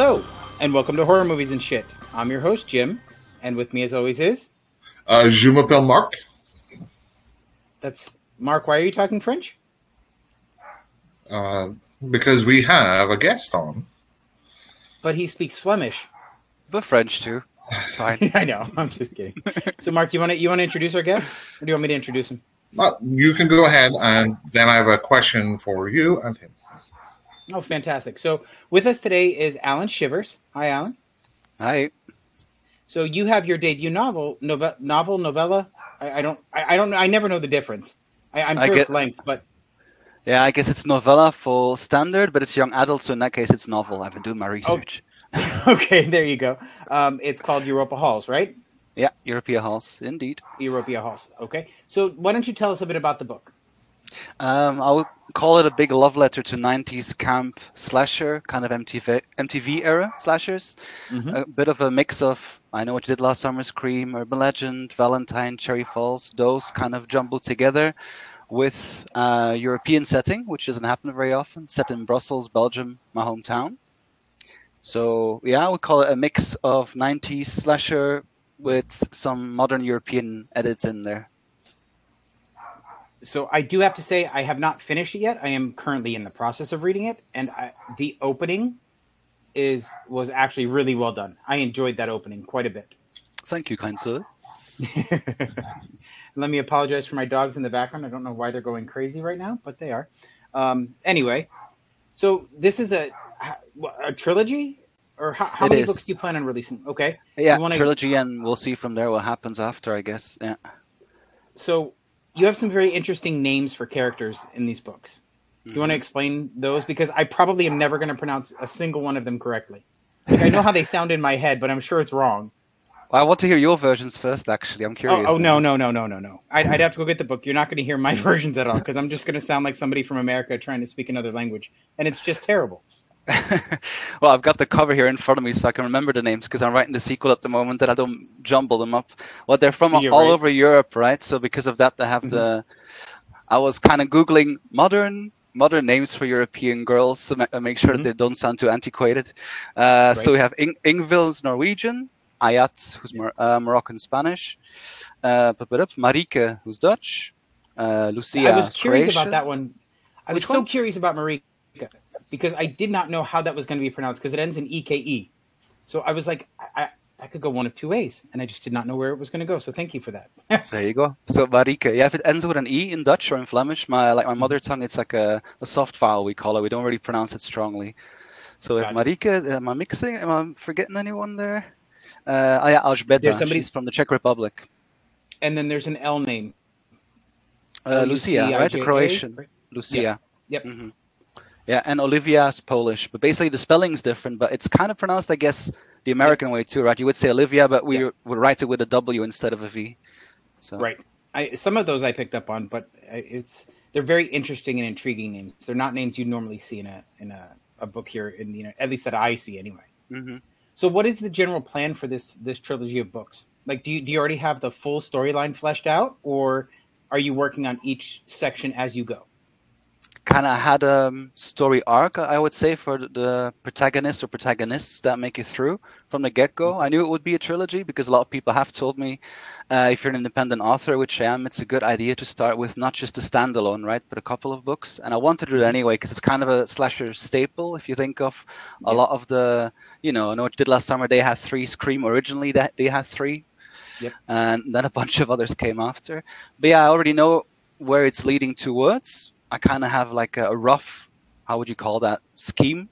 Hello, and welcome to Horror Movies and Shit. I'm your host, Jim, and with me as always is. Uh, je m'appelle Marc. That's Mark. Why are you talking French? Uh, because we have a guest on. But he speaks Flemish. But French too. It's fine. I know. I'm just kidding. so, Mark, you want to you want to introduce our guest, or do you want me to introduce him? Well, you can go ahead, and then I have a question for you and him. Oh, fantastic. So, with us today is Alan Shivers. Hi, Alan. Hi. So, you have your debut novel, novel, novel novella. I, I don't, I, I don't, I never know the difference. I, I'm I sure get- it's length, but Yeah, I guess it's novella for standard, but it's young adult, so in that case it's novel. I've been doing my research. okay, there you go. Um, it's called Europa Halls, right? Yeah, European Halls, indeed. Europea Halls. Okay. So, why don't you tell us a bit about the book? Um, I would call it a big love letter to 90s camp slasher, kind of MTV, MTV era slashers. Mhm. A bit of a mix of I Know What You Did Last Summer, Scream, Urban Legend, Valentine, Cherry Falls, those kind of jumbled together with a European setting, which doesn't happen very often, set in Brussels, Belgium, my hometown. So yeah, I would call it a mix of 90s slasher with some modern European edits in there. So I do have to say I have not finished it yet. I am currently in the process of reading it, and I, the opening is was actually really well done. I enjoyed that opening quite a bit. Thank you, kind sir. Let me apologize for my dogs in the background. I don't know why they're going crazy right now, but they are. Um, anyway, so this is a a trilogy, or how, how many is. books do you plan on releasing? Okay, Yeah, wanna- trilogy, and we'll see from there what happens after, I guess. Yeah. so you have some very interesting names for characters in these books. Do you want to Mm-hmm. explain those? Because I probably am never going to pronounce a single one of them correctly. Like, I know how they sound in my head, but I'm sure it's wrong. Well, I want to hear your versions first. Actually, I'm Oh, curious. oh no, no, no, no, no, no. I'd, I'd have to go get the book. You're not going to hear my versions at all because I'm just going to sound like somebody from America trying to speak another language, and it's just terrible. well, I've got the cover here in front of me, so I can remember the names because I'm writing the sequel at the moment, that I don't jumble them up. Well, they're from You're all right. over Europe, right? So because of that, they have the. I was kind of googling modern modern names for European girls to ma- uh, make sure Mhm. that they don't sound too antiquated. Uh, So we have Ingvil's Norwegian, Ayat, who's Mor- uh, Moroccan Spanish, uh, Marike, who's Dutch, uh, Lucia, I was curious Croatian. about that one. I was Which so one? curious about Because I did not know how that was going to be pronounced because it ends in EKE. So I was like, I, I, I could go one of two ways, and I just did not know where it was going to go. So thank you for that. There you go. So Marike, yeah, if it ends with an e in Dutch or in Flemish, my like my mother tongue, it's like a, a soft vowel we call it. We don't really pronounce it strongly. So if Got it. Marike, am I mixing? Am I forgetting anyone there? Uh, oh yeah, Alžbeta. There's somebody- She's from the Czech Republic. and then there's an L name. Uh, Lucia, right? The Croatian. Lucia. Yep. hmm Yeah, and Olivia is Polish, but basically the spelling's different, but it's kind of pronounced, I guess, the American way too, right? You would say Olivia, but we Yeah. would write it with a W instead of a V. So Right. I, some of those I picked up on, but it's they're very interesting and intriguing names. They're not names you normally see in a in a, a book here in the at least that I see anyway. hmm So what is the general plan for this this trilogy of books? Like do you do you already have the full storyline fleshed out or are you working on each section as you go? Kind of had a um, story arc, I would say, for the- protagonist or protagonists that make it through from the get-go. I knew it would be a trilogy because a lot of people have told me, uh, if you're an independent author, which I am, it's a good idea to start with not just a standalone, right, but a couple of books. And I wanted to do it anyway because it's kind of a slasher staple. If you think of a lot of the, you know, I know what you did last summer. They had three. Scream originally, that they had three. Yep. And then a bunch of others came after. But yeah, I already know where it's leading towards. I kind of have like a, a rough, how would you call that, scheme,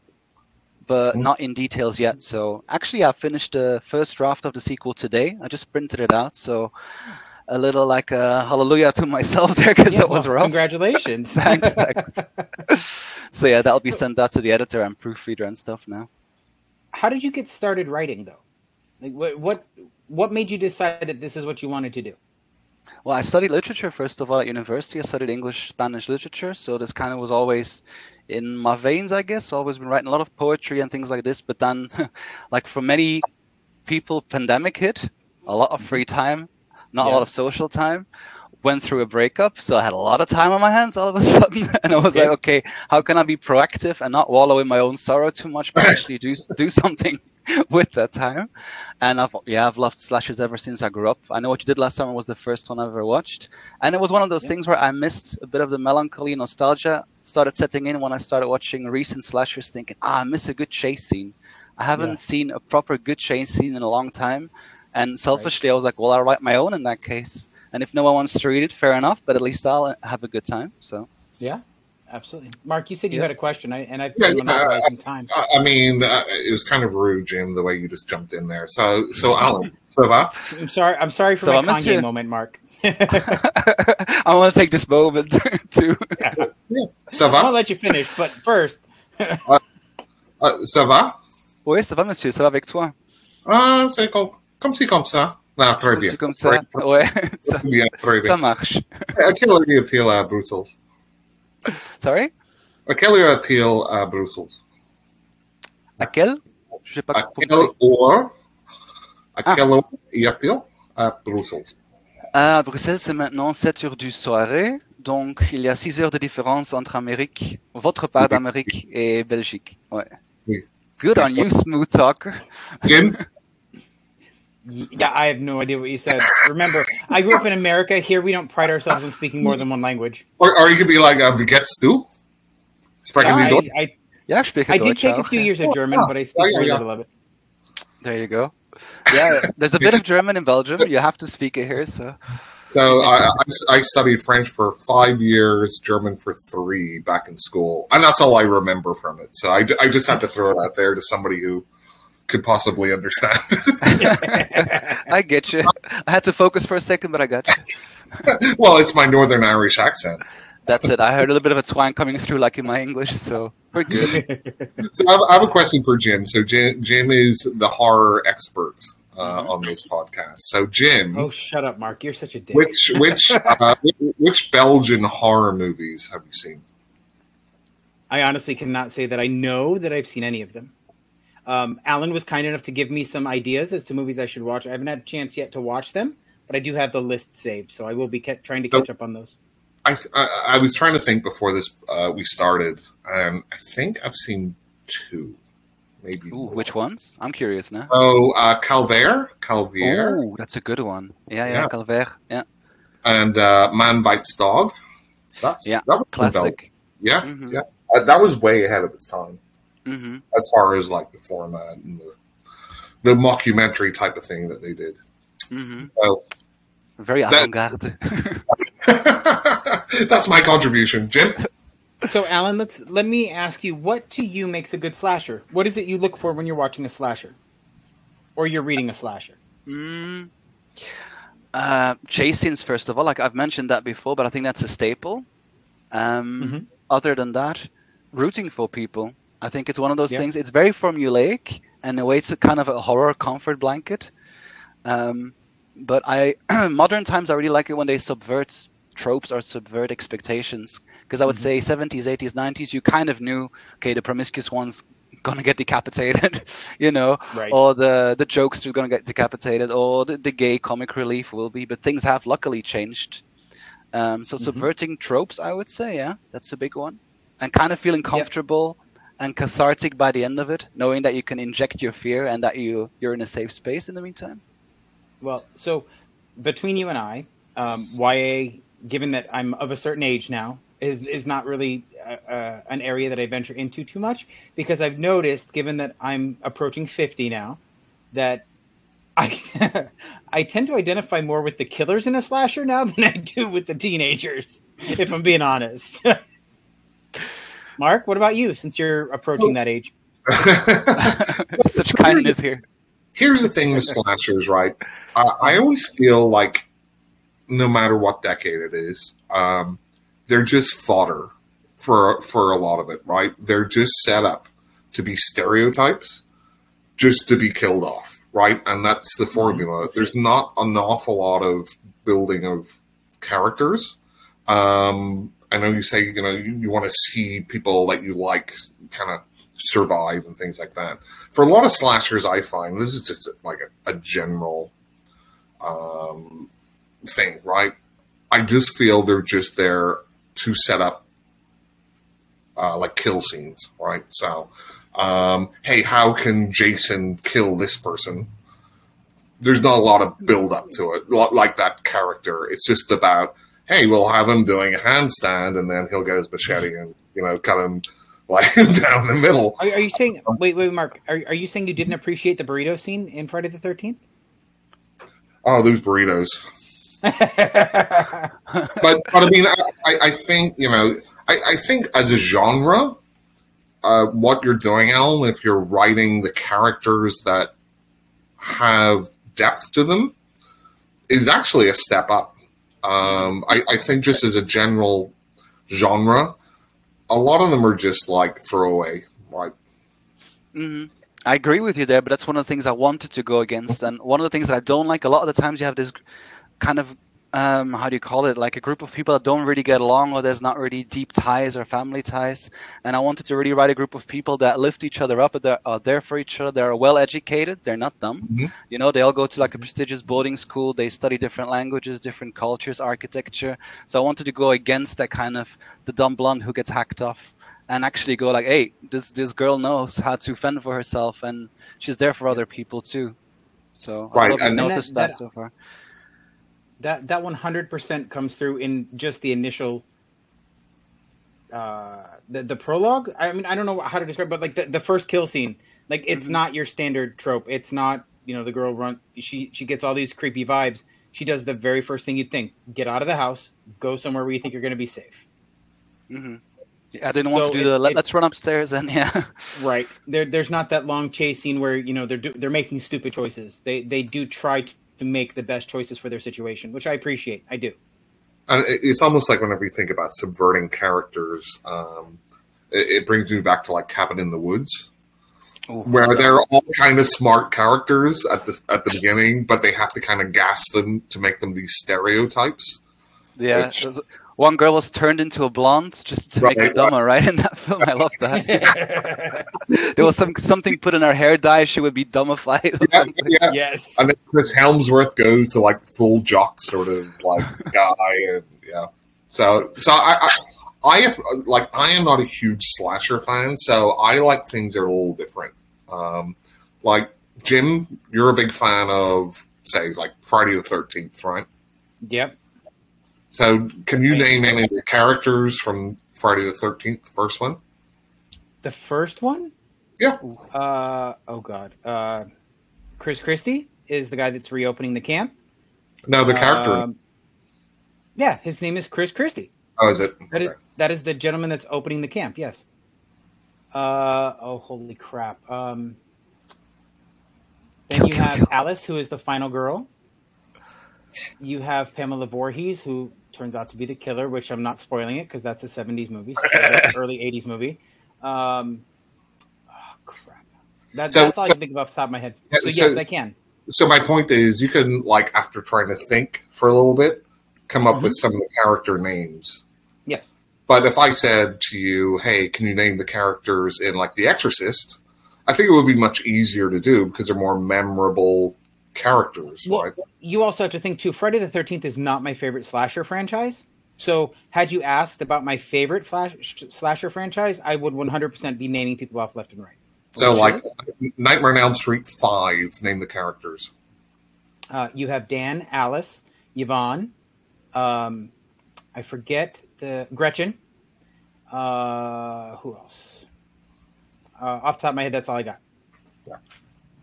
but Mhm. not in details yet. So actually, I finished the first draft of the sequel today. I just printed it out. So a little like a hallelujah to myself there because Yeah, it was well, rough. Congratulations. Thanks, thanks. so yeah, that'll be sent out to the editor and proofreader and stuff now. How did you get started writing though? Like what what what made you decide that this is what you wanted to do? Well, I studied literature first of all at university. I studied English, Spanish literature, so this kind of was always in my veins, I guess. Always been writing a lot of poetry and things like this. But then, like for many people, pandemic hit, a lot of free time, not a lot of social time. went through a breakup, so I had a lot of time on my hands all of a sudden, and I was Yeah. like, okay, how can I be proactive and not wallow in my own sorrow too much, but actually do do something with that time? And I've yeah, I've loved slashes ever since I grew up. I know what you did last summer was the first one I ever watched, and it was one of those Yeah. things where I missed a bit of the melancholy nostalgia started setting in when I started watching recent slashers, thinking, ah, I miss a good chase scene. I haven't Yeah. seen a proper good chase scene in a long time. And selfishly, I was like, well, I'll write my own in that case. And if no one wants to read it, fair enough. But at least I'll have a good time. So Yeah, absolutely. Mark, you said you Yeah. had a question, I, and I've Yeah, been yeah, monopolizing time. I I mean, uh, it was kind of rude, Jim, the way you just jumped in there. So, so Alan, ça va? I'm sorry. I'm sorry for So, my I miss Kanye you. moment, Mark. I want to take this moment to. Yeah, ça I'll va? let you finish, but first, Uh, ça va? Oui, ça va, monsieur, ça va avec toi. Ah, c'est comme, comme si comme ça. Non, très bien. Comme ça. Très, Ouais, ça, très bien, très ça marche. À quelle heure est-il à Bruxelles? Sorry? À quelle heure est-il à Bruxelles? À quel? Je sais pas À compris. quelle heure? À Ah. quelle heure est-il à Bruxelles? À Bruxelles, c'est maintenant 7 heures du soirée. Donc, il y a 6 heures de différence entre Amérique, votre part d'Amérique et Belgique. Ouais. Oui. Good on you, smooth talker. Jim? yeah, I have no idea what you said. Remember, I grew up in America. Here, we don't pride ourselves on speaking more than one language. Or, or you could be like, uh, wie geht's du? Sprechen Yeah, Deutsch? I, I, Ja, ich spreche I did Deutsch take a few years of German, but I speak Yeah, yeah, very little of it. There you go. Yeah, there's a bit of German in Belgium. You have to speak it here, so. So I, I, I studied French for five years, German for three back in school, and that's all I remember from it. So I, I just had to throw it out there to somebody who could possibly understand. I get you. I had to focus for a second, but I got you. well, it's my Northern Irish accent. That's it. I heard a little bit of a twang coming through, like in my English, so we're good. So I have, I have a question for Jim. So Jim, Jim is the horror expert uh, Mhm. on this podcast. So Jim, oh, shut up, Mark. You're such a dick. which which uh, which Belgian horror movies have you seen? I honestly cannot say that I know that I've seen any of them. Um, Alan was kind enough to give me some ideas as to movies I should watch. I haven't had a chance yet to watch them, but I do have the list saved, so I will be ca- trying to catch up on those. I, I I was trying to think before this uh, we started, and I think I've seen two, maybe. Ooh, which ones? I'm curious now. Oh, uh, Calvaire, Calvaire, Ooh, that's a good one. Yeah, yeah, Yeah. Calvaire. Yeah, and uh, Man Bites Dog. That's Yeah, that was classic. Yeah, Mhm. yeah. Uh, that was way ahead of its time hmm as far as like the format and the, the mockumentary type of thing that they did. hmm So Very That- avant-garde. that's my contribution, Jim. So, Alan, let's let me ask you, what to you makes a good slasher? What is it you look for when you're watching a slasher, or you're reading a slasher? Mm. Uh, chase scenes, first of all, like I've mentioned that before, but I think that's a staple. Um, Mhm. Other than that, rooting for people. I think it's one of those Yeah. things. It's very formulaic, and in a way, it's a kind of a horror comfort blanket. Um, but I, modern times, I really like it when they subvert tropes or subvert expectations. Because I would Mhm. say 70s, 80s, 90s, you kind of knew, okay, the promiscuous one's gonna get decapitated, you know, Right. or the the jokester is gonna get decapitated, or the, the gay comic relief will be. But things have luckily changed. Um, so Mhm. subverting tropes, I would say, yeah, that's a big one, and kind of feeling comfortable and cathartic by the end of it, knowing that you can inject your fear and that you you're in a safe space in the meantime. Well, so between you and I, um, YA, given that I'm of a certain age now, is is not really uh, uh, an area that I venture into too much because I've noticed, given that I'm approaching 50 now, that I I tend to identify more with the killers in a slasher now than I do with the teenagers, if I'm being honest. Mark, what about you? Since you're approaching that age, Such kindness here. Here's the thing with slashers, right? I, I always feel like no matter what decade it is, um, they're just fodder for for a lot of it, right? They're just set up to be stereotypes, just to be killed off, right? And that's the formula. There's not an awful lot of building of characters. Um, I know you say you know you, you want to see people that you like kind of survive and things like that. For a lot of slashers, I find this is just like a, a general um, thing, right? I just feel they're just there to set up uh, like kill scenes, right? So, um, hey, how can Jason kill this person? There's not a lot of build up to it, like that character. It's just about, hey, we'll have him doing a handstand, and then he'll get his machete and you know cut him like down the middle. Are, are you saying? Wait, wait, Mark. Are, are you saying you didn't appreciate the burrito scene in Friday the Thirteenth? Oh, those burritos. but but I mean, I, I think you know, I, I think as a genre, uh, what you're doing, Alan, if you're writing the characters that have depth to them, is actually a step up. Um, I, I think just as a general genre, a lot of them are just like throwaway, right? Mm-hmm. I agree with you there, but that's one of the things I wanted to go against. And one of the things that I don't like, a lot of the times you have this kind of um, how do you call it? Like a group of people that don't really get along, or there's not really deep ties or family ties. And I wanted to really write a group of people that lift each other up, that are there for each other, they're well educated, they're not dumb. Mm-hmm. You know, they all go to like a prestigious boarding school, they study different languages, different cultures, architecture. So I wanted to go against that kind of the dumb blonde who gets hacked off and actually go like, hey, this this girl knows how to fend for herself, and she's there for other people too. So right. I and noticed that, that, that so far that that 100% comes through in just the initial uh the, the prologue? I mean i don't know how to describe but like the, the first kill scene like it's mm-hmm. not your standard trope. It's not you know the girl run she she gets all these creepy vibes. She does the very first thing you'd think get out of the house go somewhere where you think you're going to be safe. Mm-hmm. yeah, i didn't want so to do it, the let, us run upstairs and yeah. Right. There there's not that long chase scene where you know they're do, they're making stupid choices. They they do try to to make the best choices for their situation, which I appreciate. I do. And it's almost like whenever you think about subverting characters, um, it, it, brings me back to like Cabin in the Woods, Ooh, where they're all kind of smart characters at the at the beginning, but they have to kind of gas them to make them these stereotypes. Yeah, which, one girl was turned into a blonde just to right, make her dumber, right. right? In that film, I love that. there was some something put in her hair dye; she would be dumbified. Or yeah, something. yeah. Yes. And then Chris Hemsworth goes to like full jock sort of like guy, and yeah. So, so I, I, I like I am not a huge slasher fan, so I like things that are a little different. Um, like Jim, you're a big fan of say like Friday the Thirteenth, right? Yep. So, can you name any of the characters from Friday the Thirteenth, the first one? The first one? Yeah. Uh oh god. Uh, Chris Christie is the guy that's reopening the camp. No, the character. Um, yeah, his name is Chris Christie. Oh, is it? That is that is the gentleman that's opening the camp. Yes. Uh oh, holy crap. Um. Then you have Alice, who is the final girl. You have Pamela Voorhees, who turns out to be the killer, which I'm not spoiling it because that's a 70s movie, early 80s movie. Um, oh, crap. That, so, that's all I can think of off the top of my head. So, so, yes, I can. So my point is, you can like after trying to think for a little bit, come up mm-hmm. with some of the character names. Yes. But if I said to you, "Hey, can you name the characters in like The Exorcist?" I think it would be much easier to do because they're more memorable characters, well, right? You also have to think too. Friday the Thirteenth is not my favorite slasher franchise. So, had you asked about my favorite flash, slasher franchise, I would 100% be naming people off left and right. So, like Nightmare on Elm Street Five, name the characters. Uh, you have Dan, Alice, Yvonne. Um, I forget the Gretchen. Uh, who else? Uh, off the top of my head, that's all I got. Yeah.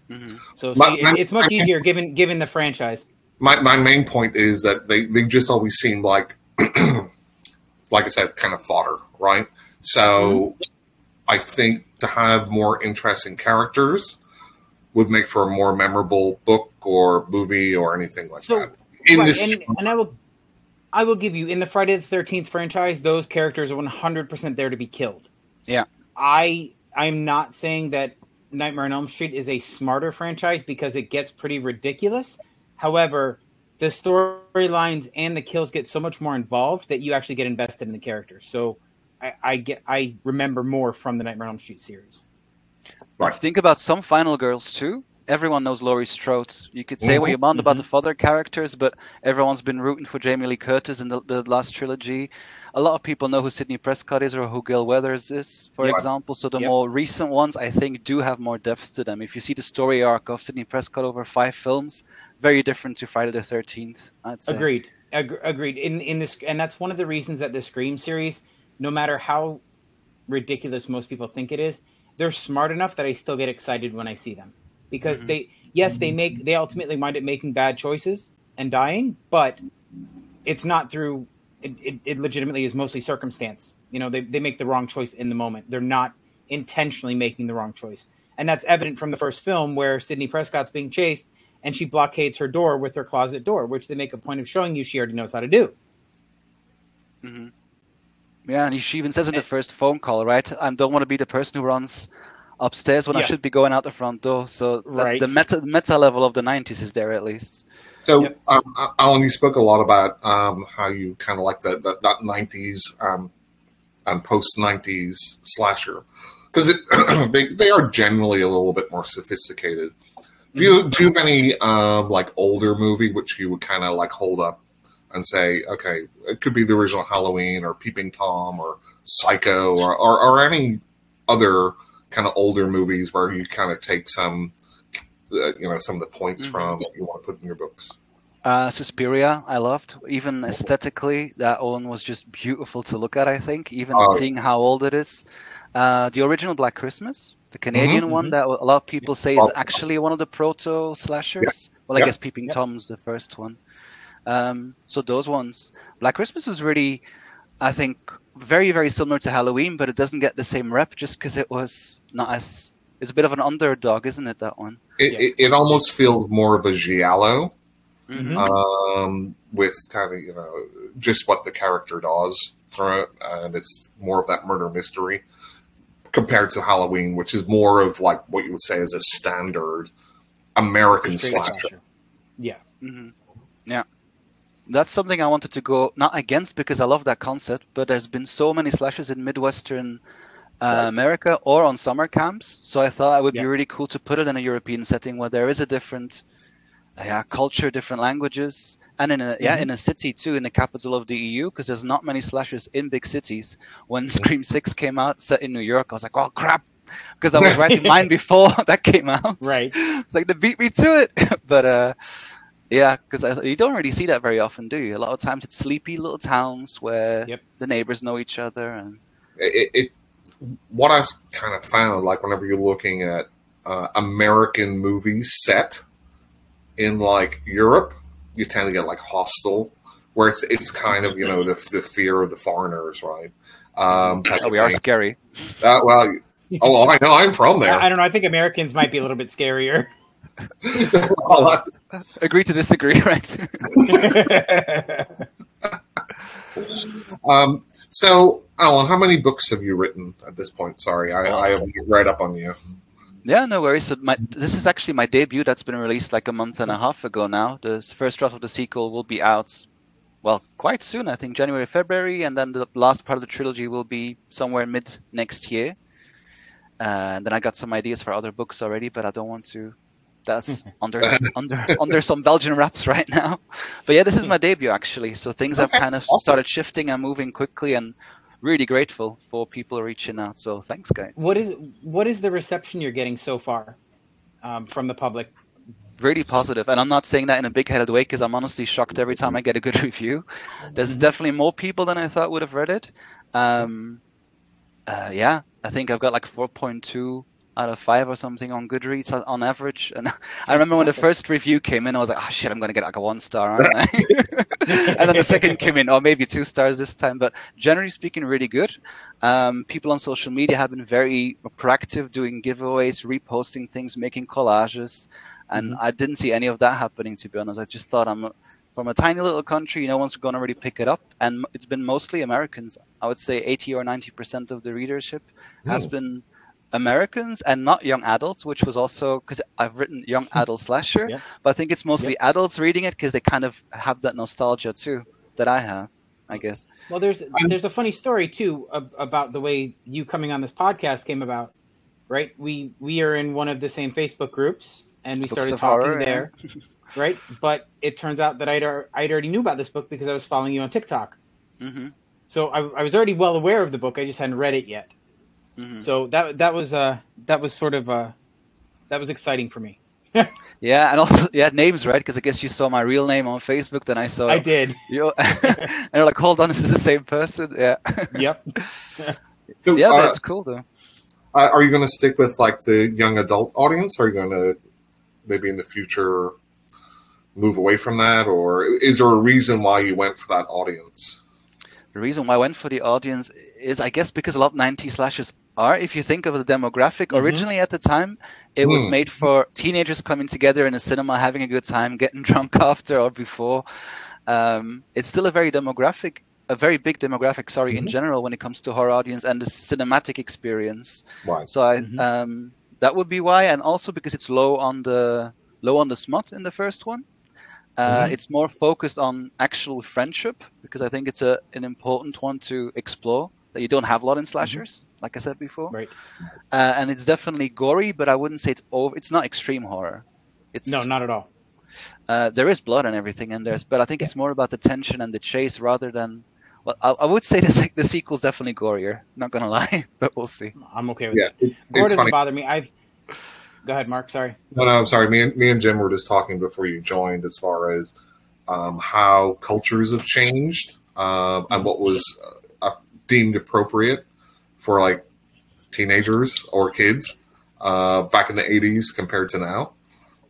Mm-hmm. So my, see, my, it's much easier given given the franchise. My my main point is that they they just always seem like, like I said, kind of fodder, right? So mm-hmm. I think to have more interesting characters would make for a more memorable book or movie or anything like so, that. In right, this, and, and I will I will give you in the Friday the Thirteenth franchise, those characters are 100% there to be killed. Yeah. I I'm not saying that Nightmare on Elm Street is a smarter franchise because it gets pretty ridiculous. However, the storylines and the kills get so much more involved that you actually get invested in the characters. So I, I get I remember more from the Nightmare on Elm Street series. Right. Think about some Final Girls too. Everyone knows Laurie Strode. You could say what you mm-hmm. want about the mm-hmm. father characters, but everyone's been rooting for Jamie Lee Curtis in the, the last trilogy. A lot of people know who Sidney Prescott is or who Gale Weathers is, for Yep. example. So the Yep. more recent ones, I think, do have more depth to them. If you see the story arc of Sidney Prescott over five films, very different to Friday the Thirteenth. I'd say. Agreed. Ag- agreed. In in this, and that's one of the reasons that the Scream series, no matter how ridiculous most people think it is, they're smart enough that I still get excited when I see them because Mhm. they, yes, they make they ultimately wind up making bad choices and dying, but it's not through. It, it, it legitimately is mostly circumstance. You know, they they make the wrong choice in the moment. They're not intentionally making the wrong choice, and that's evident from the first film where Sidney Prescott's being chased and she blockades her door with her closet door, which they make a point of showing you she already knows how to do. hmm Yeah, and she even says in the first phone call, right? I don't want to be the person who runs upstairs when I should be going out the front door. So that, Right. the meta meta level of the 90s is there at least. So, Yep. um, Alan, you spoke a lot about um, how you kind of like that that, that 90s um, and post 90s slasher because they, they are generally a little bit more sophisticated. Do you do you have any um, like older movie which you would kind of like hold up and say, okay, it could be the original Halloween or Peeping Tom or Psycho or or, or any other kind of older movies where you kind of take some, uh, you know, some of the points Mhm. from that you want to put in your books. Uh, Suspiria, I loved. Even aesthetically, that one was just beautiful to look at. I think, even Oh, seeing how old it is. Uh, the original Black Christmas, the Canadian one mhm. that a lot of people say is actually one of the proto slashers. Well, I Yeah. guess Peeping Yeah. Tom's the first one. Um, so those ones, Black Christmas was really, I think, very very similar to Halloween, but it doesn't get the same rep just because it was not as. It's a bit of an underdog, isn't it? That one. It, Yeah. it, it almost feels more of a giallo Mhm. um, with kind of you know just what the character does through it, and it's more of that murder mystery compared to Halloween, which is more of like what you would say is a standard American Straight slasher. Yeah. hmm Yeah. That's something I wanted to go not against because I love that concept, but there's been so many slashes in Midwestern uh, Right. America or on summer camps, so I thought it would Yeah. be really cool to put it in a European setting where there is a different yeah, culture, different languages, and in a yeah Mhm. in a city too, in the capital of the EU, because there's not many slashes in big cities. When Scream Six came out, set in New York, I was like, oh crap, because I was writing mine before that came out. Right. It's like they beat me to it, but uh, yeah, because you don't really see that very often, do you? A lot of times it's sleepy little towns where Yep. the neighbors know each other, and It, it, what I've kind of found, like whenever you're looking at uh, American movies set in like Europe, you tend to get like Hostel, where it's it's kind of you know the the fear of the foreigners, right? Um, oh, of we are scary. Uh, well, oh, I know I'm from there. I, I don't know. I think Americans might be a little bit scarier. Agree to disagree, right? um, so, Alan, how many books have you written at this point? Sorry, I, I have get right up on you. yeah, no worries. So my, this is actually my debut. That's been released like a month and a half ago now. The first draft of the sequel will be out, well, quite soon. I think January, February, and then the last part of the trilogy will be somewhere mid next year. Uh, and then I got some ideas for other books already, but I don't want to. That's under under under some Belgian wraps right now. But yeah, this is my debut actually. So things have kind of awesome. started shifting and moving quickly, and really grateful for people reaching out. So thanks, guys. what is what is the reception you're getting so far um, from the public? really positive and i'm not saying that in a big-headed way because i'm honestly shocked every time i get a good review there's Mhm. definitely more people than i thought would have read it um, uh, yeah i think i've got like 4.2 out of 5 or something on goodreads on- average and i remember when the first review came in i was like oh shit i'm gonna get like a one star aren't i and then the second came in or maybe two stars this time but generally speaking really good um, people on social media have been very proactive doing giveaways reposting things making collages and Mhm. I didn't see any of that happening to be honest. I just thought I'm from a tiny little country, no one's going to really pick it up, and it's been mostly Americans. I would say 80 or 90 percent of the readership has Hmm. been Americans and not young adults, which was also because I've written young adult slasher, Yeah. but I think it's mostly adults reading it because they kind of have that nostalgia too that I have, I guess. Well, there's there's a funny story too about the way you coming on this podcast came about, right? We we are in one of the same Facebook groups, and we started talking horror, yeah. there, right? But it turns out that I'd, I'd already knew about this book because I was following you on TikTok. hmm So I, I was already well aware of the book. I just hadn't read it yet. Hmm So that that was uh that was sort of uh that was exciting for me. Yeah, and also yeah, names right? Because I guess you saw my real name on Facebook, then I saw I did. you, and you're like, hold on, this is the same person. Yeah, Yep. So, yeah, uh, that's cool though. Uh, are you going to stick with like the young adult audience? Or are you going to maybe in the future move away from that, or is there a reason why you went for that audience? The reason why I went for the audience is, I guess, because a lot of 90 slashers are. If you think of the demographic, Mhm. originally at the time, it was Hmm. made for teenagers coming together in a cinema, having a good time, getting drunk after or before. Um, it's still a very demographic, a very big demographic, sorry, in Mhm. general when it comes to horror audience and the cinematic experience. Right. So I, Mhm. um, that would be why, and also because it's low on the low on the smut in the first one. Uh, Mhm. It's more focused on actual friendship because I think it's a an important one to explore that you don't have a lot in slashers, like I said before. Right. Uh, and it's definitely gory, but I wouldn't say it's over. It's not extreme horror. It's No, not at all. uh, there is blood and everything in there, but I think it's more about the tension and the chase rather than. Well, I, I would say the, se- the sequel's definitely gorier. Not gonna lie, but we'll see. I'm okay with Yeah, it. it- Gore doesn't funny. bother me. I've go ahead, Mark. Sorry. No, no, I'm sorry. Me and me and Jim were just talking before you joined, as far as um, how cultures have changed um, and what was uh, deemed appropriate for like teenagers or kids uh, back in the 80s compared to now.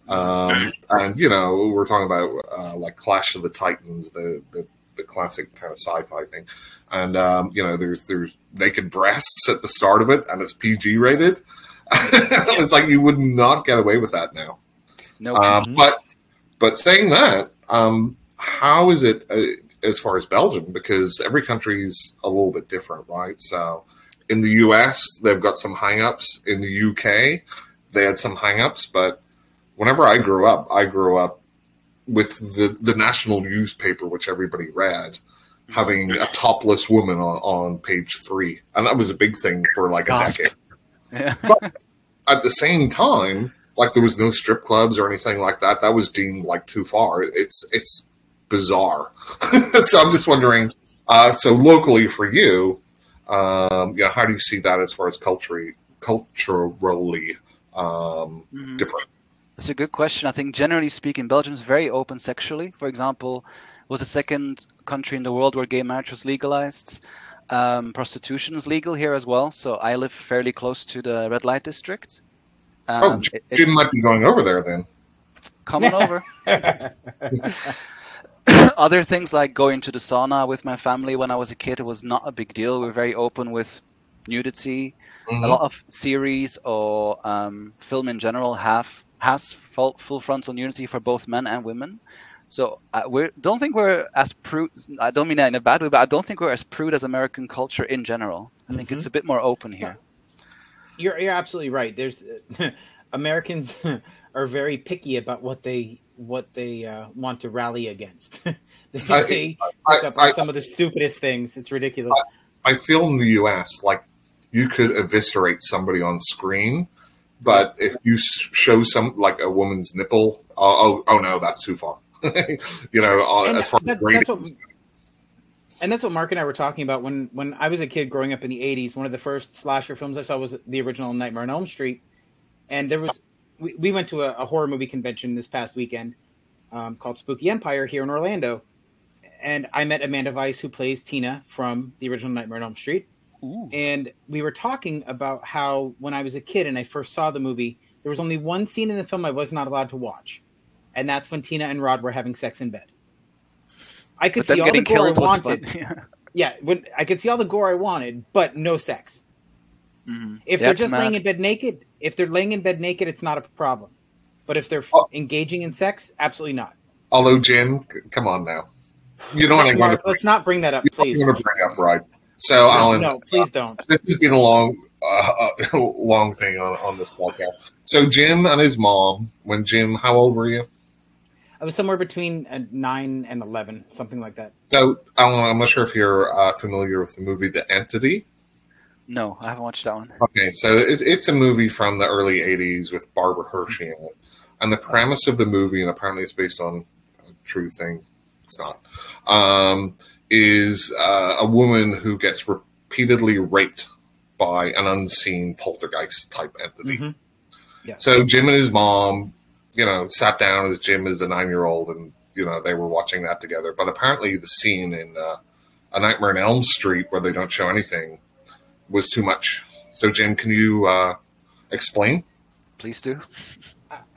Um, and you know, we're talking about uh, like Clash of the Titans, the, the the classic kind of sci-fi thing. And um, you know, there's there's naked breasts at the start of it, and it's PG rated. it's like you would not get away with that now. No, Um, Mhm. But but saying that, um, how is it uh, as far as Belgium? Because every country's a little bit different, right? So in the US, they've got some hang-ups. In the UK, they had some hang-ups. But whenever I grew up, I grew up with the, the national newspaper, which everybody read, having a topless woman on, on page three. And that was a big thing for like a decade yeah. at the same time, like there was no strip clubs or anything like that. That was deemed like too far. It's it's bizarre. so I'm just wondering. Uh, so locally for you, um, you know, how do you see that as far as culturally culturally um, Mhm. different? That's a good question. I think generally speaking, Belgium is very open sexually. For example, was the second country in the world where gay marriage was legalized. Um, prostitution is legal here as well. So I live fairly close to the red light district. Um, oh, it- Jim might be going over there then. coming over. Other things like going to the sauna with my family when I was a kid, it was not a big deal. We were very open with nudity. Mhm. A lot of series or um, film in general have has full, full frontal nudity for both men and women. So I we don't think we're as prude. I don't mean that in a bad way, but I don't think we're as prude as American culture in general. I think it's a bit more open here. You're you're absolutely right. There's Americans are very picky about what they what they uh, want to rally against. they I- they I- pick up on I- some of the stupidest things. It's ridiculous. I feel in the U.S. like you could eviscerate somebody on screen, but if you show some like a woman's nipple, oh, oh, oh no, that's too far. you know, uh, And as far that- as ratings. that's what and that's what Mark and I were talking about when when I was a kid growing up in the 80s. One of the first slasher films I saw was the original Nightmare on Elm Street, and there was we, we went to a, a horror movie convention this past weekend um, called Spooky Empire here in Orlando, and I met Amanda Wyss who plays Tina from the original Nightmare on Elm Street, Ooh. and we were talking about how when I was a kid and I first saw the movie, there was only one scene in the film I was not allowed to watch, and that's when Tina and Rod were having sex in bed. I could see all the gore I wanted. fun. Yeah. Yeah, when I could see all the gore I wanted, but no sex. Mhm. If Yeah, they're just mad. laying in bed naked, if they're laying in bed naked, it's not a problem. But if they're Oh. engaging in sex, absolutely not. Although Jim, c- come on now, you don't want to go Mark, let's not bring that up, you please. don't want to bring up right. So Alan, No, please don't. this has been a long, uh, long thing on on this podcast. So Jim and his mom, when Jim, how old were you? I was somewhere between uh, nine and eleven, something like that. So Alan, I'm not sure if you're uh, familiar with the movie The Entity. No, I haven't watched that one. Okay, so it's it's a movie from the early '80s with Barbara Hershey in it, and the premise of the movie, and apparently it's based on a true thing. It's not. Um, is uh, a woman who gets repeatedly raped by an unseen poltergeist type entity. Mhm. Yeah. So Jim and his mom, you know, sat down as Jim is a nine year old and, you know, they were watching that together. But apparently the scene in uh, A Nightmare on Elm Street where they don't show anything was too much. So Jim, can you uh, explain? Please do.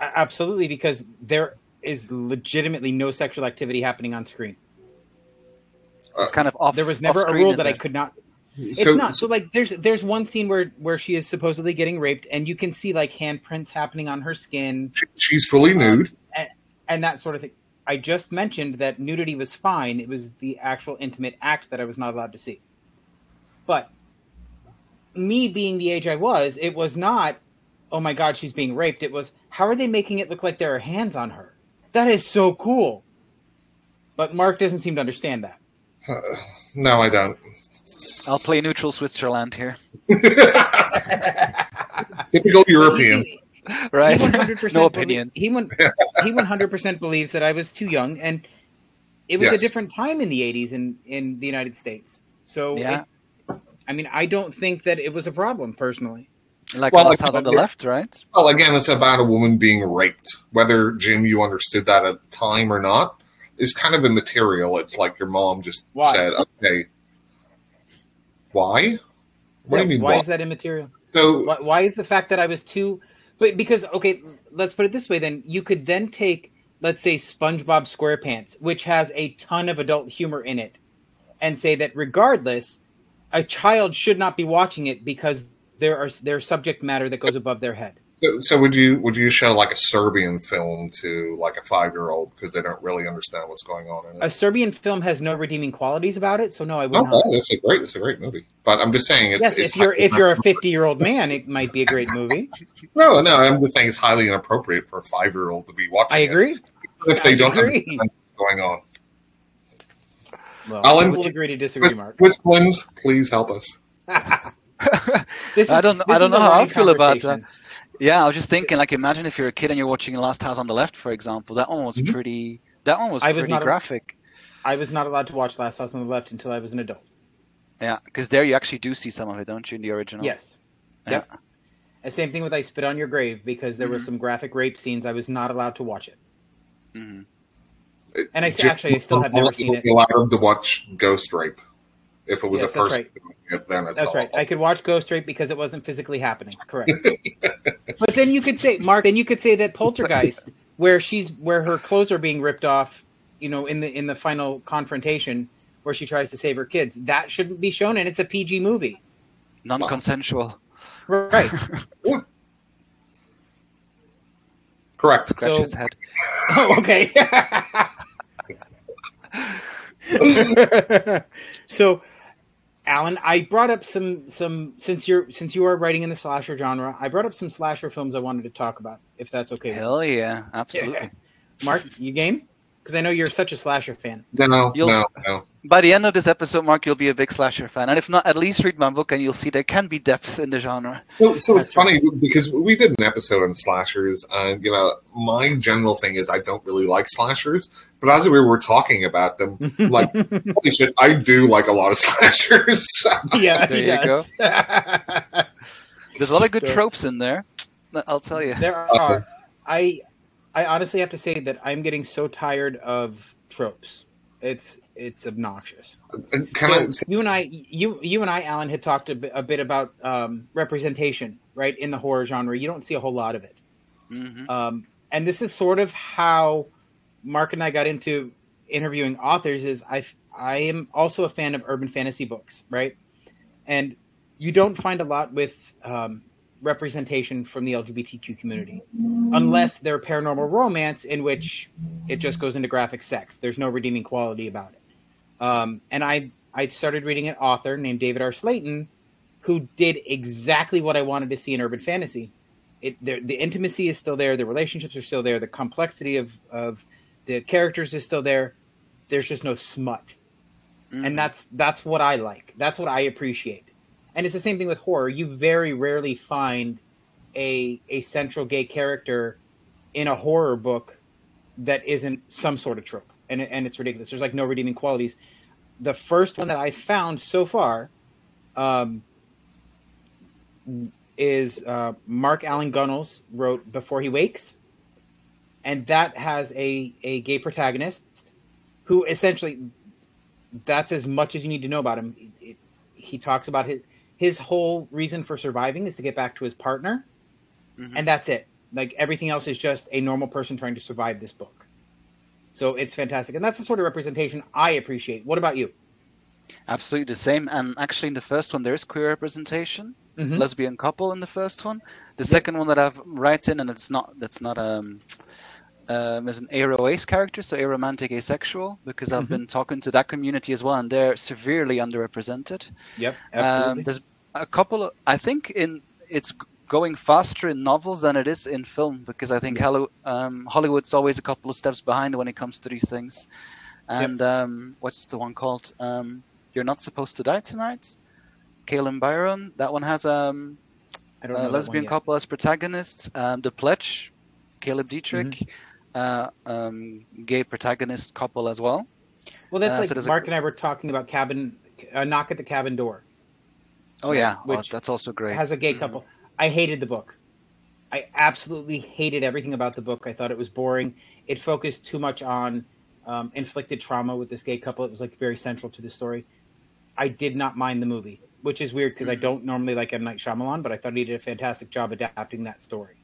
Absolutely, because there is legitimately no sexual activity happening on screen. It's kind of off. There was never a rule is that I could not. It's so, not. So like, there's there's one scene where where she is supposedly getting raped, and you can see like handprints happening on her skin she's fully nude. and that sort of thing. I just mentioned that nudity was fine. It was the actual intimate act that I was not allowed to see. But me being the age I was, it was not, oh my god, she's being raped. It was, how are they making it look like there are hands on her? That is so cool. But Mark doesn't seem to understand that. Uh, no, I don't. I'll play neutral Switzerland here. Typical European. He- Right? He 100% no belie- opinion. he one, he 100% believes that I was too young, and it was Yes. a different time in the 80s in in the United States. So, Yeah. it- I mean, I don't think that it was a problem personally. Like Well, last on the left, right? Well, again, it's about a woman being raped. Whether Jim, you understood that at the time or not, is kind of immaterial. It's like your mom just Why? said, "Okay, why? What do you mean? why why? is that immaterial? So Why, why is the fact that I was too? But because okay, let's put it this way. Then you could then take, let's say, SpongeBob SquarePants, which has a ton of adult humor in it, and say that regardless, a child should not be watching it because there are there's subject matter that goes above their head. So, so would you would you show like a Serbian film to like a five year old because they don't really understand what's going on in it? A? Serbian film has no redeeming qualities about it, so no, I wouldn't. Oh, no, it's a great it's a great movie. But I'm just saying it's, yes, it's if you're if you're a 50 year old man, it might be a great movie. no no I'm just saying it's highly inappropriate for a five year old to be watching. I it agree. if they I don't agree. understand what's going on. Well, Alan, we'll agree to disagree, Mark. Which ones? Please help us. This I don't- this I don't know how I feel about conversation. Yeah, I was just thinking, like, imagine if you're a kid and you're watching Last House on the Left, for example. That one was Mhm. pretty. That one was I was pretty not graphic. I was not allowed to watch Last House on the Left until I was an adult. Yeah, because there you actually do see some of it, don't you, in the original? Yes. Yeah. Yep. And same thing with I Spit on Your Grave because there were Mhm. some graphic rape scenes. I was not allowed to watch it. hmm And I Jim actually I still have never seen it. be allowed him to watch Ghost Rape. If it was Yes, a that's person right. Doing then it's That's all- right. I could watch Ghost Rape because it wasn't physically happening. Correct. but then you could say, Mark, then you could say that Poltergeist, where she's where her clothes are being ripped off, you know, in the in the final confrontation where she tries to save her kids, that shouldn't be shown, and it's a PG movie. Non-consensual. Right. Correct. Scratch So- his head. oh, okay. so, Alan, I brought up some some since you're since you are writing in the slasher genre, I brought up some slasher films I wanted to talk about, if that's okay. with you. Hell yeah, absolutely. Mark, you game? Because I know you're such a slasher fan. No, You'll- no, no. By the end of this episode, Mark, you'll be a big slasher fan, and if not, at least read my book, and you'll see there can be depth in the genre. So, so it's funny because we did an episode on slashers, and you know, my general thing is I don't really like slashers, but as we were talking about them, like, holy shit, I do like a lot of slashers. yeah, There you go. There's a lot of good So- tropes in there. I'll tell you. there are. I I honestly have to say that I'm getting so tired of tropes. It's it's obnoxious. Can So I? you and I, you you and I, Alan, had talked a bit, a bit about um, representation, right, in the horror genre. You don't see a whole lot of it, hmm um, and this is sort of how Mark and I got into interviewing authors. Is I I am also a fan of urban fantasy books, right, and you don't find a lot with um, representation from the LGBTQ community, unless they're paranormal romance in which it just goes into graphic sex. There's no redeeming quality about it. Um, and I I started reading an author named David R. Slayton, who did exactly what I wanted to see in urban fantasy. It the, the intimacy is still there, the relationships are still there, the complexity of of the characters is still there. There's just no smut, Mm-hmm. and that's that's what I like. That's what I appreciate. And it's the same thing with horror. You very rarely find a a central gay character in a horror book that isn't some sort of trope, and and it's ridiculous. There's like no redeeming qualities. The first one that I found so far um, is uh, Mark Allan Gunnells wrote Before He Wakes, and that has a a gay protagonist who essentially that's as much as you need to know about him. It, it, he talks about his his whole reason for surviving is to get back to his partner, mm-hmm. and that's it. Like everything else is just a normal person trying to survive this book. So it's fantastic, and that's the sort of representation I appreciate. What about you? Absolutely the same. And actually, in the first one, there is queer representation, mm-hmm. lesbian couple in the first one. The yep. second one that I've write in, and it's not that's not um um, as an ace character, so aromantic asexual, because I've mm-hmm. been talking to that community as well, and they're severely underrepresented. Yep, um, absolutely. Um, there's a couple of, I think in it's going faster in novels than it is in film, because I think yes. um, Hollywood's always a couple of steps behind when it comes to these things. And yep. um, what's the one called? Um, You're Not Supposed to Die Tonight. Kalynn Bayron. That one has um, a lesbian couple as protagonists. Um, the Pledge, Caleb Dietrich. Mm-hmm uh, um, gay protagonist couple as well. Well, that's uh, like so Mark a... and I were talking about cabin, uh, knock at the cabin door. Oh yeah, which oh, that's also great. Has a gay mm-hmm. couple. I hated the book. I absolutely hated everything about the book. I thought it was boring. It focused too much on um, inflicted trauma with this gay couple. It was like very central to the story. I did not mind the movie, which is weird because mm-hmm. I don't normally like M Night Shyamalan, but I thought he did a fantastic job adapting that story.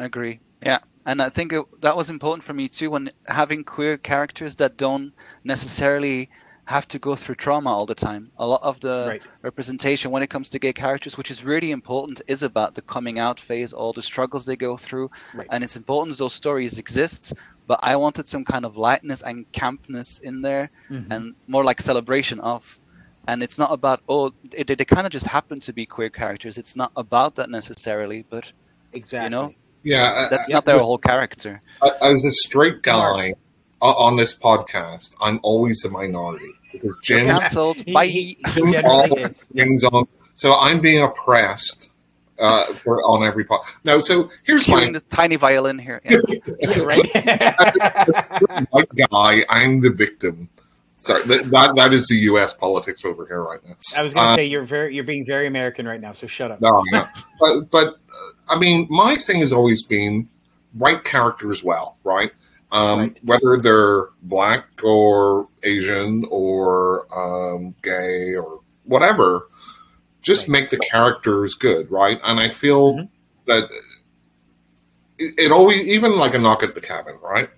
I agree. Yeah, and I think it, that was important for me too when having queer characters that don't necessarily have to go through trauma all the time. A lot of the right. representation when it comes to gay characters, which is really important, is about the coming out phase, all the struggles they go through, right. and it's important those stories exist. But I wanted some kind of lightness and campness in there, mm-hmm. and more like celebration of. And it's not about oh, they, they kind of just happen to be queer characters. It's not about that necessarily, but exactly. you know, yeah, that's not their whole character. I as a straight guy on this podcast, I'm always a minority because Jim, Bye. Jim on, so I'm being oppressed uh, for on every part. No, so here's my the tiny violin here. Yeah. yeah, right. as, a, white guy, I'm the victim. Sorry, that, that is the U.S. politics over here right now. I was going to uh, say you're very you're being very American right now, so shut up. No, no. but but uh, I mean, my thing has always been write characters well, right? Um, right. Whether they're black or Asian or um, gay or whatever, just right. make the characters good, right? And I feel mm-hmm. that it, it always, even like a knock at the cabin, right?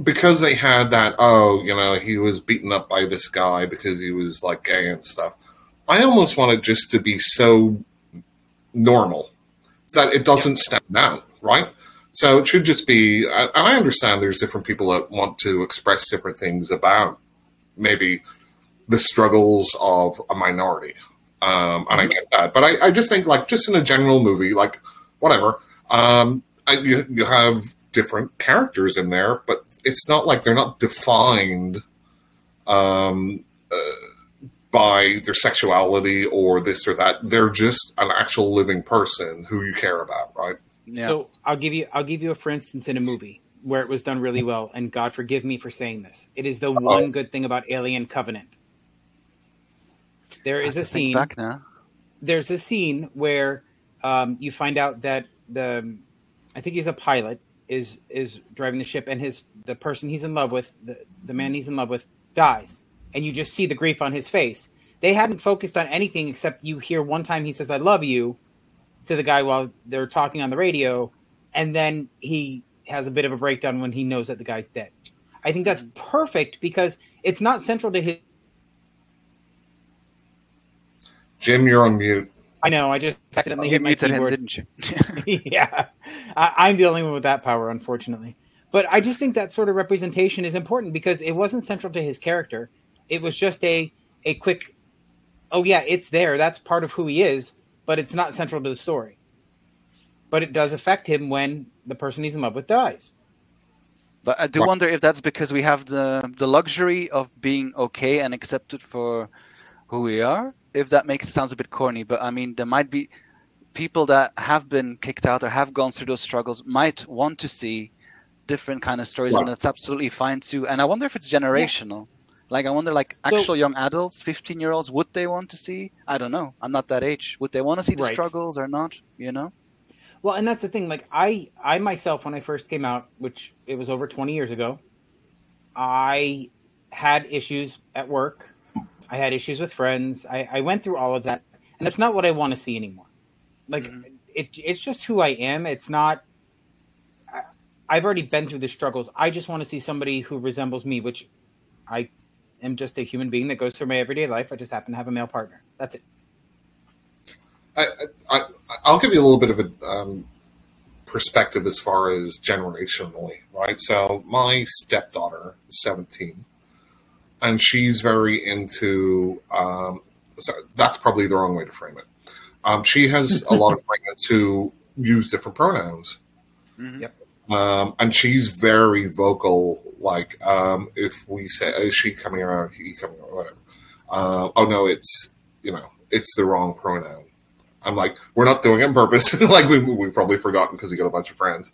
Because they had that, oh, you know, he was beaten up by this guy because he was like gay and stuff. I almost want it just to be so normal that it doesn't stand out, right? So it should just be, and I understand there's different people that want to express different things about maybe the struggles of a minority. Um, and I get that, but I, I just think like just in a general movie, like whatever, um, I, you, you have different characters in there, but it's not like they're not defined um, uh, by their sexuality or this or that. They're just an actual living person who you care about, right? Yeah. So I'll give you I'll give you a for instance in a movie where it was done really well, and God forgive me for saying this. It is the Uh-oh. one good thing about Alien Covenant. There is a scene. There's a scene where um, you find out that the I think he's a pilot is is driving the ship, and his the person he's in love with, the the man he's in love with, dies, and you just see the grief on his face. They hadn't focused on anything except you hear one time he says "I love you" to the guy while they're talking on the radio, and then he has a bit of a breakdown when he knows that the guy's dead. I think that's perfect because it's not central to his. Jim, you're on mute. I know. I just accidentally hit my keyboard. Him, didn't you? yeah, I, am the only one with that power, unfortunately. But I just think that sort of representation is important because it wasn't central to his character. It was just a a quick, oh yeah, it's there. That's part of who he is, but it's not central to the story. But it does affect him when the person he's in love with dies. But I do wonder if that's because we have the the luxury of being okay and accepted for who we are, if that makes it sounds a bit corny, but I mean there might be people that have been kicked out or have gone through those struggles might want to see different kind of stories, Right. and that's absolutely fine too. And I wonder if it's generational. Like I wonder, like So- actual young adults, 15 year olds, would they want to see? I don't know. I'm not that age. Would they want to see the Right. struggles or not? You know? Well, and that's the thing. Like I, I myself, when I first came out, which it was over 20 years ago, I had issues at work. I had issues with friends. I, I went through all of that, and that's not what I want to see anymore. Like Mhm. it, it's just who I am. It's not. I, I've already been through the struggles. I just want to see somebody who resembles me, which I am just a human being that goes through my everyday life. I just happen to have a male partner. That's it. I, I, I'll give you a little bit of a um, perspective as far as generationally, right? So my stepdaughter is 17, and she's very into. Um, so that's probably the wrong way to frame it. Um, she has a lot of friends who use different pronouns. Mhm. Yep. Um, and she's very vocal. Like, um, if we say, "Is she coming around?" He coming around? Whatever. Uh, oh no, it's you know, it's the wrong pronoun. I'm like, we're not doing it on purpose. like we we've probably forgotten because we got a bunch of friends.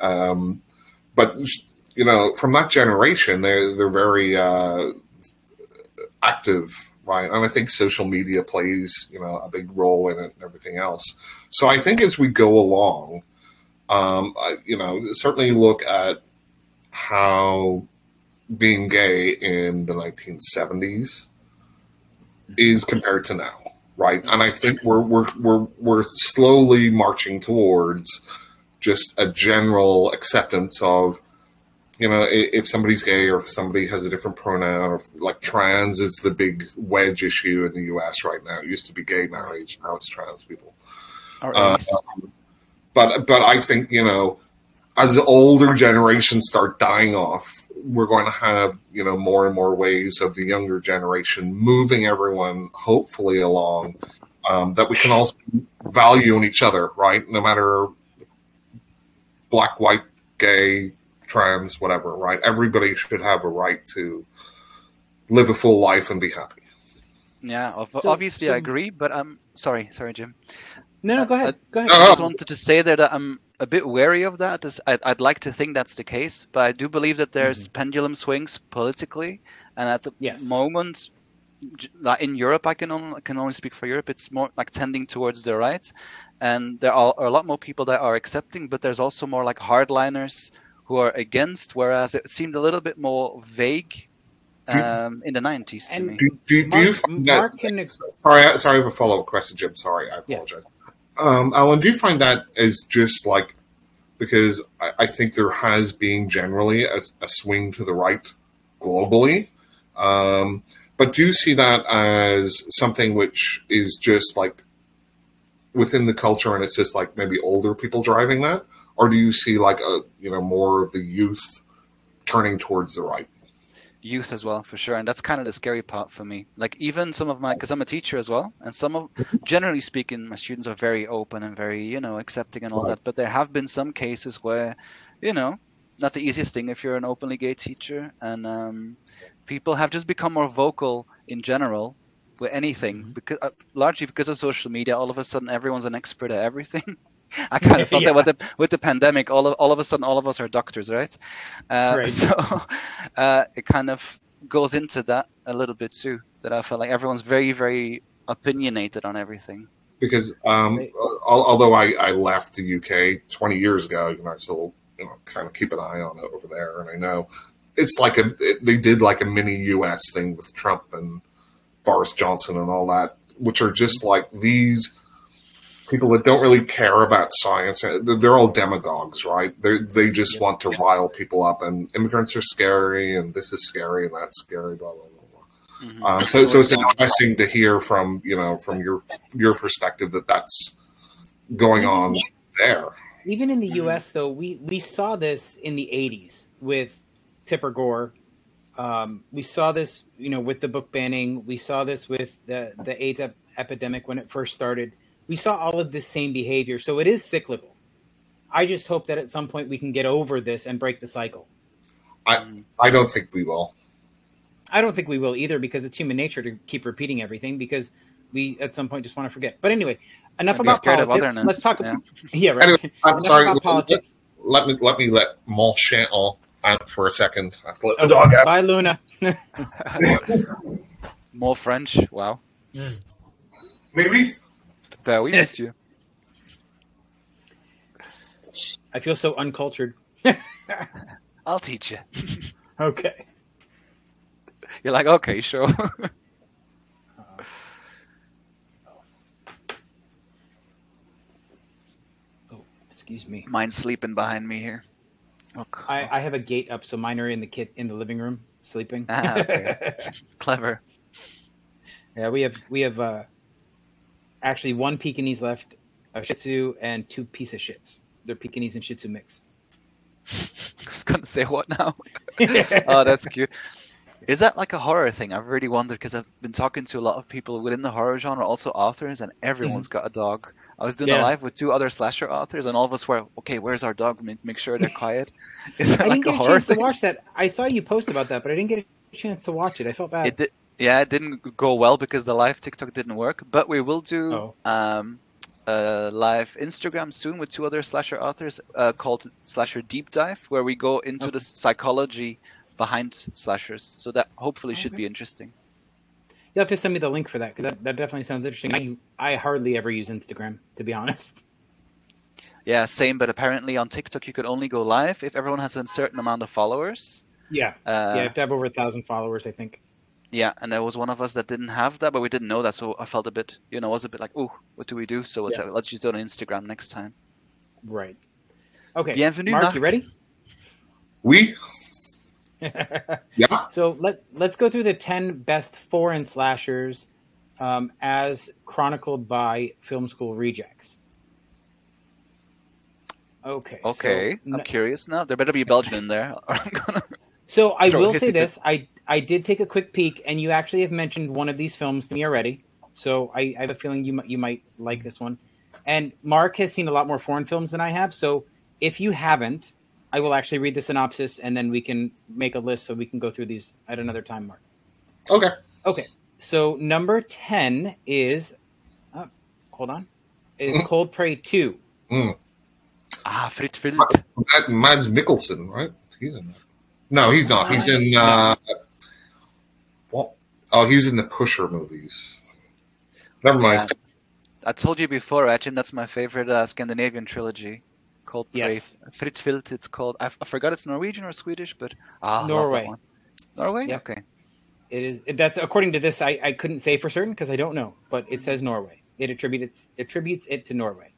Um, but you know, from that generation, they're they're very uh, active, right? And I think social media plays you know a big role in it and everything else. So I think as we go along, um, I, you know, certainly look at how being gay in the 1970s is compared to now, right? And I think we're we're we're we're slowly marching towards just a general acceptance of, you know, if somebody's gay or if somebody has a different pronoun, or if, like trans is the big wedge issue in the U.S. right now. It used to be gay marriage, now it's trans people. Uh. But but I think you know, as older generations start dying off, we're going to have you know more and more waves of the younger generation moving everyone hopefully along um, that we can also value in each other, right? No matter black, white, gay, trans, whatever, right? Everybody should have a right to live a full life and be happy. Yeah, ob- So- obviously so- I agree, but I'm sorry, sorry, Jim. No, no, Uh, go ahead. Go ahead. uh, I just wanted to say there that I'm a bit wary of that. As I'd, I'd like to think that's the case, but I do believe that there's pendulum swings politically, and at the Yes. moment, like in Europe, I can only, can only speak for Europe. It's more like tending towards the right, and there are, are a lot more people that are accepting, but there's also more like hardliners who are against. Whereas it seemed a little bit more vague um, in the 90s to And- me. Do, do, do Mark- you find that? Mark sorry, I- sorry, I have a follow up question, Jim. Sorry, I apologize. Um, Alan, do you find that as just like because I, I think there has been generally a, a swing to the right globally, um, but do you see that as something which is just like within the culture and it's just like maybe older people driving that, or do you see like a you know more of the youth turning towards the right? youth as well for sure and that's kind of the scary part for me like even some of my because i'm a teacher as well and some of generally speaking my students are very open and very you know accepting and all Right. that but there have been some cases where you know not the easiest thing if you're an openly gay teacher and um, people have just become more vocal in general with anything Mhm. because uh, largely because of social media all of a sudden everyone's an expert at everything I kind of felt Yeah. that with the with the pandemic, all of all of a sudden, all of us are doctors, right? Uh, Right. So uh, it kind of goes into that a little bit too. That I felt like everyone's very, very opinionated on everything. because um, Right. although I, I left the UK 20 years ago, you know, I still you know kind of keep an eye on it over there, and I know it's like a it, they did like a mini US thing with Trump and Boris Johnson and all that, which are just like these people that don't really care about science. They're, they're all demagogues, right? They they just Yep. want to rile people up, and immigrants are scary, and this is scary, and that's scary, blah blah blah. blah. Mhm. Um, so, so it's interesting to hear from you know from your your perspective that that's going on there. Even in the Mhm. U.S., though, we we saw this in the '80s with Tipper Gore. Um, we saw this, you know, with the book banning. We saw this with the the AIDS ep- epidemic when it first started. We saw all of this same behavior, so it is cyclical. I just hope that at some point we can get over this and break the cycle. Mhm. I don't think we will. I don't think we will either because it's human nature to keep repeating everything because we at some point just want to forget. But anyway, enough about scared politics. Let's talk. Yeah. Yeah, right. Anyway, I'm enough sorry. about Let, politics. let me let me let Monchanton out for a second. I have to let the dog out. Bye, Luna. More French. Wow. Maybe. We missed you. I feel so uncultured. I'll teach you. okay. You're like, okay, sure. Oh, excuse me. Mine's sleeping behind me here. Look. I, I have a gate up, so mine are in the kit in the living room sleeping. Ah, okay. Clever. yeah, we have we have uh, actually one Pekingese left, a Shih Tzu, and two piece of shits. They're Pekingese and Shih Tzu mix. I was gonna say what now? oh, that's cute. Is that like a horror thing? I've really wondered because I've been talking to a lot of people within the horror genre, also authors, and everyone's got a dog. I was doing Mm-hmm. Yeah. a live with two other slasher authors, and all of us were, okay, where's our dog? Make, make sure they're quiet. Is that I like didn't get a horror chance to watch that. I saw you post about that, but I didn't get a chance to watch it. I felt bad. It did, yeah, it didn't go well because the live TikTok didn't work. But we will do Oh. um, a live Instagram soon with two other slasher authors uh, called Slasher Deep Dive, where we go into Okay. the psychology behind slashers. So that hopefully should be interesting. You'll have to send me the link for that because that, that definitely sounds interesting. I I hardly ever use Instagram to be honest. Yeah, same. But apparently on TikTok you could only go live if everyone has a certain amount of followers. Yeah. Uh, yeah, you have to have over a thousand followers, I think. Yeah, and there was one of us that didn't have that, but we didn't know that, so I felt a bit, you know, I was a bit like, oh, what do we do? So let's, Yeah. let's just do it on Instagram next time. Right. Okay. Bienvenue, Mark, Marc. you ready? We. Yeah. so let let's go through the ten best foreign slashers um, as chronicled by Film School Rejects. Okay. so Okay, n- I'm curious now. There better be a Belgian in there. or I'm gonna. So I Sure, will say you good. this: I I did take a quick peek, and you actually have mentioned one of these films to me already. So I, I have a feeling you might you might like this one. And Mark has seen a lot more foreign films than I have. So if you haven't, I will actually read the synopsis, and then we can make a list so we can go through these at another time, Mark. Okay. Okay. So number ten is, oh, hold on, is Mhm. Cold Prey Two. Mm. Ah, Fritt Vilt. That Mads Mikkelsen, right? He's in that. No, he's not. He's in. Uh, what? Oh, he's in the Pusher movies. Never mind. I told you before, Ajin, that's my favorite uh, Scandinavian trilogy. Cold Prey. Yes. Frit it's called. I, f- I forgot it's Norwegian or Swedish, but ah, I love that Norway. Norway? Yep. Okay. It is that's according to this. I, I couldn't say for certain because I don't know, but it says Norway. It attributes attributes it to Norway.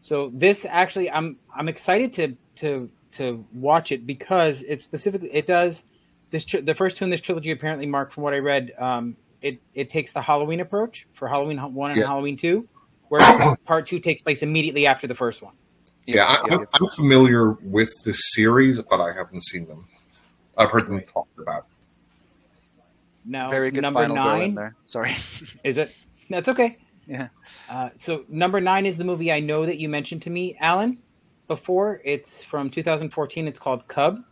So this actually, I'm I'm excited to to to watch it because it specifically it does this tr- the first two in this trilogy apparently Mark from what I read um it it takes the Halloween approach for Halloween one and Yeah. Halloween two, where part two takes place immediately after the first one. Yeah, I, I'm, I'm familiar with the series, but I haven't seen them. I've heard them Right. talked about. Now Very good number final girl in nine there. Sorry. is it? That's okay. yeah. Uh, so number nine is the movie I know that you mentioned to me, Alan, before. It's from 2014. It's called Cub.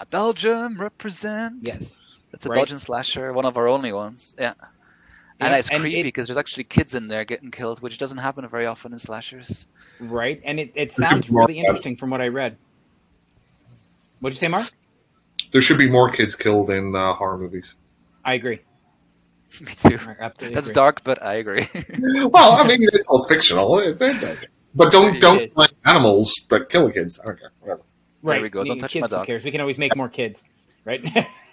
A Belgium represent. Yes. It's a Right. Belgian slasher, one of our only ones. Yeah. And Yeah, it's and creepy it- because there's actually kids in there getting killed, which doesn't happen very often in slashers. Right. And it, it sounds is more really fun. interesting from what I read. What'd you say, Mark? There should be more kids killed in uh, horror movies. I agree. Me too. That's agree. dark, but I agree. well, I mean, it's all fictional. It's, it's, but don't It don't is. Like animals, but kill the kids. I don't care. Whatever. Right. we go. Don't y- touch kids, my who dog. cares? We can always make more kids, right?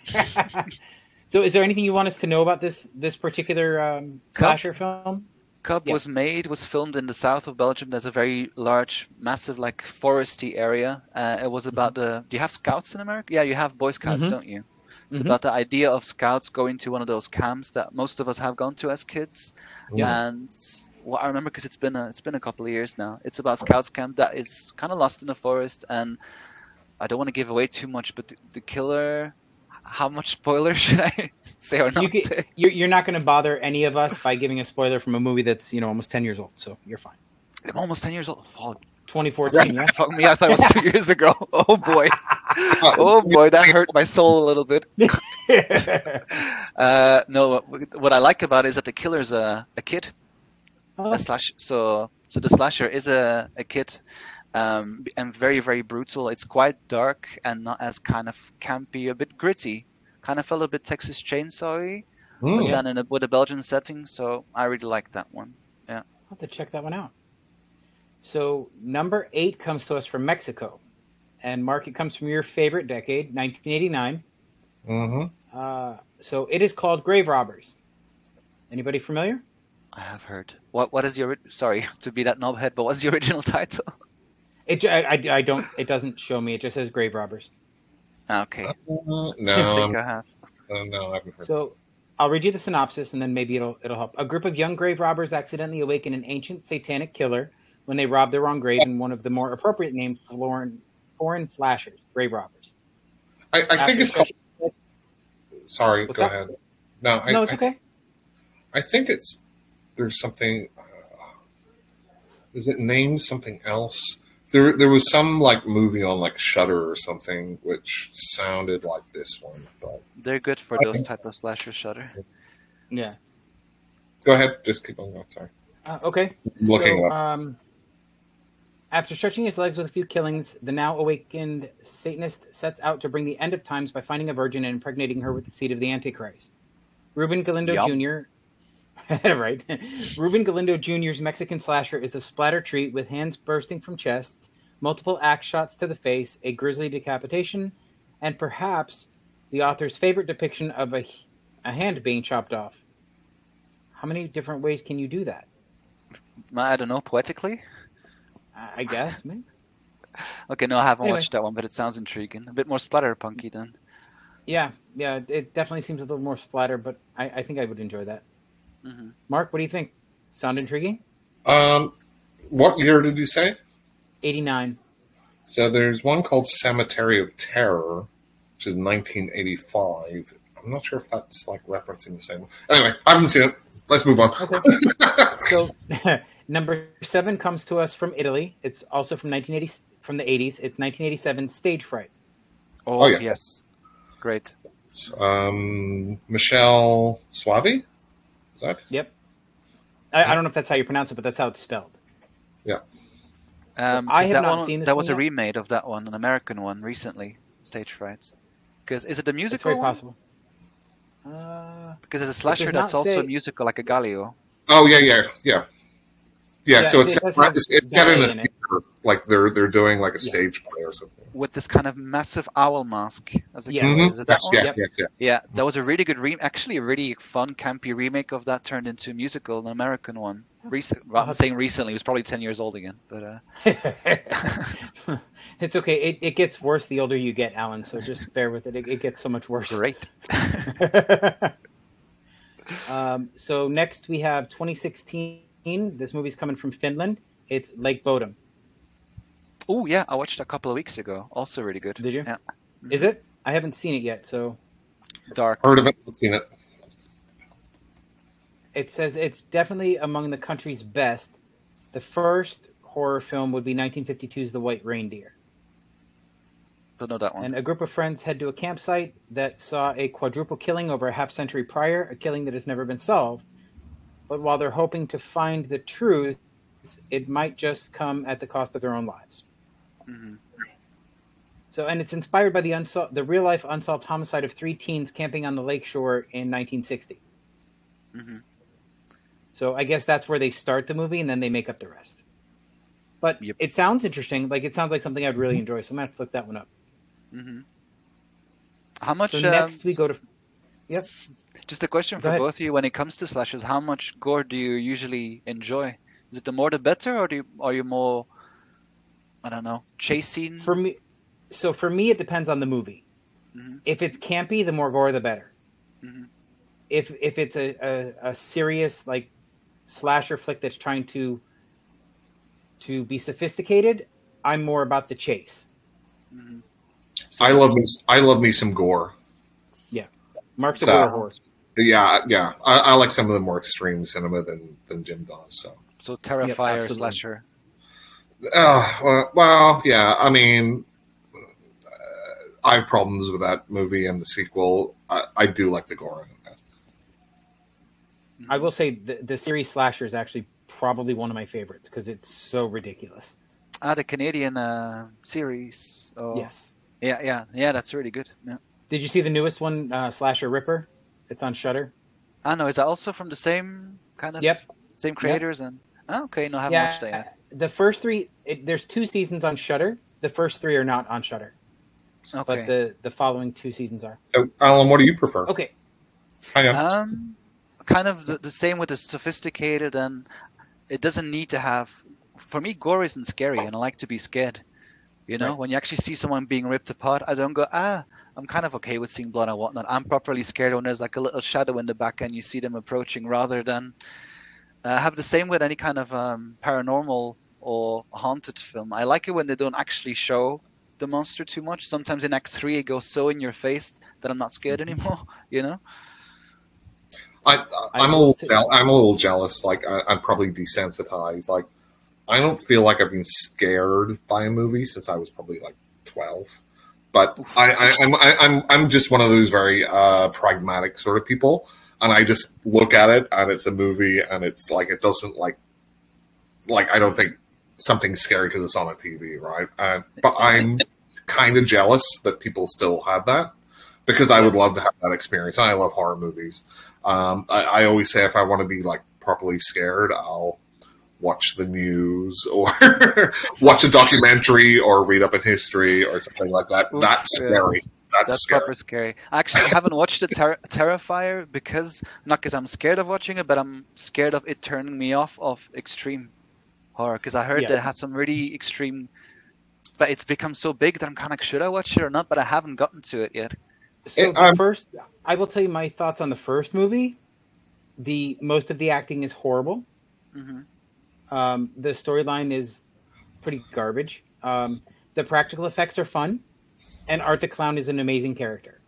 so, is there anything you want us to know about this this particular um, Cub? slasher film? Cub Yeah. was made, was filmed in the south of Belgium. There's a very large, massive, like foresty area. Uh, it was about the. Do you have scouts in America? Yeah, you have Boy Scouts, Mhm. don't you? It's Mhm. about the idea of scouts going to one of those camps that most of us have gone to as kids. Yeah. And what I remember because it's been a, it's been a couple of years now. It's about scouts camp that is kind of lost in the forest, and I don't want to give away too much, but the, the killer. How much spoiler should I say or not You say? you're, you're not going to bother any of us by giving a spoiler from a movie that's you know almost 10 years old, so you're fine. I'm almost ten years old. Oh, 2014, yeah. fuck me! I thought it was two years ago. Oh boy. Oh boy, that hurt my soul a little bit. Uh, no, what- what I like about it is that the killer's a, a kid. Oh, A slash, so so the slasher is a, a kid, um, and very very brutal. It's quite dark and not as kind of campy, a bit gritty. Kind of a little bit Texas Chainsaw-y, but Hmm. then in a, with a Belgian setting. So I really like that one. Yeah, I'll have to check that one out. So number eight comes to us from Mexico, and Mark, it comes from your favorite decade, 1989. Mm-hmm. Uh, so it is called Grave Robbers. Anybody familiar? I have heard. What what is your sorry to be that knobhead, but what's the original title? It I, I, I don't. It doesn't show me. It just says Grave Robbers. okay, Uh, no, I'm- I have. uh, no, I haven't heard. So I'll read you the synopsis, and then maybe it'll it'll help. A group of young grave robbers accidentally awaken an ancient satanic killer when they rob the wrong grave in one of the more appropriate named foreign foreign slashers, grave robbers. I, I think it's called. Sorry, What's go that? ahead. No, I, no, it's I, okay. I think it's there's something. Uh, is it named something else? There, there was some like movie on like Shudder or something which sounded like this one. But They're good for I those think- type of slasher shutter. Yeah. go ahead, just keep on going. Sorry, Uh, okay. Looking so, up. um, after stretching his legs with a few killings, the now awakened Satanist sets out to bring the end of times by finding a virgin and impregnating her with the seed of the Antichrist. Ruben Galindo Yum. Jr. right. Ruben Galindo Jr.'s Mexican slasher is a splatter treat with hands bursting from chests, multiple axe shots to the face, a grisly decapitation, and perhaps the author's favorite depiction of a, a hand being chopped off. How many different ways can you do that? I don't know, poetically. I I guess. maybe. Okay, no, I haven't Anyway. watched that one, but it sounds intriguing. A bit more splatterpunky then. Yeah, yeah. It definitely seems a little more splatter, but I, I think I would enjoy that. hmm Mark, what do you think? Sound intriguing? Um, what year did you say? 89. So there's one called Cemetery of Terror, which is 1985. I'm not sure if that's like referencing the same one. Anyway, I haven't seen it. Let's move on. Okay. So number seven comes to us from Italy. It's also from 1980 from the 80s. It's 1987 Stage Fright. Oh, Oh, yeah. yes. Great. um, Michele Soavi? Is that? Yep. I, I don't know if that's how you pronounce it, but that's how it's spelled. Yeah. Um, I 'cause have that not one, seen this that one was a yet. remake of that one, an American one recently, Stage Frights. Because is it the It's musical very one? possible. Uh, Because it's a slasher not that's also say- a musical, like a giallo. Oh yeah, yeah, yeah. Yeah, Yeah, so it it's does have it's, it's set in a ballet in it. like they're they're doing like a Yeah. stage play or something. with this kind of massive owl mask as a Yes. killer. Is it that Yes, yes, Yep. yes, yes. Yeah, that was a really good re actually a really fun, campy remake of that turned into a musical, an American one. Recent, well, I'll I'm saying recently, it was probably 10 years old again, but uh, it's okay. It, it gets worse the older you get, Alan. So just bear with it. It, it gets so much worse. great. um, so next we have 2016. This movie's coming from Finland. It's Lake Bodom. Oh yeah, I watched a couple of weeks ago. Also really good. Did you? Yeah. Is it? I haven't seen it yet. So Dark. Heard of it? I've seen it. it says it's definitely among the country's best. The first horror film would be 1952's The White Reindeer. Don't know that one. And a group of friends head to a campsite that saw a quadruple killing over a half century prior, a killing that has never been solved. But while they're hoping to find the truth, it might just come at the cost of their own lives. hmm So, and it's inspired by the unsol- the real life unsolved homicide of three teens camping on the lakeshore in 1960. hmm So I guess that's where they start the movie and then they make up the rest. But Yep. it sounds interesting. Like it sounds like something I'd really enjoy. So I'm gonna have to flip that one up. Hmm How much? So um, next we go to. Yep. Just a question Go for ahead. both of you: When it comes to slashes, how much gore do you usually enjoy? Is it the more the better, or do you, are you more, I don't know, chase scene? For me, so for me it depends on the movie. Mhm. If it's campy, the more gore the better. Mhm. If if it's a, a, a serious like slasher flick that's trying to to be sophisticated, I'm more about the chase. Mhm. I love me. I love me some gore. Yeah. Mark the So- gore horse. Yeah, yeah. I, I like some of the more extreme cinema than than Jim does. So. So Terrifier absolutely. slasher. Uh, well, well, yeah. I mean, uh, I have problems with that movie and the sequel. I, I do like the gore in it. I will say the, the series slasher is actually probably one of my favorites because it's so ridiculous. Ah, the Canadian uh, series. Oh. Yes. Yeah, yeah, yeah. That's really good. Yeah. Did you see the newest one, uh, Slasher Ripper? It's on Shudder. I know. Is that also from the same kind of? Yep. Same creators and. Oh, okay, no, I haven't yeah, watched that yet. the first three. It, there's two seasons on Shudder. The first three are not on Shudder, Okay. but the the following two seasons are. So, Alan, what do you prefer? Okay. I know. Um, kind of the, the same with the sophisticated, and it doesn't need to have. For me, gore isn't scary, and I like to be scared. You know, Right. when you actually see someone being ripped apart, I don't go ah. I'm kind of okay with seeing blood and whatnot. I'm properly scared when there's like a little shadow in the back and you see them approaching, rather than uh, have the same with any kind of um, paranormal or haunted film. I like it when they don't actually show the monster too much. Sometimes in Act Three, it goes so in your face that I'm not scared anymore. You know. I, I I'm a will little, I'm a little jealous. Like I, I'm probably desensitized. Like I don't feel like I've been scared by a movie since I was probably like 12. But I, I'm, I, I'm, I'm just one of those very uh, pragmatic sort of people, and I just look at it and it's a movie and it's like it doesn't like, like I don't think something's scary because it's on a TV, right? Uh, but I'm kind of jealous that people still have that because I would love to have that experience. I love horror movies. Um, I, I always say if I want to be like properly scared, I'll watch the news or watch a documentary or read up in history or something like that. Oof, That's yeah. scary. That's, That's scary. proper scary. I actually haven't watched the Ter- Terrifier because not because I'm scared of watching it, but I'm scared of it turning me off of extreme horror. Because I heard Yeah. that it has some really extreme, but it's become so big that I'm kind of should I watch it or not? But I haven't gotten to it yet. So It- the I'm- first, I will tell you my thoughts on the first movie. The most of the acting is horrible. hmm Um, the storyline is pretty garbage. Um, the practical effects are fun, and Art the Clown is an amazing character,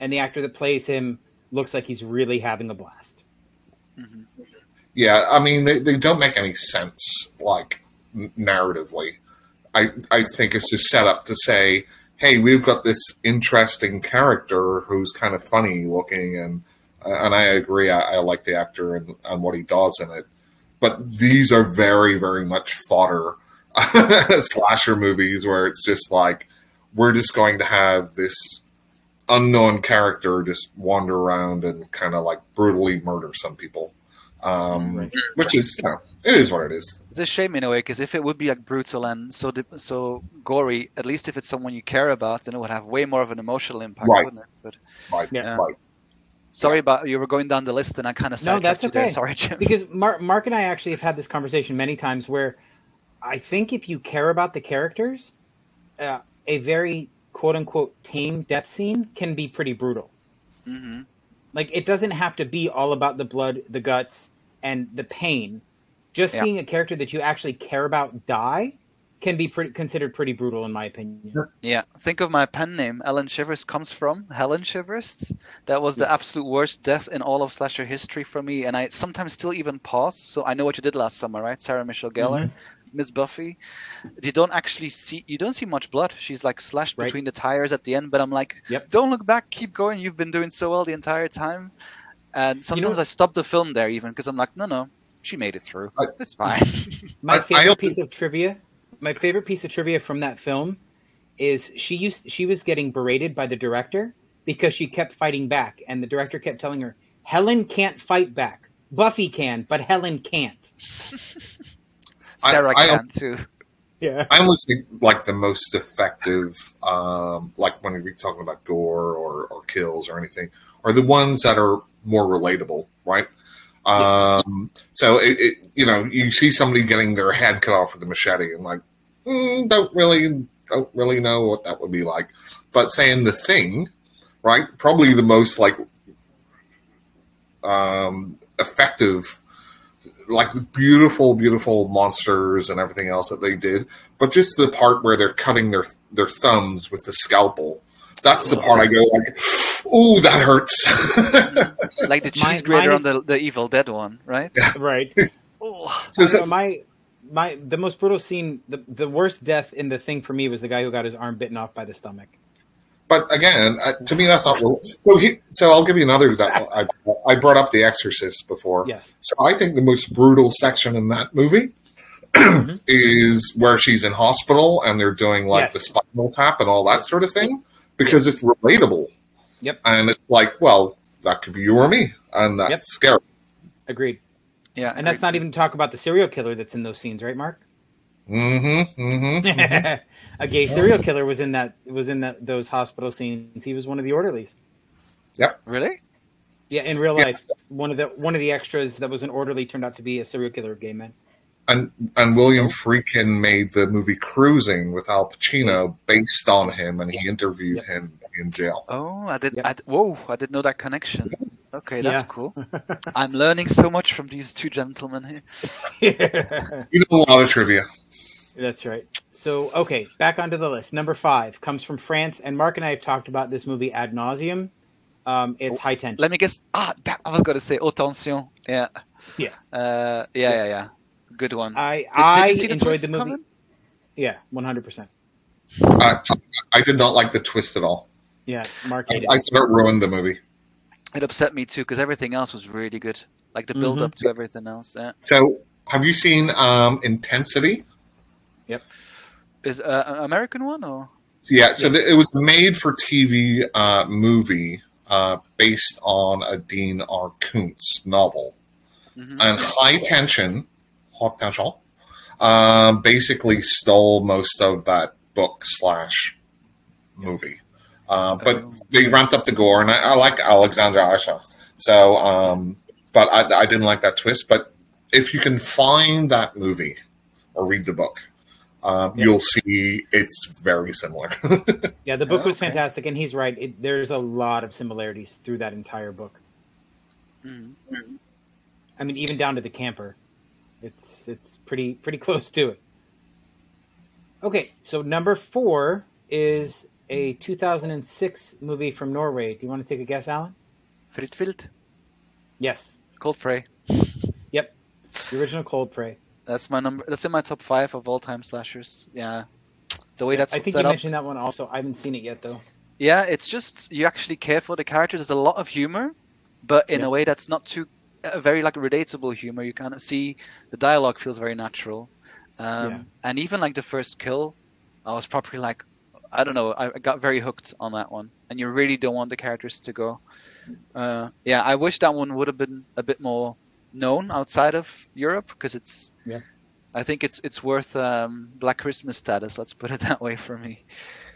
and the actor that plays him looks like he's really having a blast. hmm Yeah, I mean they, they don't make any sense like narratively. I I think it's just set up to say, hey, we've got this interesting character who's kind of funny looking, and and I agree. I, I like the actor and, and what he does in it, but these are very very much fodder slasher movies where it's just like we're just going to have this unknown character just wander around and kind of like brutally murder some people. Um, Right. which is, you know, it is what it is. It's a shame in a way because if it would be like brutal and so di- so gory, at least if it's someone you care about, then it would have way more of an emotional impact, Right. wouldn't it? But Right, Yeah. right. Sorry about you were going down the list and I kind of No, sidetracked that's you there. okay. Sorry, Jim. because Mark, Mark and I actually have had this conversation many times where I think if you care about the characters, uh, a very quote unquote tame death scene can be pretty brutal. hmm Like it doesn't have to be all about the blood, the guts, and the pain. Just Yeah. seeing a character that you actually care about die can be pretty, considered pretty brutal in my opinion. Yeah, think of my pen name. Alan Shivers comes from Helen Shivers. That was the absolute worst death in all of slasher history for me, and I sometimes still even pause. So I know what you did last summer, right? Sarah Michelle Gellar, Mm-hmm. Miss Buffy. You don't actually see, you don't see much blood. She's like slashed Right. between the tires at the end, but I'm like, Yep. don't look back, keep going. You've been doing so well the entire time. And sometimes I stop the film there even because I'm like, no, no, she made it through. I- it's fine. My I- I favorite also- piece of trivia, my favorite piece of trivia from that film is she used she was getting berated by the director because she kept fighting back and the director kept telling her Helen can't fight back. Buffy can, but Helen can't. I- Sarah I- can too. Yeah. I almost think like the most effective, um, like when we're talking about gore or, or kills or anything, are the ones that are more relatable, right? Um, so it, it, you know, you see somebody getting their head cut off with a machete and like, mm, don't really, don't really know what that would be like. But saying the thing, right? Probably the most like, um, effective like beautiful, beautiful monsters and everything else that they did, but just the part where they're cutting their their thumbs with the scalpel. That's the part I go like, "Ooh, that hurts." Like the cheese grater on the, the Evil Dead one, right? Right. Oh. So, so, my my the most brutal scene the the worst death in the thing for me was the guy who got his arm bitten off by the stomach. but again, uh, to me, that's not. real- So, he, so I'll give you another example. I, I brought up The Exorcist before. Yes. So I think the most brutal section in that movie Mhm. is where she's in hospital and they're doing like Yes. the spinal tap and all that sort of thing because it's relatable. Yep. And it's like, well, that could be you or me, and that's Yep. scary. Agreed. Yeah, And that's not even to talk about the serial killer that's in those scenes, right, Mark? Mm-hmm. Mm-hmm. a gay serial killer was in that was in that those hospital scenes. He was one of the orderlies. Yep. Really. Yeah, in real Yes. life, one of the one of the extras that was an orderly turned out to be a serial killer of gay men. And and William Friedkin made the movie Cruising with Al Pacino based on him, and he interviewed Yep. him in jail. Oh, I did. Yep. I, d- whoa, I didn't know that connection. Okay, that's Yeah. cool. I'm learning so much from these two gentlemen here. You know a lot of trivia. That's right. So, okay, back onto the list. Number five comes from France, and Mark and I have talked about this movie ad nauseum. Um, it's High Tension. Let me guess. Ah, that, I was gonna say Attention. Yeah. Yeah. Uh, yeah, yeah, yeah. Good one. I Did, I did you see the enjoyed twist the movie. coming? Yeah, one hundred percent. I, I did not like the twist at all. Yeah, Mark I, hated I thought it ruined the movie. It upset me too because everything else was really good. Like the build Mhm. up to everything else. Yeah. So, have you seen um, Intensity? Yep. Is uh, an American one or? Yeah, so Yeah. th- it was made for TV uh, movie uh, based on a Dean R. Koontz novel. Mhm. And High Tension, Hot Tension, um, basically stole most of that book slash movie. Uh, but Oh. they ramped up the gore, and I, I like Alexandre Aja. So, um, but I, I didn't like that twist. But if you can find that movie or read the book, um, Yeah. you'll see it's very similar. Yeah, the book Oh, was okay. fantastic, and he's right. It, there's a lot of similarities through that entire book. Mhm. I mean, even down to the camper. It's it's pretty pretty close to it. Okay, so number four is a 2006 movie from Norway. Do you want to take a guess, Alan? Fritt Vilt. Yes. Cold Prey. Yep. The original Cold Prey. That's my number. That's in my top five of all time slashers. Yeah. The way Yeah, that's I think set you up. mentioned that one also. I haven't seen it yet though. Yeah, it's just you actually care for the characters. There's a lot of humor, but in Yeah. a way that's not too a very like relatable humor. You kind of see the dialogue feels very natural, um, Yeah. and even like the first kill, I was probably like, I don't know, I I got very hooked on that one, and you really don't want the characters to go. Uh, yeah, I wish that one would have been a bit more known outside of Europe because it's. Yeah. I think it's it's worth um, Black Christmas status. Let's put it that way for me.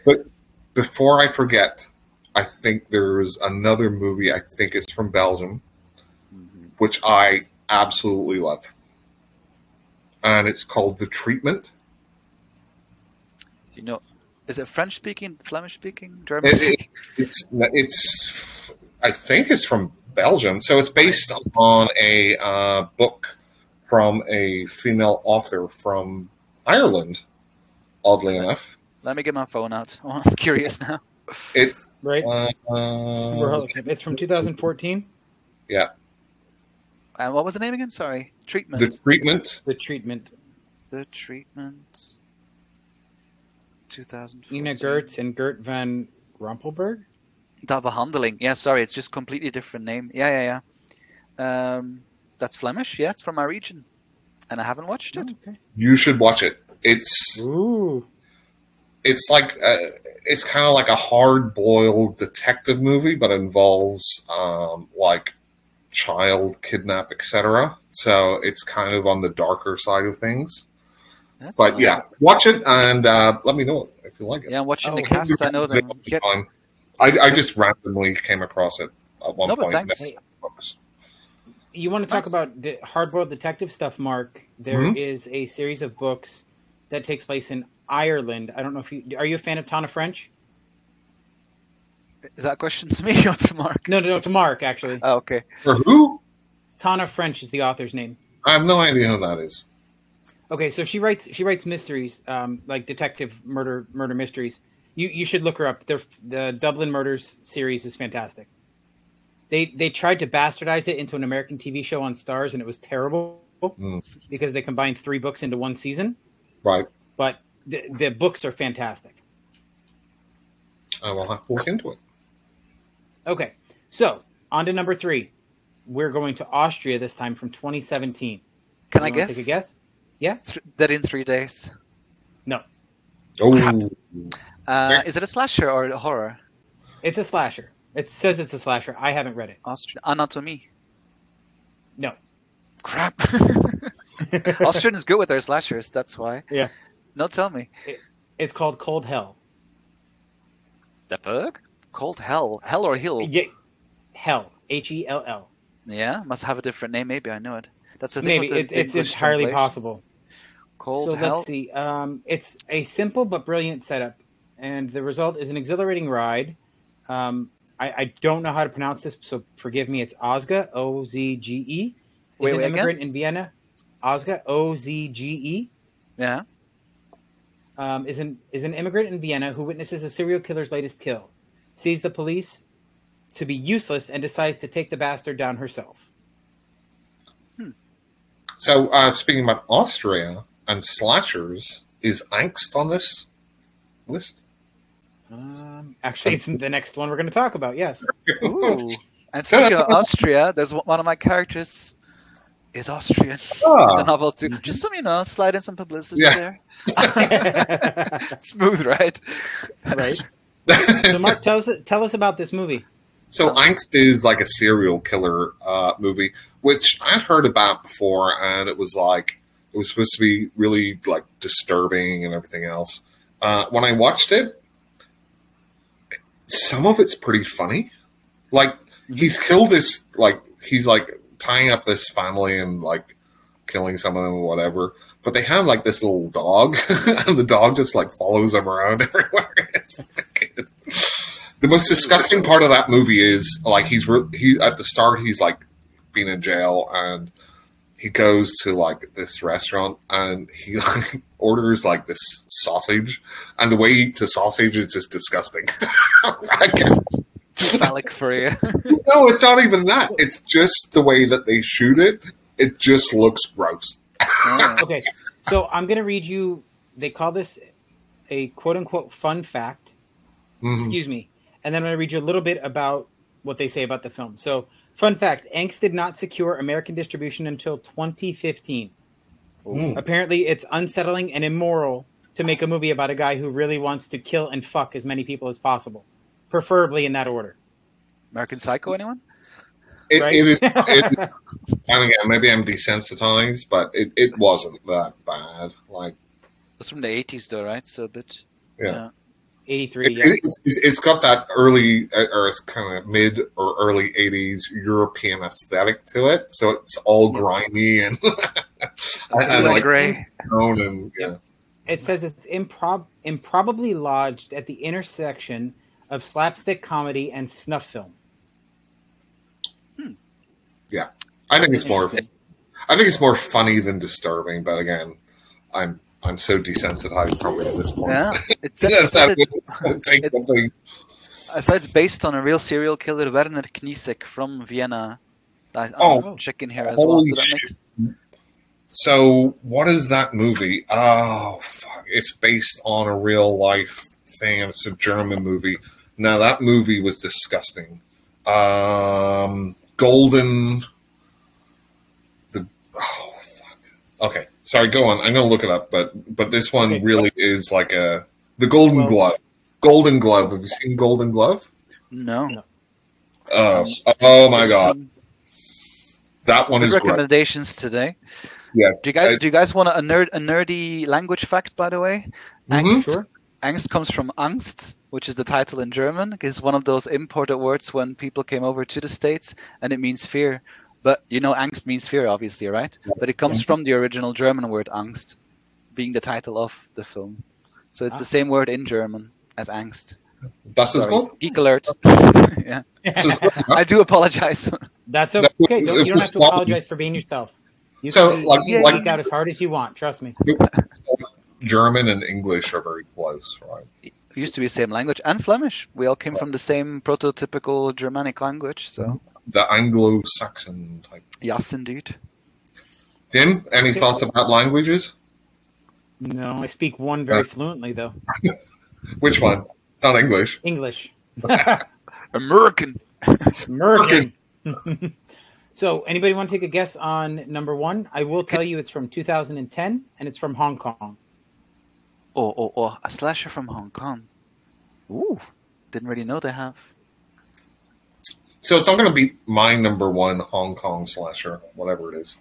But before I forget, I think there's another movie. I think it's from Belgium, which I absolutely love, and it's called The Treatment. Do you know? Is it French speaking, Flemish speaking, German It, it, it's it's I think it's from Belgium, so it's based on a uh, book from a female author from Ireland. Oddly enough, Let me get my phone out. Oh, I'm curious now. it's Right? uh, it's from 2014. yeah And what was the name again? Sorry. Treatment. the treatment. The treatment. The treatment. 2014. Ina Geerts and Geert Van Rampelberg. Da behandeling. Yeah, sorry, it's just completely different name. Yeah, yeah, yeah. Um, that's Flemish. Yeah, it's from my region, and I haven't watched it. okay. You should watch it. It's Ooh. it's like uh, it's kind of like a hard boiled detective movie, but involves um, like child kidnap, etc. So it's kind of on the darker side of things. That's But nice. yeah, watch it and uh, let me know if you like it. Yeah, I'm watching Oh, the cast. I know them. It'll be I, I just randomly came across it at one No, but point. thanks. You want to talk Thanks. about de- hard-boiled detective stuff, Mark? There is Mhm. a series of books that takes place in Ireland. I don't know if you are you a fan of Tana French? is that a question to me or to Mark? No, no, no, to Mark actually. Oh, okay. For who? Tana French is the author's name. I have no idea who that is. Okay, so she writes she writes mysteries, um, like detective murder murder mysteries. You you should look her up. The the Dublin Murders series is fantastic. They they tried to bastardize it into an American TV show on Starz, and it was terrible Mm, because they combined three books into one season. right. But the the books are fantastic. I will have to look into it. Okay, so on to number three. We're going to Austria this time from 2017. Can I You wanna guess? Take a guess? Yeah. Th- Dead in three days. No, Oh, Uh, is it a slasher or a horror? it's a slasher. It says it's a slasher. I haven't read it. Austrian Anatomy. No. Crap. Austrian is good with their slashers. That's why. Yeah. No, tell me. It's called Cold Hell. The fuck? Cold hell. Hell or hill? Yeah, Hell. H E L L. Yeah, must have a different name. Maybe I know it. That's the thing Maybe the it, it's entirely possible. Cold so hell. let's see. Um, it's a simple but brilliant setup, and the result is an exhilarating ride. Um, I, I don't know how to pronounce this, so forgive me. It's Ozga, O Z G E. Is Wait, an wait, again? immigrant in Vienna. Ozga, O Z G E. Yeah. um, is an is an immigrant in Vienna who witnesses a serial killer's latest kill, sees the police to be useless, and decides to take the bastard down herself. So uh, speaking about Austria and slashers, is Angst on this list? Um, actually, it's the next one we're going to talk about. Yes. Ooh. And speaking of Austria, there's one one of my characters is Austrian. The Ah, novel too. Just some, you know, slide in some publicity Yeah. there. Smooth, right? right. So, Mark, tell us tell us about this movie. So Angst is like a serial killer uh, movie, which I'd heard about before, and it was like it was supposed to be really like disturbing and everything else. Uh, when I watched it, some of it's pretty funny. Like he's killed this, like he's like tying up this family and like killing some of them or whatever. But they have like this little dog, and the dog just like follows them around everywhere. It's fucking- the most disgusting part of that movie is like he's re- he at the start he's like being in jail and he goes to like this restaurant and he like orders like this sausage and the way he eats a sausage is just disgusting. I can't- phallic for you. no, it's not even that. It's just the way that they shoot it. It just looks gross. Yeah. Okay, so I'm going to read you. They call this a quote unquote fun fact. Mhm. Excuse me. And then I'm going to read you a little bit about what they say about the film. So, fun fact: Angst did not secure American distribution until 2015. Mm. Apparently, it's unsettling and immoral to make a movie about a guy who really wants to kill and fuck as many people as possible, preferably in that order. American Psycho, anyone? It, Right? it is. It, and again, maybe I'm desensitized, but it, it wasn't that bad. Like, It's from the 80s, though, right? So a bit. Yeah. 83. it, Yeah. it's, it's it's got that early uh, or it's kind of mid or early '80s European aesthetic to it, so it's all grimy and and, and like gray. tone and yeah. It says it's improb- improbably lodged at the intersection of slapstick comedy and snuff film. Yeah, I think it's more. I think it's more funny than disturbing, but again, I'm I'm so desensitized probably at this point. Yeah. It That's how it, it takes something. it said it's based on a real serial killer, Werner Kniesek from Vienna. I, I'm Oh. checking here as well. Holy So makes, shit. So what is that movie? Oh fuck! It's based on a real life thing, and it's a German movie. Now that movie was disgusting. Um, Golden. The oh fuck. Okay, sorry. Go on. I'm gonna look it up, but but this one Okay. really is like a the Golden Well- Glove. Golden Glove. Have you seen Golden Glove? no. No. Oh, oh my god, that one Good is great. recommendations today. Yeah. Do you guys Uh, do you guys want a nerd a nerdy language fact by the way? Mhm. Angst, Sure. Angst comes from Angst, which is the title in German. It's one of those imported words when people came over to the States, and it means fear. But you know, Angst means fear, obviously, right? But it comes from the original German word Angst, being the title of the film. So it's Ah. the same word in German as Angst. Das ist gut. geek alert. yeah, Das ist gut. I do apologize. That's That- okay. Don't, you don't have to stop- apologize for being yourself. You So, can, be, like- you like- geek out as hard as you want. Trust me. German and English are very close, right? it used to be the same language, and Flemish. We all came from the same prototypical Germanic language. So The Anglo-Saxon type. yes, indeed. Tim, any thoughts about languages? No, I speak one very Uh, fluently though. Which one? It's not English. English. American. American. so, anybody want to take a guess on number one? I will tell you it's from 2010 and it's from Hong Kong. Oh, oh, oh, a slasher from Hong Kong. Ooh, didn't really know they have. So it's not going to be my number one Hong Kong slasher, whatever it is.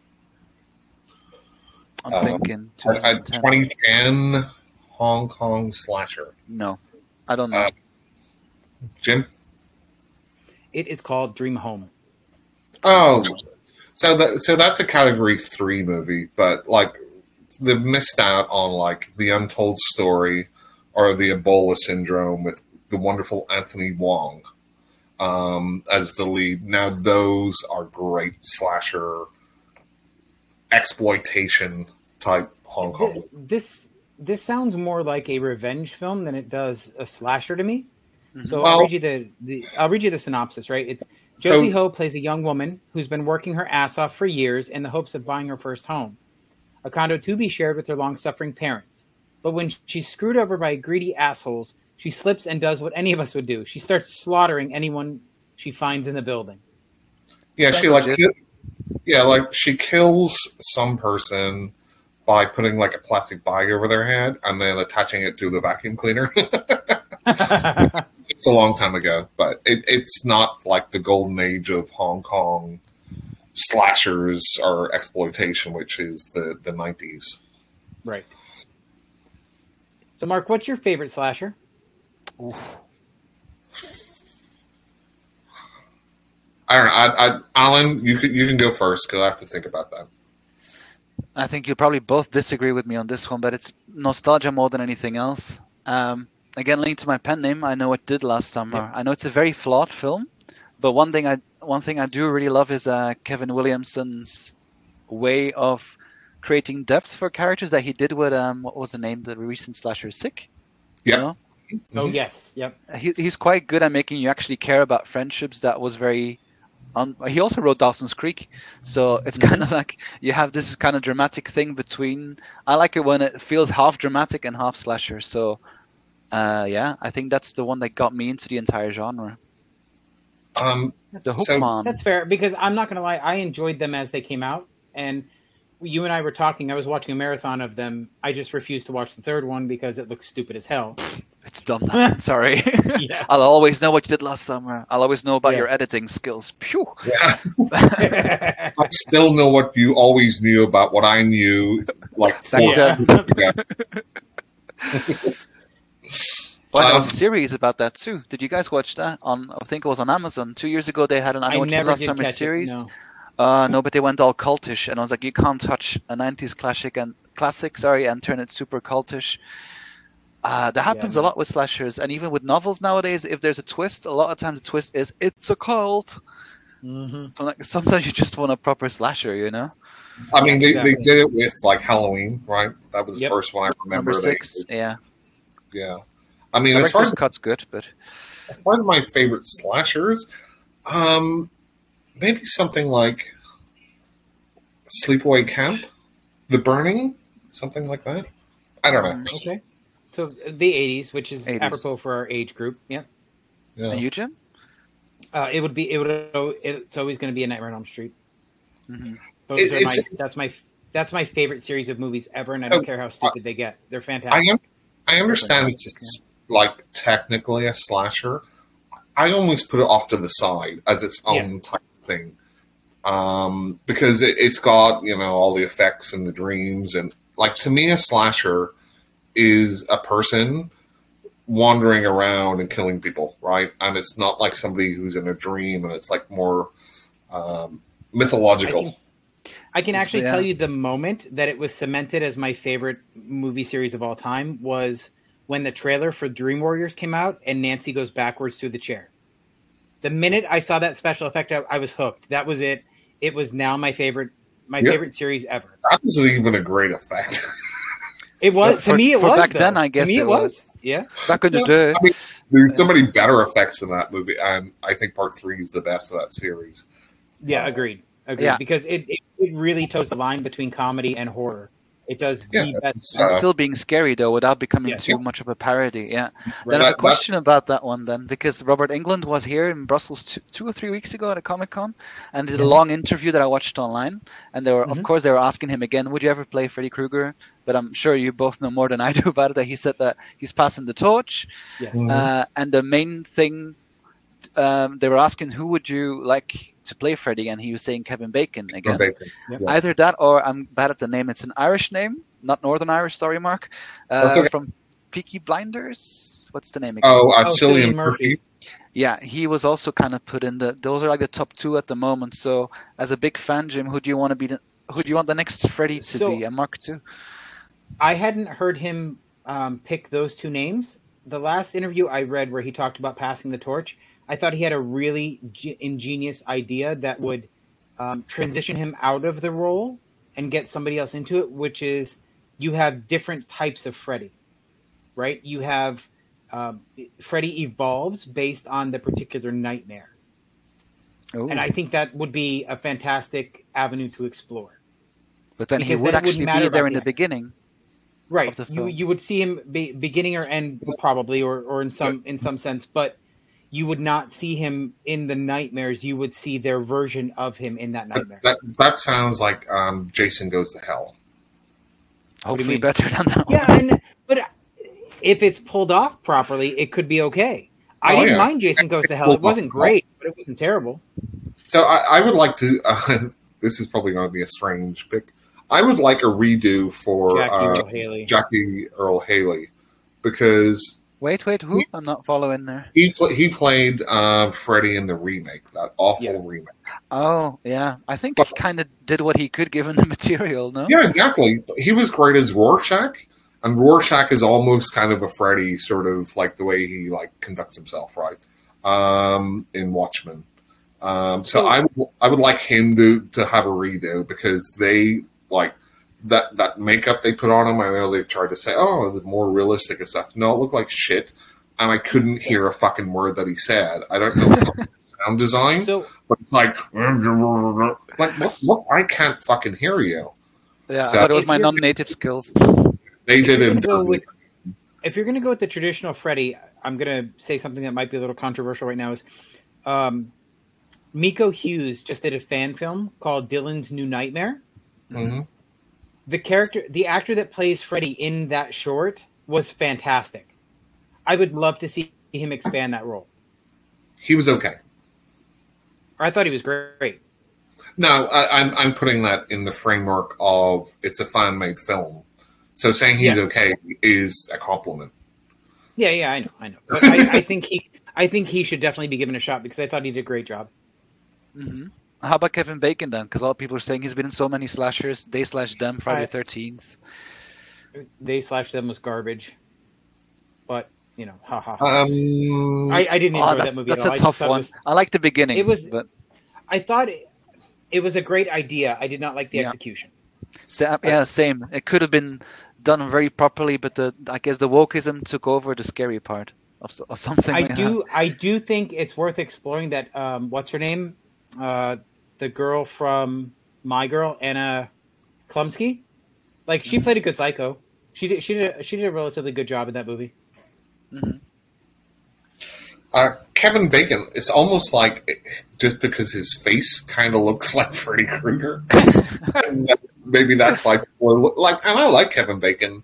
I'm Um, thinking A, a 2010. 2010 Hong Kong slasher. No, I don't know. Uh, Jim? It is called Dream Home. Oh, so that so that's a category three movie, but like they've missed out on like the Untold Story or the Ebola Syndrome with the wonderful Anthony Wong um, as the lead. Now those are great slasher exploitation type Hong Kong. This this sounds more like a revenge film than it does a slasher to me. Mhm. So Well- I'll read you the, the I'll read you the synopsis, right? It's Josie So- Ho plays a young woman who's been working her ass off for years in the hopes of buying her first home, a condo to be shared with her long-suffering parents. But when she's screwed over by greedy assholes, she slips and does what any of us would do. She starts slaughtering anyone she finds in the building. Yeah, she like yeah, like she kills some person by putting like a plastic bag over their head and then attaching it to the vacuum cleaner. it's a long time ago, but it, it's not like the golden age of Hong Kong slashers or exploitation, which is the the nineties. right. So Mark, what's your favorite slasher? Oof. I don't know. I, I, Alan, you can you can go first because I have to think about that. I think you'll probably both disagree with me on this one, but it's nostalgia more than anything else. Um, again, linked to my pen name, I know it did last summer. Yep. I know it's a very flawed film, but one thing I one thing I do really love is uh, Kevin Williamson's way of creating depth for characters that he did with um, what was the name the recent slasher Sick. You know? Oh Mhm. yes, yep. he, he's quite good at making you actually care about friendships that was very un- he also wrote Dawson's Creek. So it's kind of like you have this kind of dramatic thing between I like it when it feels half dramatic and half slasher. So uh, yeah I think that's the one that got me into the entire genre. Um, the So- Hookman That's fair because I'm not gonna lie, I enjoyed them as they came out, and you and I were talking. I was watching a marathon of them. I just refused to watch the third one because it looks stupid as hell. it's dumb now. sorry Yeah. I'll always know what you did last summer I'll always know about Yeah. your editing skills Phew. yeah, I still know what you always knew about what I knew like Back four then. years ago. Well, there was Um, a series about that too. Did you guys watch that? On I think it was on Amazon. Two years ago, they had an I I know what you did never last summer catch series. it. No. Uh, no, but they went all cultish, and I was like, you can't touch a '90s classic and classic, sorry, and turn it super cultish. Uh, that happens no. a lot with slashers, and even with novels nowadays. If there's a twist, a lot of times the twist is it's a cult. Mm-hmm. So like sometimes you just want a proper slasher, you know. I mean, they, they did it with like Halloween, right? That was the first one I remember. Number they- six, yeah. yeah. I mean, as Director's far as, cut's good, but one of my favorite slashers, um, maybe something like Sleepaway Camp, The Burning, something like that. I don't know. Mm. Okay. So the 80s, which is 80s. apropos for our age group. Yeah. Yeah. and you, Jim? Uh, it would be. It would. It's always going to be a Nightmare on Elm Street. hmm Those It- are my. That's my. That's my favorite series of movies ever, and I don't care how stupid they get. They're I fantastic. am. I understand it's just like technically a slasher. I almost put it off to the side as its own type of thing, um, because it, it's got you know all the effects and the dreams and like to me a slasher is a person wandering around and killing people, right? And it's not like somebody who's in a dream and it's like more um, mythological. I can- I can actually yeah. tell you the moment that it was cemented as my favorite movie series of all time was when the trailer for Dream Warriors came out and Nancy goes backwards through the chair. The minute I saw that special effect, I, I was hooked. That was it. It was now my favorite, my Yep. favorite series ever. that was even a great effect. It was But to for- me. It for was back though. then, I To guess me, it it was. Yeah. Back in the Yeah, day. I mean, there's so many better effects in that movie, and I think part three is the best of that series. Yeah. Agreed. Agreed. Yeah. Because it, it it really toes the line between comedy and horror. It does Yeah, the best. it's, uh, still being scary though, without becoming Yeah. too much of a parody. Yeah. Right. Then I have a question about that one then, because Robert Englund was here in Brussels two, two or three weeks ago at a Comic Con, and did a long interview that I watched online. And they were, of Mhm. course, they were asking him again, "Would you ever play Freddy Krueger?" But I'm sure you both know more than I do about it. That he said that he's passing the torch, Yes. Mhm. uh, and the main thing. Um, they were asking who would you like to play Freddy, and he was saying Kevin Bacon again. Bacon. Yeah. Either that, or I'm bad at the name. It's an Irish name, not Northern Irish. Sorry, Mark. Uh, okay. From Peaky Blinders. What's the name again? Oh, uh, Oh, Cillian Cillian Murphy. Murphy. Yeah, he was also kind of put in the. Those are like the top two at the moment. So, as a big fan, Jim, who do you want to be? The, who do you want the next Freddy to So- be? And Mark too. I hadn't heard him um, pick those two names. The last interview I read where he talked about passing the torch, I thought he had a really ge- ingenious idea that would um, transition him out of the role and get somebody else into it, which is you have different types of Freddy, right? You have um, Freddy evolves based on the particular nightmare. Ooh, And I think that would be a fantastic avenue to explore. but then he would then actually be there in the the beginning. right the you you would see him be, beginning or end probably or, or in some in some sense but you would not see him in the nightmares you would see their version of him in that nightmare that that sounds like um, Jason Goes to Hell. What do you Hopefully better than that yeah one. and but if it's pulled off properly it could be okay i Oh, didn't yeah. mind jason goes to hell it wasn't great but it wasn't terrible So I, I would like to. Uh, this is probably going to be a strange pick. I would like a redo for jackie uh, Earle haley Jackie Earle Haley because Wait, wait, who? I'm not following there. he pl- he played uh, Freddy in the remake, that awful Yeah. remake. Oh, yeah. I think he kind of did what he could given the material, no? Yeah, exactly. He was great as Rorschach, and Rorschach is almost kind of a Freddy, sort of like the way he like conducts himself, right? Um, in Watchmen. Um, so So- I would I would like him to to have a redo because they like that that makeup they put on him. I know they tried to say, oh, the more realistic and stuff. No, it looked like shit, and I couldn't hear a fucking word that he said. I don't know if it's sound design, so but it's like like what, what? I can't fucking hear you. Yeah, So- I thought it was my non-native skills. They If did you're it. gonna go with- if you're going to go with the traditional Freddy, I'm going to say something that might be a little controversial right now. Is um, Miko Hughes just did a fan film called Dylan's New Nightmare. Mhm. The character, the actor that plays Freddy in that short was fantastic. I would love to see him expand that role. He was okay. I thought he was great. No, I, I'm I'm putting that in the framework of it's a fan made film. So saying he's Yeah. okay is a compliment. Yeah, yeah, I know, I know. But I, I think he, I think he should definitely be given a shot because I thought he did a great job. hmm How about Kevin Bacon then? Because a lot of people are saying he's been in so many slashers. They slash them, Friday I- the 13th. They slash them was garbage, but you know, ha ha. ha. Um, I, I didn't enjoy Oh, that movie that's at all. a I tough just one. was- I like the beginning. It was- but I thought it, it was a great idea. I did not like the Yeah. execution. sa- yeah, same. It could have been done very properly, but the I guess the wokeism took over the scary part of, of something. I like that. do I do think it's worth exploring that. Um, what's her name? Uh, the girl from My Girl, Anna Chlumsky. Like she played a good psycho. She did she did she did a relatively good job in that movie. Mhm. uh, Kevin Bacon. It's almost like just because his face kind of looks like Freddy Krueger. That- Maybe that's why people are like. And I like Kevin Bacon.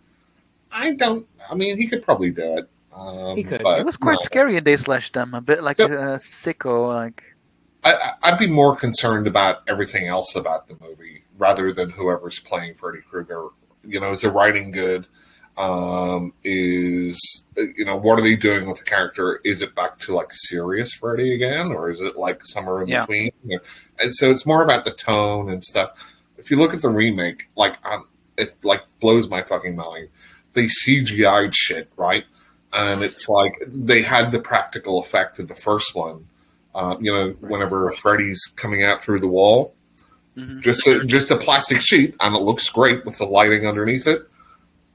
I don't. I mean, he could probably do it. Um, He could. But, It was quite no. scary in They Slash Them, a bit like Yep. a sicko. Like I, I'd be more concerned about everything else about the movie rather than whoever's playing Freddy Krueger. You know, is the writing good? Um, is you know what are they doing with the character? Is it back to like serious Freddy again, or is it like somewhere in Yeah. between? And so it's more about the tone and stuff. If you look at the remake, like um, it like blows my fucking mind. They CGI'd shit, right? And it's like they had the practical effect of the first one. Um, you know, whenever Freddy's coming out through the wall, mhm. just a, just a plastic sheet, and it looks great with the lighting underneath it.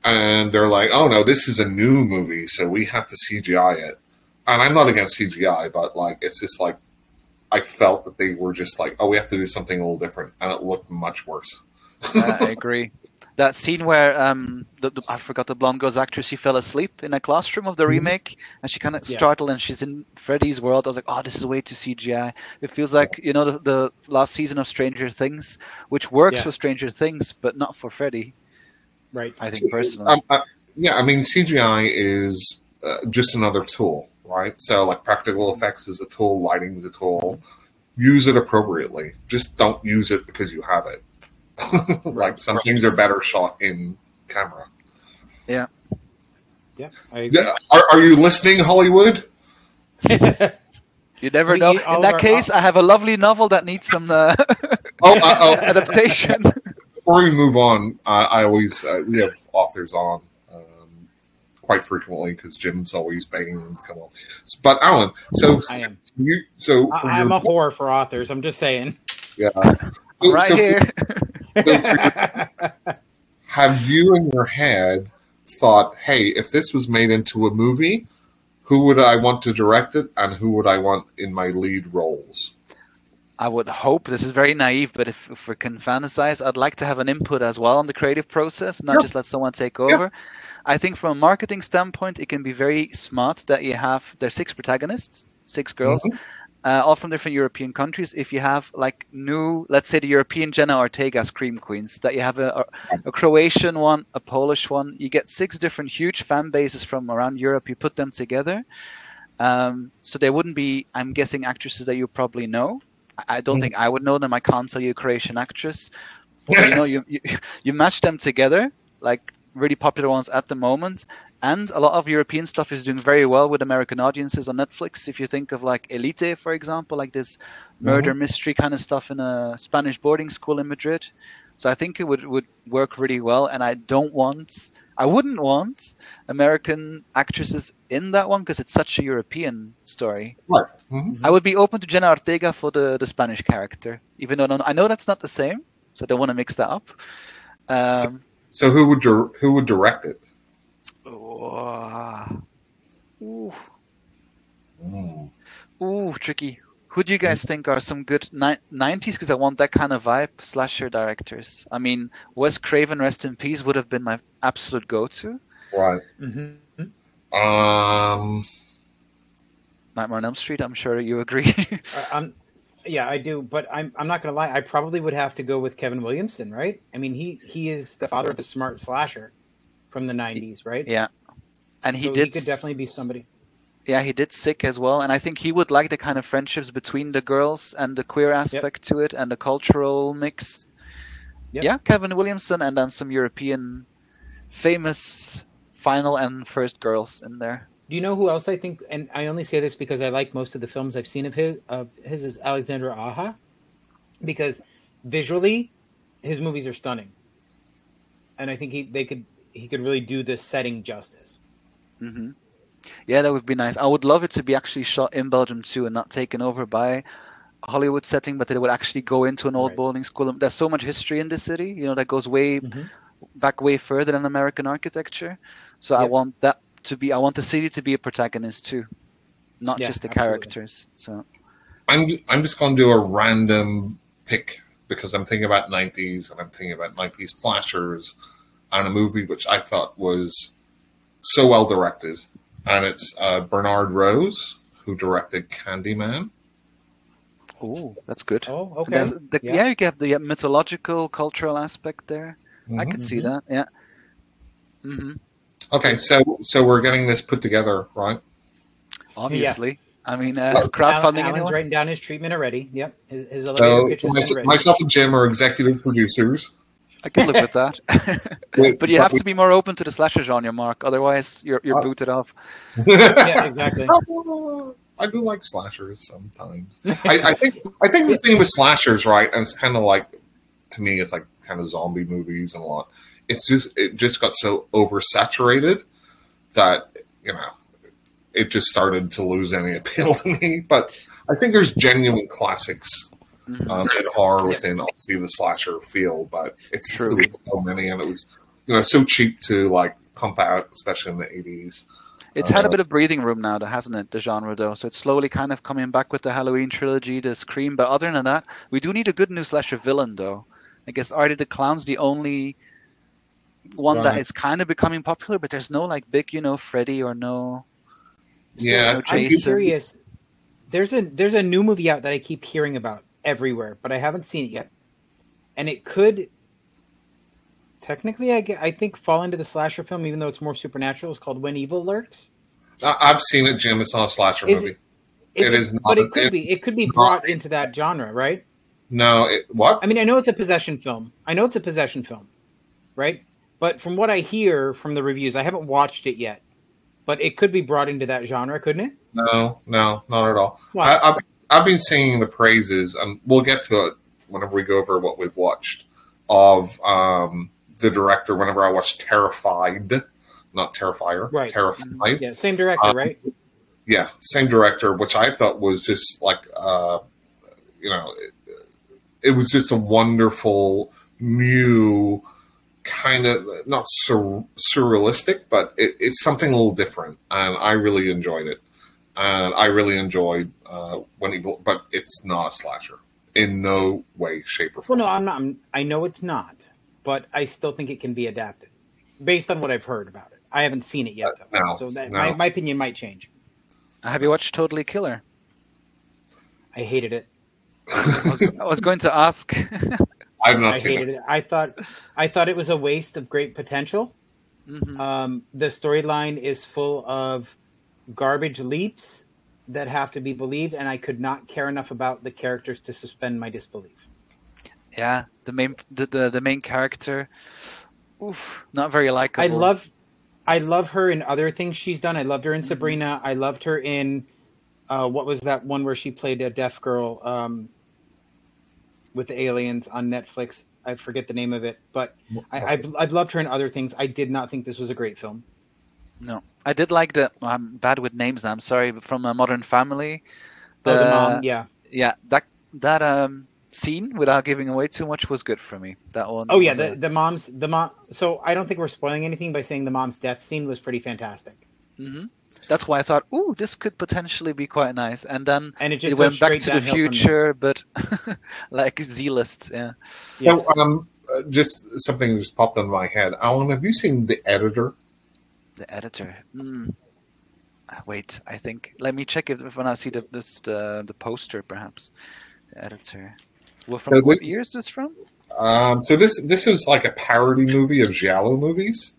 And they're like, "Oh no, this is a new movie, so we have to CGI it." And I'm not against CGI, but like, it's just like I felt that they were just like, "Oh, we have to do something a little different," and it looked much worse. Yeah, I agree. That scene where um the, the, I forgot the blonde girl's actress she fell asleep in a classroom of the remake and she kind of Yeah. startled and she's in Freddy's world. I was like, oh, this is a way too CGI. It feels like you know the, the last season of Stranger Things, which works Yeah. for Stranger Things but not for Freddy. Right. I think personally. Um, uh, yeah, I mean CGI is uh, just another tool, right? So like practical effects is a tool, lighting is a tool. Use it appropriately. Just don't use it because you have it. like some things are better shot in camera. Yeah. I. Yeah, are, are you listening, Hollywood? You never We know. In that our- case, I have a lovely novel that needs some uh, Oh, uh, oh. adaptation. Before we move on, uh, I always uh, we have authors on um, quite frequently because Jim's always begging them to come on. But Alan, so I am. you so I, I'm your a whore for authors. I'm just saying. yeah. So- right so for- here. have you in your head thought, hey, if this was made into a movie, who would I want to direct it and who would I want in my lead roles? I would hope this is very naive, but if, if we can fantasize, I'd like to have an input as well on the creative process, not Sure. just let someone take over. I think from a marketing standpoint, it can be very smart that you have there's six protagonists, six girls, Mhm. Uh, all from different European countries. If you have like new, let's say the European Jenna Ortega Scream Queens, that you have a, a, a Croatian one, a Polish one, you get six different huge fan bases from around Europe. You put them together. Um, so they wouldn't be, I'm guessing, actresses that you probably know. I- I don't Mhm. think I would know them. I can't tell you a Croatian actress. But, you know, you, you you match them together, like really popular ones at the moment. And a lot of European stuff is doing very well with American audiences on Netflix. If you think of like Elite, for example, like this murder mystery kind of stuff in a Spanish boarding school in Madrid. So I think it would, would work really well. And I don't want, I wouldn't want American actresses in that one because it's such a European story. Right. Mhm. I would be open to Jenna Ortega for the, the Spanish character, even though I know that's not the same, so I don't want to mix that up. Um, So who would dir- who would direct it? Oh, ooh, Mm. ooh, tricky. Who do you guys think are some good ni- 90s? Because I want that kind of vibe slasher directors. I mean, Wes Craven, rest in peace, would have been my absolute go-to. Right. hmm Um. Nightmare on Elm Street. I'm sure you agree. I'm, yeah, I do, but I'm I'm not gonna lie. I probably would have to go with Kevin Williamson, right? I mean, he he is the father of the smart slasher from the '90s, right? yeah, and he so did. He could definitely be somebody. Yeah, he did sick as well, and I think he would like the kind of friendships between the girls and the queer aspect to it and the cultural mix. Yep. Yeah, Kevin Williamson and then some European famous final and first girls in there. Do you know who else I think? And I only say this because I like most of the films I've seen of his. Of his is Alexandre Aja, because visually, his movies are stunning, and I think he they could he could really do this setting justice. hmm Yeah, that would be nice. I would love it to be actually shot in Belgium too and not taken over by a Hollywood setting, but that it would actually go into an old Right. boarding school. There's so much history in this city, you know, that goes way Mhm. back way further than American architecture. So I want that to be I want the city to be a protagonist too, not Yeah, just the absolutely. characters. So I'm I'm just going to do a random pick because I'm thinking about 90s and I'm thinking about 90s slashers and a movie which I thought was so well directed, and it's uh, Bernard Rose who directed Candyman. oh, that's good. Oh, okay. the, yeah. Yeah. you have the mythological, cultural aspect there. I could see that. Yeah. hmm Okay, so so we're getting this put together, right? Obviously. I mean, uh, Well, crowdfunding Alan, Alan's anyone? writing down his treatment already. Yep, his, his elevator So pitch has mys- been ready. myself and Jim are executive producers. I could live with that. Wait, but you have we- to be more open to the slasher genre, Mark. Otherwise, you're you're Uh, booted off. yeah, exactly. I do like slashers sometimes. I, I think I think the thing with slashers, right, and it's kind of like to me, it's like kind of zombie movies and a lot. It's just it just got so oversaturated that you know it just started to lose any appeal to me. But I think there's genuine classics Mhm. um, in horror Yeah. within obviously the slasher field, but it's True. there was so many and it was you know so cheap to like pump out, especially in the 80s. It's had a Uh, bit of breathing room now, though, hasn't it? The genre, though, so it's slowly kind of coming back with the Halloween trilogy, the Scream. But other than that, we do need a good new slasher villain, though. I guess Artie the Clown's the only one that Right. is kind of becoming popular, but there's no like big, you know, Freddy or no. Yeah, no I'm Jason. curious. There's a there's a new movie out that I keep hearing about everywhere, but I haven't seen it yet. And it could technically, I, get, I think, fall into the slasher film, even though it's more supernatural. It's called When Evil Lurks. I've seen it, Jim. It's not a slasher Is movie. it- It is not- but it could it- be. It could be not- brought into that genre, right? No, it, what? I mean, I know it's a possession film. I know it's a possession film, right? But from what I hear from the reviews, I haven't watched it yet. But it could be brought into that genre, couldn't it? No, no, not at all. Why? I, I've been singing the praises, and we'll get to it whenever we go over what we've watched of um, the director. Whenever I watched Terrified, not Terrifier, Right. Terrified. Yeah, same director, Um, right? Yeah, same director, which I thought was just like, uh, you know, it, it was just a wonderful, new, kind of not sur- surrealistic, but it, it's something a little different, and I really enjoyed it. And I really enjoyed uh, when he, but it's not a slasher in no way, shape, or form. Well, form. no, I'm not. I'm, I know it's not, but I still think it can be adapted based on what I've heard about it. I haven't seen it yet, though. No, so that, no. my, my opinion might change. Have you watched Totally Killer? I hated it. I was, I was going to ask. I've not I seen hated it. it. I thought I thought it was a waste of great potential. Mhm. Um, the storyline is full of garbage leaps that have to be believed, and I could not care enough about the characters to suspend my disbelief. Yeah, the main the, the, the main character. Oof, not very likable. I love, I love her in other things she's done. I loved her in Mhm. Sabrina. I loved her in, uh, what was that one where she played a deaf girl um, with the aliens on Netflix? I forget the name of it, but I, I've, I've loved her in other things. I did not think this was a great film. No, I did like the. I'm bad with names now. I'm sorry, but from a Modern Family. oh, the mom, yeah. yeah, that that um scene without giving away too much was good for me. That one. Oh yeah, was a- the the mom's the mom. So I don't think we're spoiling anything by saying the mom's death scene was pretty fantastic, Mhm. That's why I thought, ooh, this could potentially be quite nice. And then and it just it went back to the downhill from there. future, but like Z-list, yeah. Yeah. So, um, uh, just something just popped in my head. Alan, have you seen The Editor? The editor. Hmm. Ah, Wait, I think. Let me check if, when I see the this the, the poster, perhaps. The editor. Well, from So what we- year is this from? Um, so this this is like a parody movie of Giallo movies,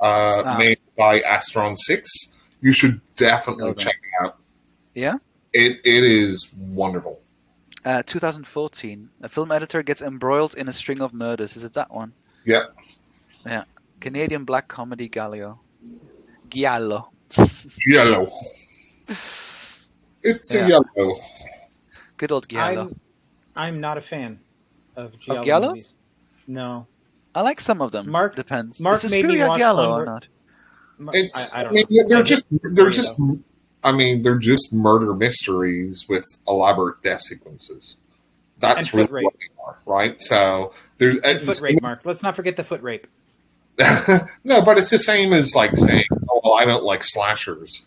uh, Ah. made by Astron Six. You should definitely Okay. check it out. Yeah. It it is wonderful. Uh, 2014. A film editor gets embroiled in a string of murders. Is it that one? Yep. Yeah. Canadian black comedy Gallo. Giallo. Yellow. It's Yeah. a yellow. Good old Giallo. I'm I'm not a fan of Giallo Giallos? movies. No, I like some of them. Mark- Depends. Mark is made me Suspiria watch Giallo or Onward- not? Mar- It's I, I don't mean, know. they're I just they're just. I mean they're just murder mysteries with elaborate death sequences. That's And foot really rape. what they are, right? So there's foot rape, Mark. Let's not forget the foot rape. no, but it's the same as like saying, "Oh, well, I don't like slashers."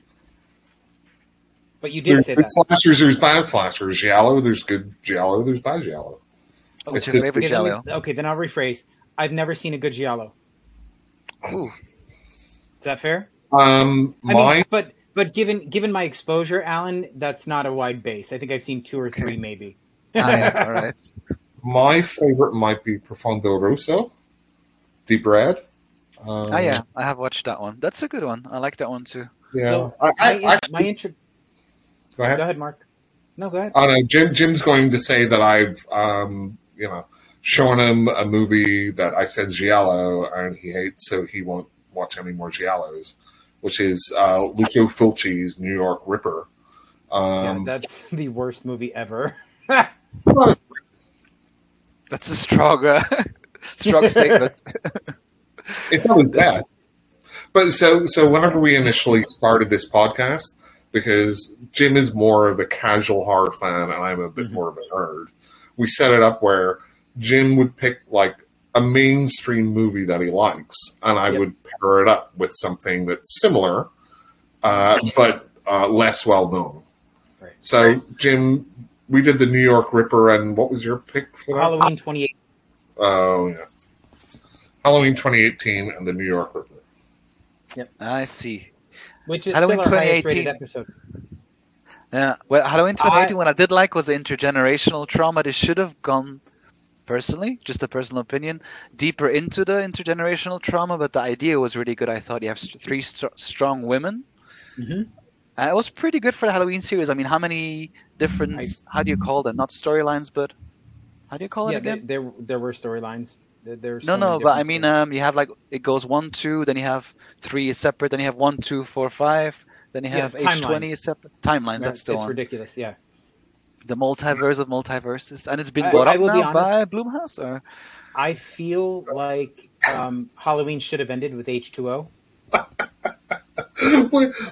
But you did There's say good that. slashers, there's bad slashers. Giallo, there's good Giallo, there's bad Giallo. What's It's your just- favorite Okay, then Giallo? we- okay, then I'll rephrase. I've never seen a good Giallo. Ooh. Is that fair? Um, I my mean, but but given given my exposure, Alan, that's not a wide base. I think I've seen two or three, maybe. Ah, yeah, all right. my favorite might be Profondo Rosso, Deep Red. Um, Ah, yeah, I have watched that one. That's a good one. I like that one too. yeah. So, I, I, my, actually, my intro. go ahead. Go ahead, Mark. No, go ahead. Oh no, Jim. Jim's going to say that I've, um, you know, shown him a movie that I said Giallo and he hates, so he won't watch any more Giallos, which is uh, Lucio Fulci's New York Ripper. Um, yeah, that's the worst movie ever. That's a strong, uh, strong statement. It's not his best. But so so whenever we initially started this podcast, because Jim is more of a casual horror fan and I'm a bit Mhm. more of a nerd, we set it up where Jim would pick like a mainstream movie that he likes, and I Yep. would pair it up with something that's similar, uh, but uh, less well known. Right. So Jim, we did the New York Ripper, and what was your pick for that? Halloween 28. Oh yeah. Halloween 2018 and the New York Ripper. I see. Which is Halloween still our highest 2018. rated episode. Yeah. Well, Halloween 2018, I- what I did like was the intergenerational trauma. They should have gone, personally, just a personal opinion, deeper into the intergenerational trauma. But the idea was really good. I thought you have three str- strong women. hmm Uh, it was pretty good for the Halloween series. I mean, how many different, I- how do you call them? Not storylines, but how do you call Yeah, it there, again? there there were storylines. There, there's No, so no, but I mean, stories. um, you have like it goes one, two, then you have three is separate, then you have one, two, four, five, then you Yeah, have H twenty separate. Timelines, Yeah, that's still it's on. ridiculous. Yeah. The multiverse of multiverses, and it's been I- bought I up will be now by honest. Blumhouse, or I feel like um, Halloween should have ended with H2O.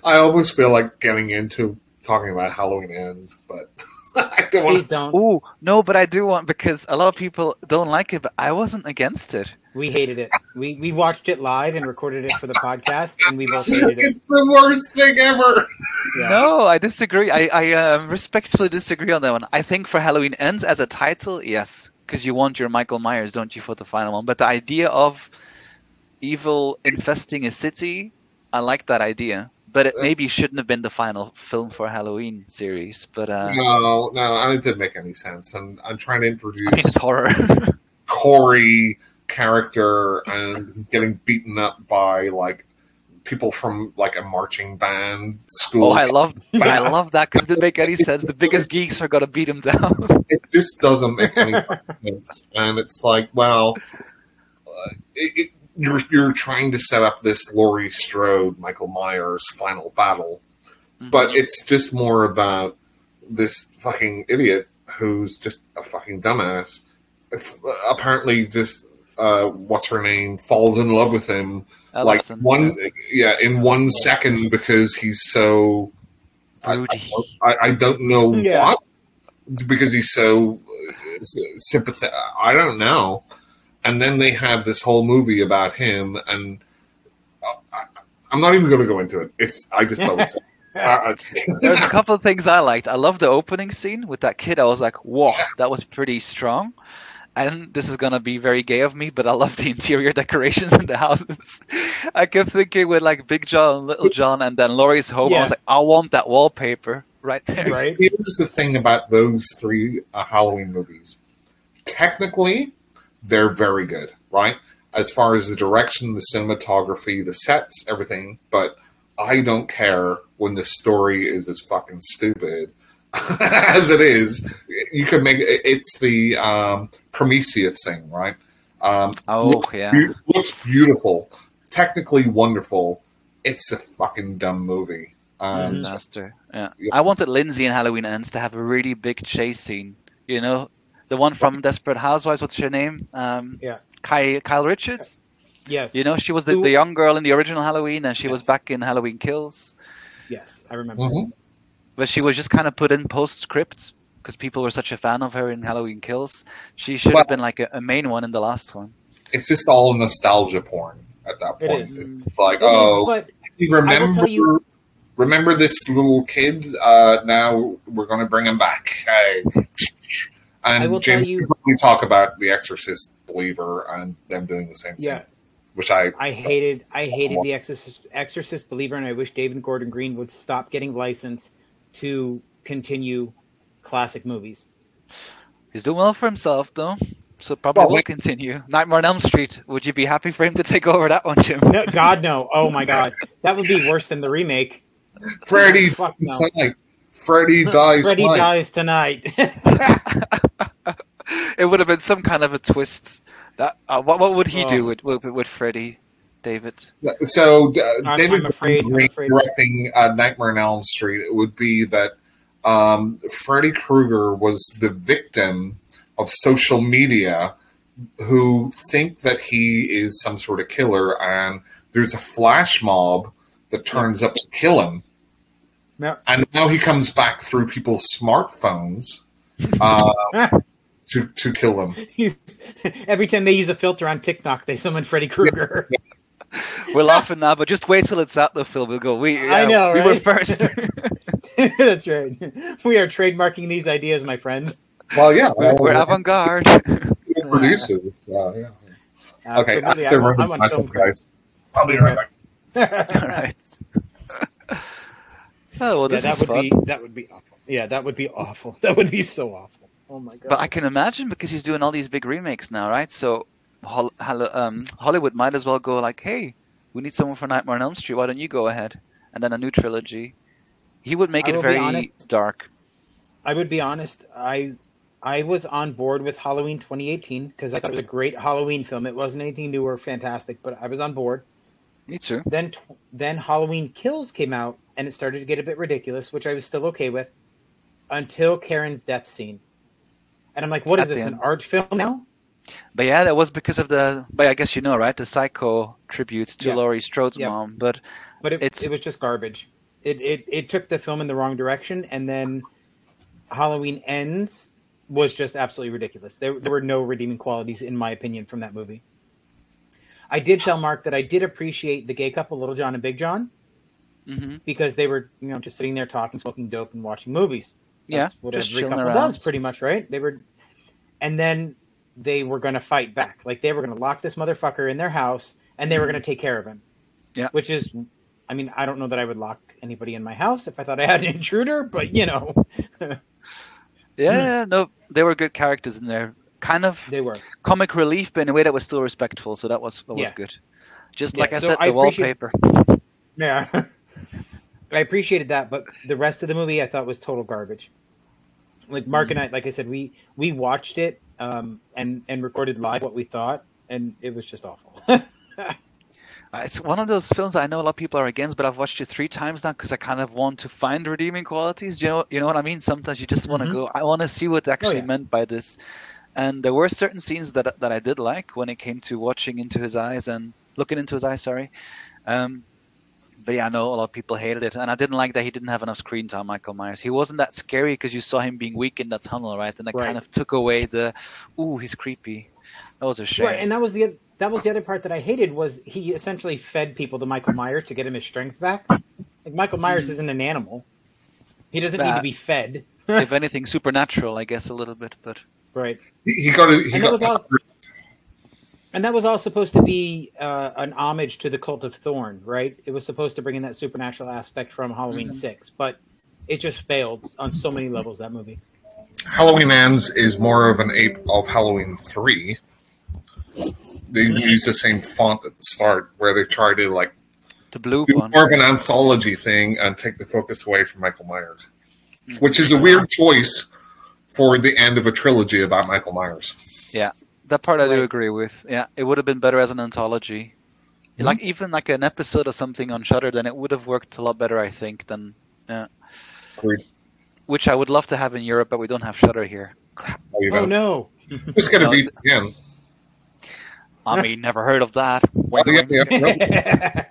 I almost feel like getting into talking about Halloween ends, but I don't want Please to. don't. oh no, but I do want because a lot of people don't like it, but I wasn't against it. We hated it. We we watched it live and recorded it for the podcast, and we both hated it. It's the worst thing ever. Yeah. No, I disagree. I, I um, respectfully disagree on that one. I think for Halloween Ends as a title, yes, because you want your Michael Myers, don't you, for the final one? But the idea of evil infesting a city, I like that idea. But it maybe shouldn't have been the final film for Halloween series. But uh, No, no, and it didn't make any sense. And I'm trying to introduce I mean, it's horror. Corey character and he's getting beaten up by like people from like a marching band school. oh, I love, I love that because it didn't make any sense. The biggest geeks are gonna beat him down. it just doesn't make any sense. And it's like, well, uh, it, it, you're you're trying to set up this Laurie Strode, Michael Myers final battle, but it's just more about this fucking idiot who's just a fucking dumbass. If- Apparently, just uh, what's her name falls in love with him Allyson, like one, yeah, in one second because he's so. I, I, I don't know Yeah. what because he's so uh, sympathetic. I don't know. And then they have this whole movie about him, and uh, I, I'm not even going to go into it. It's I just love it. Uh, uh, There's a couple of things I liked. I love the opening scene with that kid. I was like, whoa, that was pretty strong. And this is gonna be very gay of me, but I love the interior decorations in the houses. I kept thinking with like Big John and Little John, and then Laurie's home. I was like, I want that wallpaper right there. right? Here's the thing about those three uh, Halloween movies. Technically, they're very good, right? As far as the direction, the cinematography, the sets, everything. But I don't care when the story is as fucking stupid as it is. You can make it- it's the um, Prometheus thing, right? Um, Oh looks, yeah. beau- looks beautiful, technically wonderful. It's a fucking dumb movie. It's a Um, disaster. Yeah. Yeah. I wanted Lindsay in Halloween Ends to have a really big chase scene. You know, the one from Desperate Housewives. What's her name? Um, Yeah. Kyle, Kyle Richards. Yes. You know, she was the, the young girl in the original Halloween, and she was back in Halloween Kills. Yes, I remember. mhm. But she was just kind of put in postscript because people were such a fan of her in Halloween Kills. She should Well- have been like a, a main one in the last one. It's just all nostalgia porn at that point. is. It's like, It is, oh, but you remember you- remember this little kid? Uh, now we're going to bring him back. Hey. And I will tell you- we talk about the Exorcist believer and them doing the same thing. yeah, Which I I hated I hated the Exorcist, Exorcist believer, and I wish David Gordon Green would stop getting licensed to continue classic movies. He's doing well for himself, though. So probably Well, will wait- continue. Nightmare on Elm Street. Would you be happy for him to take over that one, Jim? No, God no! Oh my God, that would be worse than the remake. Freddy Fuck no. Sight. Freddy dies. Freddy Sight. dies tonight. it would have been some kind of a twist. That, uh, what, what would he Oh. do with, with with Freddy, David? So uh, David I'm afraid- I'm afraid- directing uh, Nightmare on Elm Street it would be that um, Freddy Krueger was the victim of social media who think that he is some sort of killer, and there's a flash mob that turns up to kill him, No. and now he comes back through people's smartphones uh, to to kill them. He's- Every time they use a filter on TikTok, they summon Freddy Krueger. We're laughing now, but just wait till it's out the film. We'll go. We I yeah, know, we were first. That's right. We are trademarking these ideas, my friends. Well, yeah, we're, we're well, avant-garde. producers. Uh, yeah. Okay, I Absolutely. have to I'm on- run I'm on myself, film credit. guys. I'll be right back. All right. oh well, yeah, this that is would fun. be that would be awful. Yeah, that would be awful. That would be so awful. Oh my god. But I can imagine because he's doing all these big remakes now, right? So Hol- um, Hollywood might as well go like, "Hey, we need someone for Nightmare on Elm Street. Why don't you go ahead?" And then a new trilogy. He would make I it very honest. dark. I would be honest. I I was on board with Halloween 2018 because I thought it was a great Halloween film. It wasn't anything new or fantastic, but I was on board. Me too. Then tw- then Halloween Kills came out and it started to get a bit ridiculous, which I was still okay with until Karen's death scene. And I'm like, what is this? An art film now? But yeah, that was because of the. But I guess you know, right? The Psycho tribute to Yeah. Laurie Strode's Yeah. mom. But But it, it was just garbage. It, it it took the film in the wrong direction, and then Halloween Ends was just absolutely ridiculous. There, there were no redeeming qualities, in my opinion, from that movie. I did tell Mark that I did appreciate the gay couple, Little John and Big John, hmm because they were, you know, just sitting there talking, smoking dope, and watching movies. Yeah, what just every chilling couple around. does, pretty much, right? They were, and then they were going to fight back. Like they were going to lock this motherfucker in their house, and they were going to take care of him. Mm-hmm. Yeah. Which is, I mean, I don't know that I would lock anybody in my house if I thought I had an intruder, but you know, Yeah, yeah, no, they were good characters in there. Kind of they were. comic relief, but in a way that was still respectful. So that was that was Yeah. good. Just Yeah, like I so said, I the wallpaper. Yeah. I appreciated that, but the rest of the movie I thought was total garbage. Like Mark and I, like I said, we we watched it um, and and recorded live what we thought, and it was just awful. Uh, It's one of those films I know a lot of people are against, but I've watched it three times now because I kind of want to find redeeming qualities. You know, you know what I mean? Sometimes you just want to Mhm. go. I want to see what they actually yeah. meant by this. And there were certain scenes that that I did like when it came to watching into his eyes and looking into his eyes. Sorry. Um, but yeah, I know a lot of people hated it, and I didn't like that he didn't have enough screen time. Michael Myers. He wasn't that scary because you saw him being weak in that tunnel, right? And it Right. kind of took away the, ooh, he's creepy. That was a shame. Right, and that was the that was the other part that I hated was he essentially fed people to Michael Myers to get him his strength back. Like Michael Myers Mhm. isn't an animal; he doesn't need to be fed. if anything, supernatural, I guess a little bit, but. right, He, he got a, he and that got was all. And that was all supposed to be uh, an homage to the Cult of Thorn, right? It was supposed to bring in that supernatural aspect from Halloween Mhm. Six, but it just failed on so many levels. That movie. Halloween Ends is more of an ape of Halloween 3. They use the same font at the start where they try to like The blue do one. more of an anthology thing and take the focus away from Michael Myers, Mhm. which is a weird choice for the end of a trilogy about Michael Myers. That part I do agree with. Yeah, it would have been better as an anthology. Mhm. Like even like an episode or something on Shudder, then it would have worked a lot better, I think. Than Agreed. which I would love to have in Europe, but we don't have Shudder here. Crap. Oh, Oh no! Just gonna be VPN. I mean, never heard of that. Oh, yeah, yeah, yeah.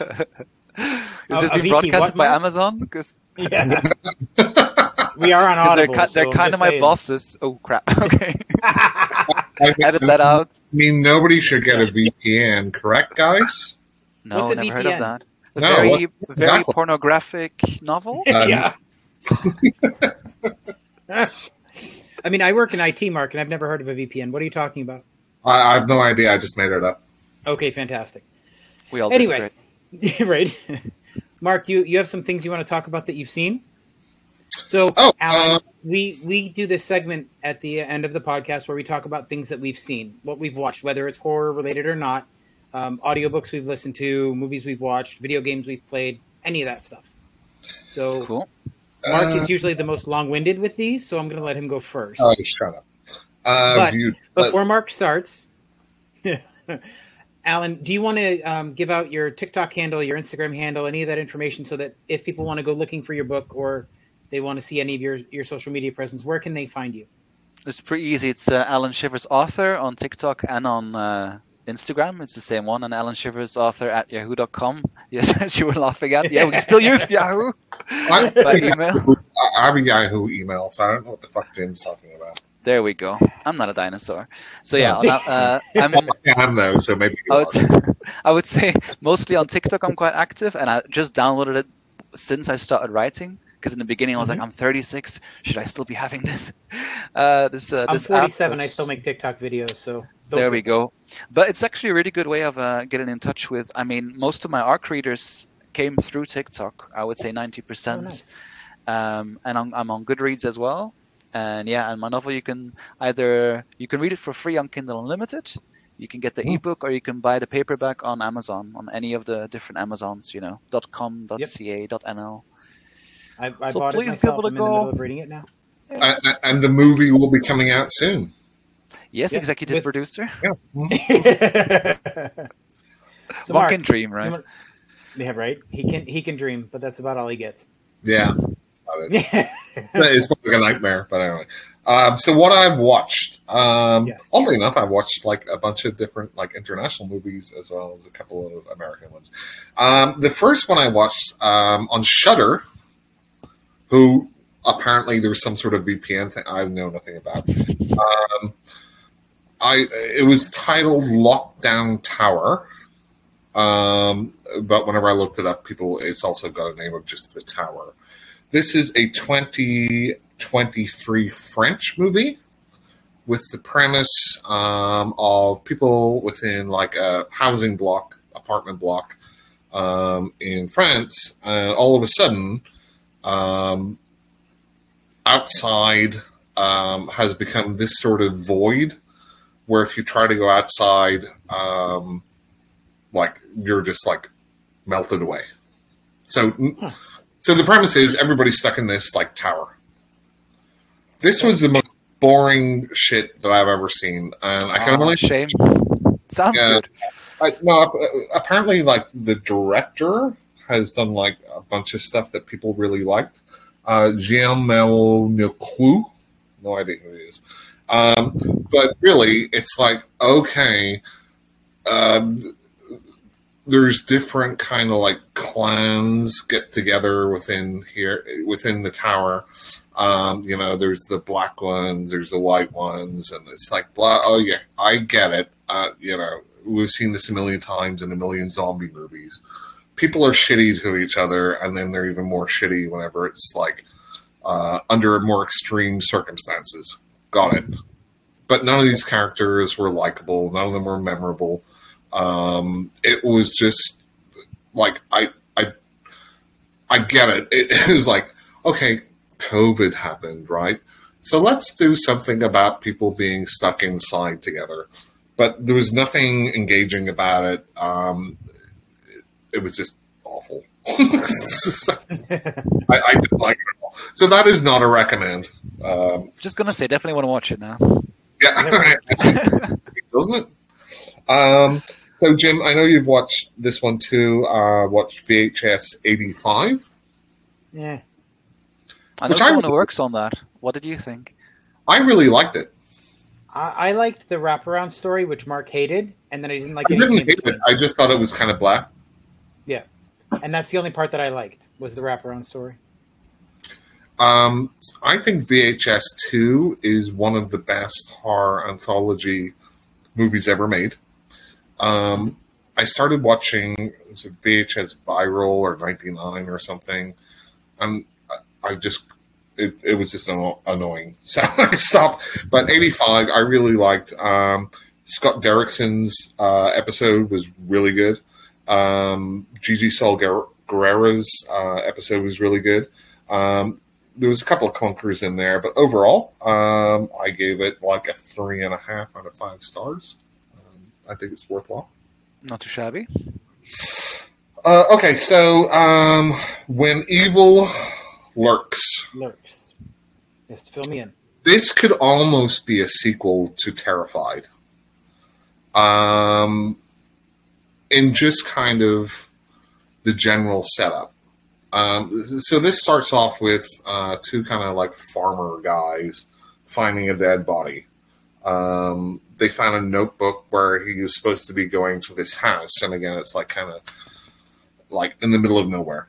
Is this a being VP broadcast by Amazon? Because yeah, we are on they're, Audible. they're so kind of my saying. bosses. Oh crap. Okay, I edit that out. I mean, nobody should get a VPN, correct, guys? No, What's a never heard of that. A No, very, what- very exactly. pornographic novel. Um, yeah. I mean, I work in IT, Mark, and I've never heard of a VPN. What are you talking about? I, I have no idea. I just made it up. Okay, fantastic. We all Anyway. did great. right. Mark, you, you have some things you want to talk about that you've seen? So, Oh, Alan, uh, we, we do this segment at the end of the podcast where we talk about things that we've seen, what we've watched, whether it's horror related or not, um, audiobooks we've listened to, movies we've watched, video games we've played, any of that stuff. So, Cool. Mark Uh, is usually the most long winded with these, so I'm going to let him go first. Oh, shut up. Uh, But you, Before Mark starts, Alan, do you want to um, give out your TikTok handle, your Instagram handle, any of that information so that if people want to go looking for your book or they want to see any of your, your social media presence, where can they find you? It's pretty easy. It's uh, Alan Shivers author on TikTok and on uh, Instagram. It's the same one. And Alan Shivers author at yahoo.com. Yes, as you were laughing at. Yeah, we still use Yahoo I, by email. I have a Yahoo email, so I don't know what the fuck Jim's talking about. There we go. I'm not a dinosaur. So yeah, on, uh, I'm, I am though, so maybe I would, I would say mostly on TikTok I'm quite active, and I just downloaded it since I started writing. Because in the beginning I was like, I'm 36. Should I still be having this? Uh, this uh, I'm this app, 47. I still make TikTok videos, so there we go. But it's actually a really good way of uh, getting in touch with. I mean, most of my arc readers came through TikTok. I would say 90%. Oh, nice. um, and I'm, I'm on Goodreads as well. And yeah, and my novel you can either you can read it for free on Kindle Unlimited, you can get the Mm. ebook, or you can buy the paperback on Amazon on any of the different Amazons, you know, .com, .ca, .nl. I, I So bought it please myself. give it a I'm in the middle go. of reading it now. Uh, and the movie will be coming out soon. Yes, Yeah, executive with- producer. Yeah. so Mark, can dream, right? want- yeah, right. He can he can dream, but that's about all he gets. Yeah. it. Yeah. it's like a nightmare, but anyway. Um, so what I've watched, um, Yes. oddly enough, I've watched like a bunch of different like international movies as well as a couple of American ones. Um, the first one I watched um, on Shudder, who apparently there's some sort of VPN thing I know nothing about. Um, I it was titled Lockdown Tower. Um, but whenever I looked it up, people it's also got a name of just the tower. This is a 2023 French movie with the premise um, of people within like a housing block, apartment block um, in France, and all of a sudden, um, outside um, has become this sort of void where if you try to go outside, um, like you're just like melted away. So, Huh. so the premise is everybody's stuck in this like tower. This was the most boring shit that I've ever seen, and I can Aw, only shame. Sounds Yeah. good. I, no, uh, apparently, like the director has done like a bunch of stuff that people really liked. Uh, Jean Leclou, no idea who he is. Um, but really, it's like okay, um, there's different kind of like clans get together within here within the tower. Um, you know, there's the black ones, there's the white ones, and it's like blah. Oh yeah, I get it. Uh, you know, we've seen this a million times in a million zombie movies. People are shitty to each other, and then they're even more shitty whenever it's like uh, under more extreme circumstances. Got it. But none of these characters were likable. None of them were memorable. Um, it was just like I I I get it. It was like okay, COVID happened, right? So let's do something about people being stuck inside together. But there was nothing engaging about it. Um, it, it was just awful. I, I didn't like it at all. So that is not a recommend. Um, Just gonna say, definitely want to watch it now. yeah, doesn't it? Um, so Jim, I know you've watched this one too. Uh, watched VHS eighty five. yeah. I know Which I someone who really- works on that. What did you think? I really liked it. I, I liked the wraparound story, which Mark hated, and then I didn't like I didn't hate it. between. I just thought it was kind of blah. And that's the only part that I liked was the wraparound story. Um, I think VHS 2 is one of the best horror anthology movies ever made. Um, I started watching was it VHS Viral or 99 or something, and I- just it, it was just anno- annoying, so I stopped. But 85, I really liked. Um, Scott Derrickson's uh, episode was really good. Um, Gigi Saul Guer- Guerrero's uh, episode was really good. Um, there was a couple of clunkers in there, but overall, um, I gave it like a three and a half out of five stars. Um, I think it's worthwhile. Not too shabby. Uh, okay, so um, when evil lurks, Lurks. Yes, fill me in. this could almost be a sequel to Terrified. Um, in just kind of the general setup. Um, so this starts off with uh, two kind of like farmer guys finding a dead body. Um, they found a notebook where he was supposed to be going to this house, and again, it's like kind of like in the middle of nowhere.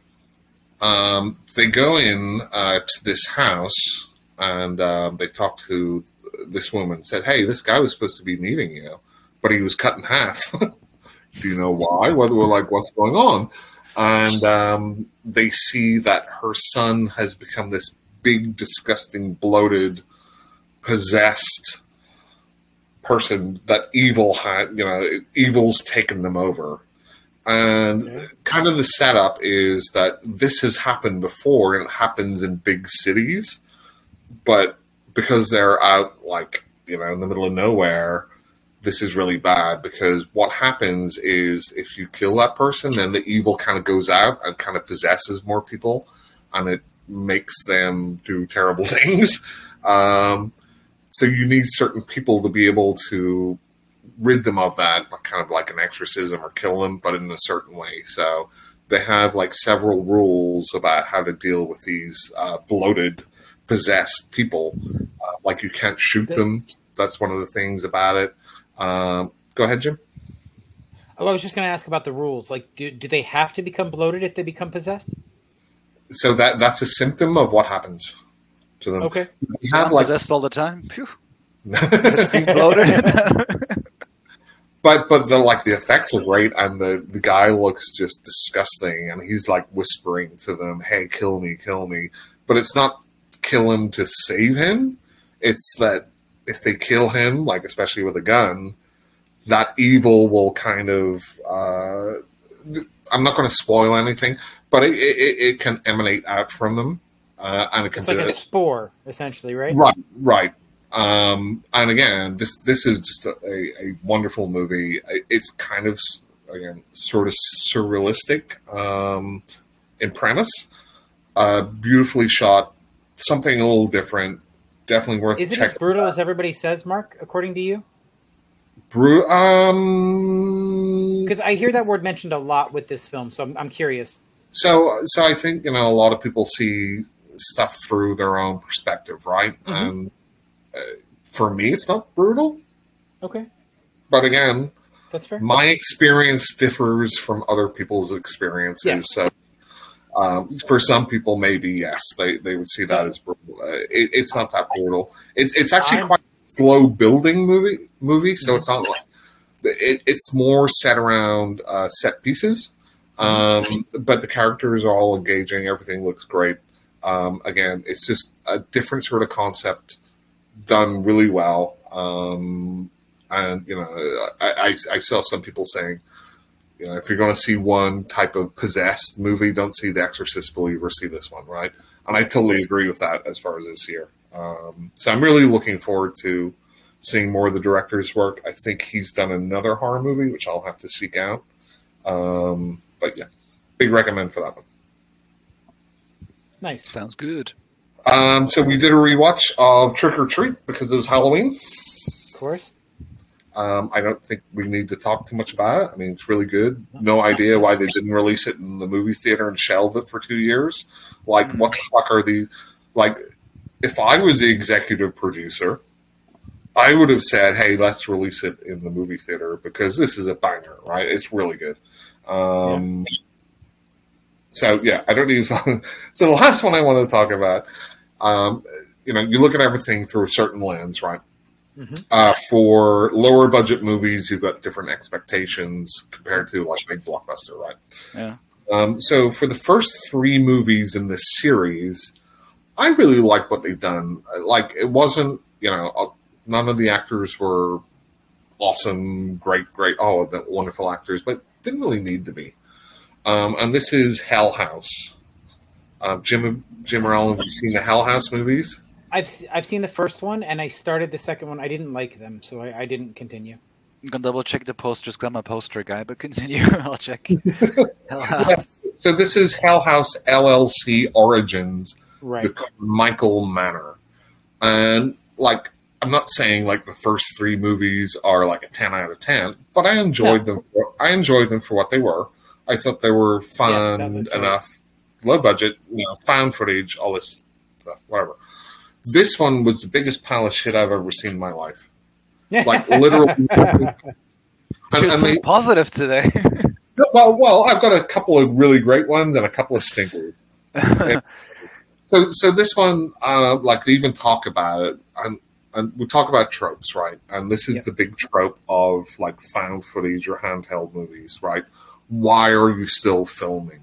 Um, they go in uh, to this house, and um, they talk to this woman. Said, "Hey, this guy was supposed to be meeting you, but he was cut in half. Do you know why? Whether we're like, what's going on?" And um, they see that her son has become this big, disgusting, bloated, possessed person that evil had, you know, evil's taken them over. And kind of the setup is that this has happened before and it happens in big cities, but because they're out like, you know, in the middle of nowhere, this is really bad because what happens is if you kill that person, then the evil kind of goes out and kind of possesses more people and it makes them do terrible things. Um, so you need certain people to be able to rid them of that, kind of like an exorcism or kill them, but in a certain way. So they have like several rules about how to deal with these uh, bloated, possessed people. Uh, like you can't shoot them. That's one of the things about it. Um, go ahead, Jim. Oh, I was just going to ask about the rules. Like, do, do they have to become bloated if they become possessed? So that that's a symptom of what happens to them. Okay. They have I'm like, possessed all the time. Phew. but Being bloated. but the like the effects are great, and the the guy looks just disgusting, and he's like whispering to them, "Hey, kill me, kill me," but it's not kill him to save him. It's that if they kill him, like especially with a gun, that evil will kind of. Uh, I'm not going to spoil anything, but it, it, it can emanate out from them, uh, and it can It's like do a it. spore, essentially, right? Right, right. Um, and again, this this is just a, a, a wonderful movie. It's kind of again sort of surrealistic um, in premise, uh, beautifully shot, something a little different. Definitely worth Is it checking. as brutal as everybody says, Mark? According to you? Bru- um, Because I hear that word mentioned a lot with this film, so I'm, I'm curious. So, so I think you know a lot of people see stuff through their own perspective, right? Mhm. And uh, for me, it's not brutal, Okay, but again, that's fair. my experience differs from other people's experiences. Yeah. So, um, for some people, maybe yes, they, they would see that as brutal. Uh, it, it's not that brutal. It's it's actually quite slow building movie movie. So it's not like it, it's more set around uh, set pieces. Um, but the characters are all engaging. Everything looks great. Um, again, it's just a different sort of concept done really well. Um, and you know, I, I, I saw some people saying, you know, if you're going to see one type of possessed movie, don't see The Exorcist Believer, see this one, right? And I totally agree with that as far as this year. Um, so I'm really looking forward to seeing more of the director's work. I think he's done another horror movie, which I'll have to seek out. Um, but yeah, big recommend for that one. Nice. Sounds good. Um, so we did a rewatch of Trick or Treat because it was Halloween. Of course. Um, I don't think we need to talk too much about it. I mean, it's really good. No idea why they didn't release it in the movie theater and shelve it for two years. Like, what the fuck are these? Like, if I was the executive producer, I would have said, "Hey, let's release it in the movie theater because this is a banger, right? It's really good." Um, So yeah, I don't need. to. so the last one I want to talk about, um, you know, you look at everything through a certain lens, right? Mhm. Uh, for lower budget movies, you've got different expectations compared to like big blockbuster, right? Yeah. Um, so for the first three movies in this series, I really like what they've done. Like it wasn't, you know, uh, none of the actors were awesome, great, great, all oh, the wonderful actors, but didn't really need to be. Um, and this is Hell House. Uh, Jim, Jim or Alan, have you seen the Hell House movies? I've I've seen the first one and I started the second one. I didn't like them, so I, I didn't continue. I'm gonna double check the posters 'cause I'm a poster guy, but continue. I'll check. Hell House. Yes. So this is Hell House LLC Origins, Right. the Carmichael Manor. And like, I'm not saying like the first three movies are like a 10 out of 10, but I enjoyed them. For, I enjoyed them for what they were. I thought they were fun that looks right. enough, low budget, you know, found footage, all this stuff, whatever. This one was the biggest pile of shit I've ever seen in my life. Yeah. Like literally. and, You're and so they, positive today. well, well, I've got a couple of really great ones and a couple of stinkers. So, so this one, uh, like they even talk about it, and, and we talk about tropes, right? And this is Yep. the big trope of like found footage or handheld movies, right? Why are you still filming?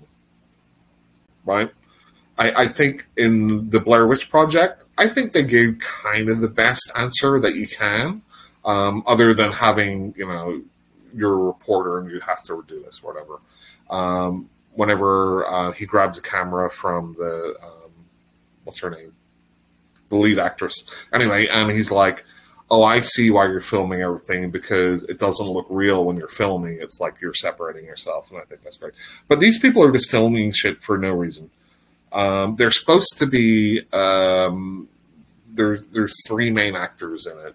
Right? I, I think in the Blair Witch Project, I think they gave kind of the best answer that you can. um, other than having you know you're a reporter and you have to do this, whatever. Um, whenever uh, he grabs a camera from the um, what's her name, the lead actress. Anyway, and he's like, "Oh, I see why you're filming everything because it doesn't look real when you're filming. It's like you're separating yourself." And I think that's great. But these people are just filming shit for no reason. Um, they're supposed to be. Um, there's there's three main actors in it,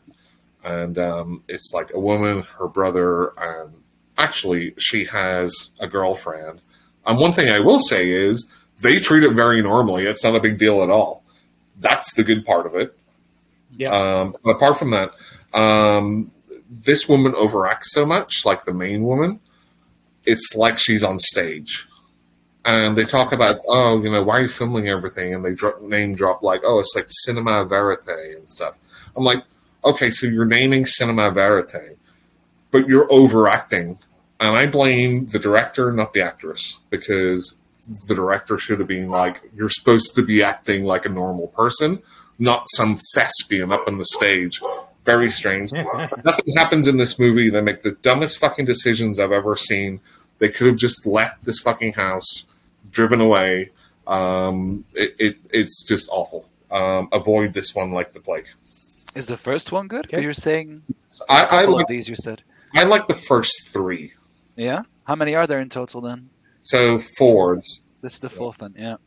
and um, it's like a woman, her brother, and actually she has a girlfriend. And one thing I will say is they treat it very normally. It's not a big deal at all. That's the good part of it. Yeah. Um, but apart from that, um, this woman overacts so much, like the main woman. It's like she's on stage. And they talk about, oh, you know, why are you filming everything? And they drop, name drop like, oh, it's like cinema verite and stuff. I'm like, okay, so you're naming cinema verite, but you're overacting. And I blame the director, not the actress, because the director should have been like, you're supposed to be acting like a normal person, not some thespian up on the stage. Very strange. Nothing happens in this movie. They make the dumbest fucking decisions I've ever seen. They could have just left this fucking house, driven away. Um, it, it it's just awful. Um, avoid this one like the plague. Is the first one good? Okay. You're saying I, I like these you said. I like the first three. Yeah. How many are there in total then? So Fords. This is the fourth one. Yeah.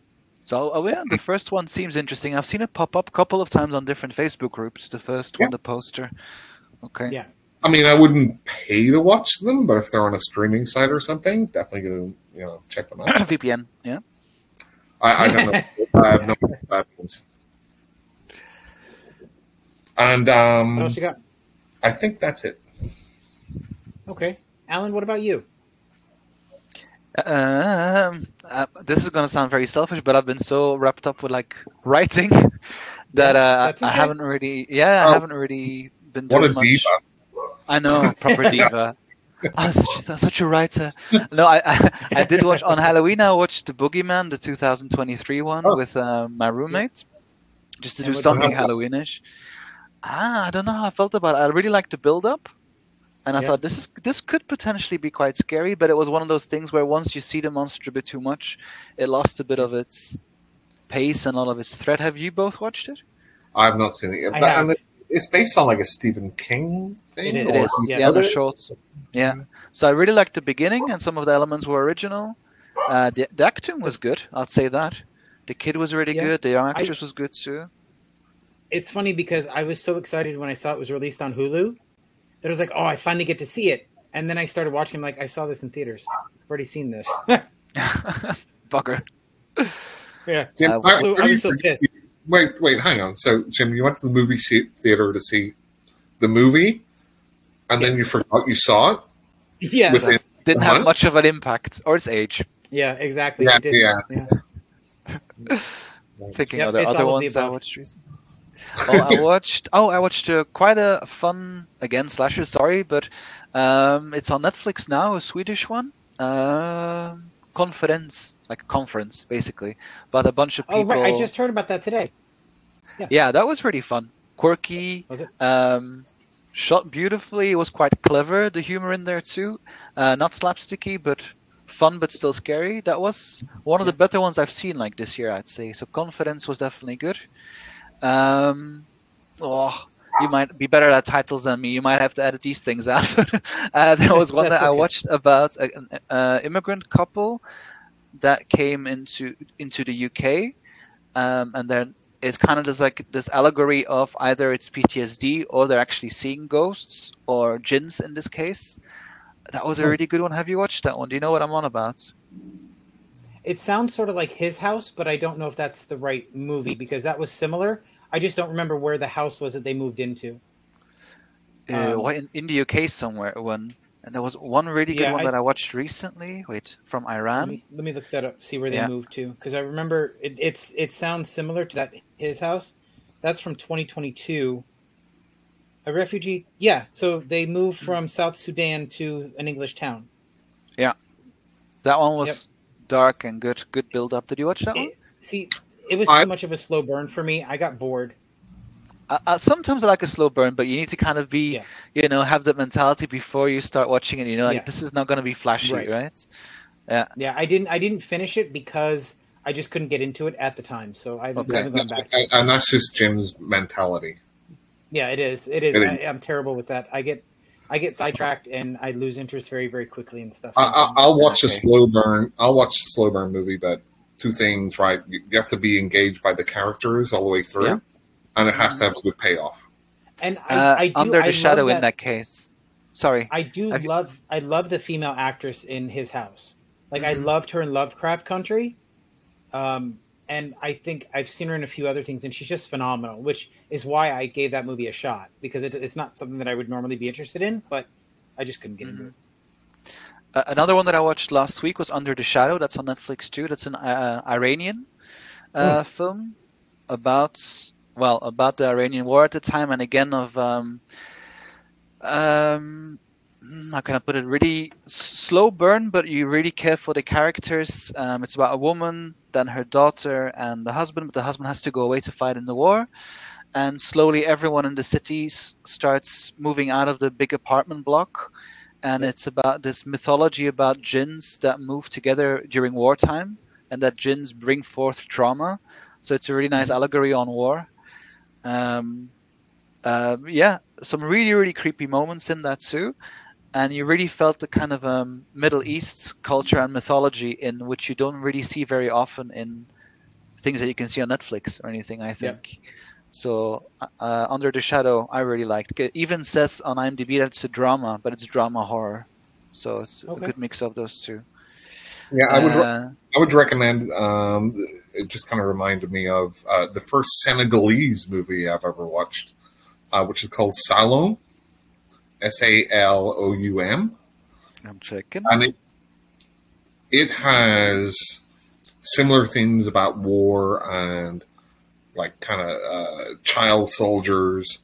So oh yeah, the first one seems interesting. I've seen it pop up a couple of times on different Facebook groups. The first one, the poster. Okay. Yeah. I mean, I wouldn't pay to watch them, but if they're on a streaming site or something, definitely gonna you know check them out. VPN. Yeah. I, I don't know. I have no idea what that means. And What um, else you got? I think that's it. Okay. Alan, what about you? Um, uh, this is gonna sound very selfish, but I've been so wrapped up with like writing that uh, that's I haven't really, yeah, I Oh. haven't really been doing What a much. diva! I know, proper diva. I'm such, such a writer. No, I, I I did watch on Halloween. I watched the Boogeyman, the 2023 one, Oh. with uh, my roommate, just to And do something? Halloweenish. Ah, I don't know how I felt about it. I really liked the build up, and I Yeah. thought this is this could potentially be quite scary. But it was one of those things where once you see the monster a bit too much, it lost a bit of its pace and all of its threat. Have you both watched it? I've not seen it yet. I That- have. And it- it's based on like a Stephen King thing. It It or is, yeah. yeah, other- they're short. Yeah. So I really liked the beginning, and some of the elements were original. Uh, the, the acting was good, I'd say that. The kid was really Yeah. good. The young I- actress was good too. It's funny because I was so excited when I saw it was released on Hulu that I was like, oh, I finally get to see it. And then I started watching. Like, I saw this in theaters. I've already seen this. Bugger. yeah. Jim, Uh, I- So I do was you- so pissed. Wait, wait, hang on. So, Jim, you went to the movie theater to see the movie, and then you forgot you saw it Yeah. within. Didn't What? have much of an impact, or its age. Yeah. Exactly. Yeah, I did. yeah. yeah. Thinking Yep, of the other all of the ones I watched recently. oh, I watched. Oh, I watched uh, quite a fun again slasher. Sorry, but um, it's on Netflix now. A Swedish one. Um conference, like a conference, basically, but a bunch of Oh, people. right. I just heard about that today. Yeah, that was really fun. Quirky. Was it? Um, shot beautifully. It was quite clever. The humor in there too. Uh, not slapsticky, but fun, but still scary. That was one of the better ones I've seen like this year, I'd say. So confidence was definitely good. Um, oh, you might be better at titles than me. You might have to edit these things out. uh, there was one that I watched about an uh, immigrant couple that came into into the UK, um, and then it's kind of this like this allegory of either it's PTSD or they're actually seeing ghosts or jinns in this case. That was a Hmm. really good one. Have you watched that one? Do you know what I'm on about? It sounds sort of like his house, but I don't know if that's the right movie because that was similar. I just don't remember where the house was that they moved into. Uh, Um, what in, in the UK somewhere one, and there was one really good Yeah, one I- that I watched recently. Wait, from Let Iran. me, let me look that up, see where they Yeah. moved to, because I remember it, it's it sounds similar to that his house. That's from 2022. A refugee, yeah. So they moved from South Sudan to an English town. Yeah, that one was dark and good. Good build up. Did you watch that one? See, it was I- too much of a slow burn for me. I got bored. Uh, uh, sometimes I like a slow burn, but you need to kind of be, Yeah. you know, have that mentality before you start watching it. You know, like Yeah. this is not going to be flashy, Right. right? Yeah, I didn't I didn't finish it because I just couldn't get into it at the time. So I haven't, Okay. haven't gone back. to it. And, and that's just Jim's mentality. Yeah, it is. It is. It is. I, I'm terrible with that. I get I get sidetracked and I lose interest very very quickly and stuff. I, I, I'll watch a slow burn. I'll watch a slow burn movie, but two things, right? You you have to be engaged by the characters all the way through, Yeah. and it has to have a good payoff. and I, Uh, I do, under the love shadow in that, that case. Sorry. I do Have you- love I love the female actress in his house. Like I Mhm. loved her in Lovecraft Country. Um, and I think I've seen her in a few other things, and she's just phenomenal. Which is why I gave that movie a shot because it, it's not something that I would normally be interested in, but I just couldn't get into Mhm. it. Uh, another one that I watched last week was Under the Shadow. That's on Netflix too. That's an uh, Iranian uh, film about well about the Iranian war at the time, and again of um, um, hmm, how can I put it? Really slow burn, but you really care for the characters. Um, it's about a woman, then her daughter, and the husband. But the husband has to go away to fight in the war, and slowly everyone in the city starts moving out of the big apartment block. And it's about this mythology about jinns that move together during wartime, and that jinns bring forth trauma. So it's a really nice Mhm. allegory on war. Um, um, yeah, some really really creepy moments in that too, and you really felt the kind of um, Middle East culture and mythology in which you don't really see very often in things that you can see on Netflix or anything. I think. So uh, Under the Shadow, I really liked. It even says on IMDb that it's a drama, but it's drama horror. So it's Okay. a good mix of those two. Yeah, I would. Uh, I would recommend. Um, it just kind of reminded me of uh, the first Senegalese movie I've ever watched, uh, which is called Saloum, S A L O U M, I'm checking. and it it has similar themes about war and like kind of uh, child soldiers,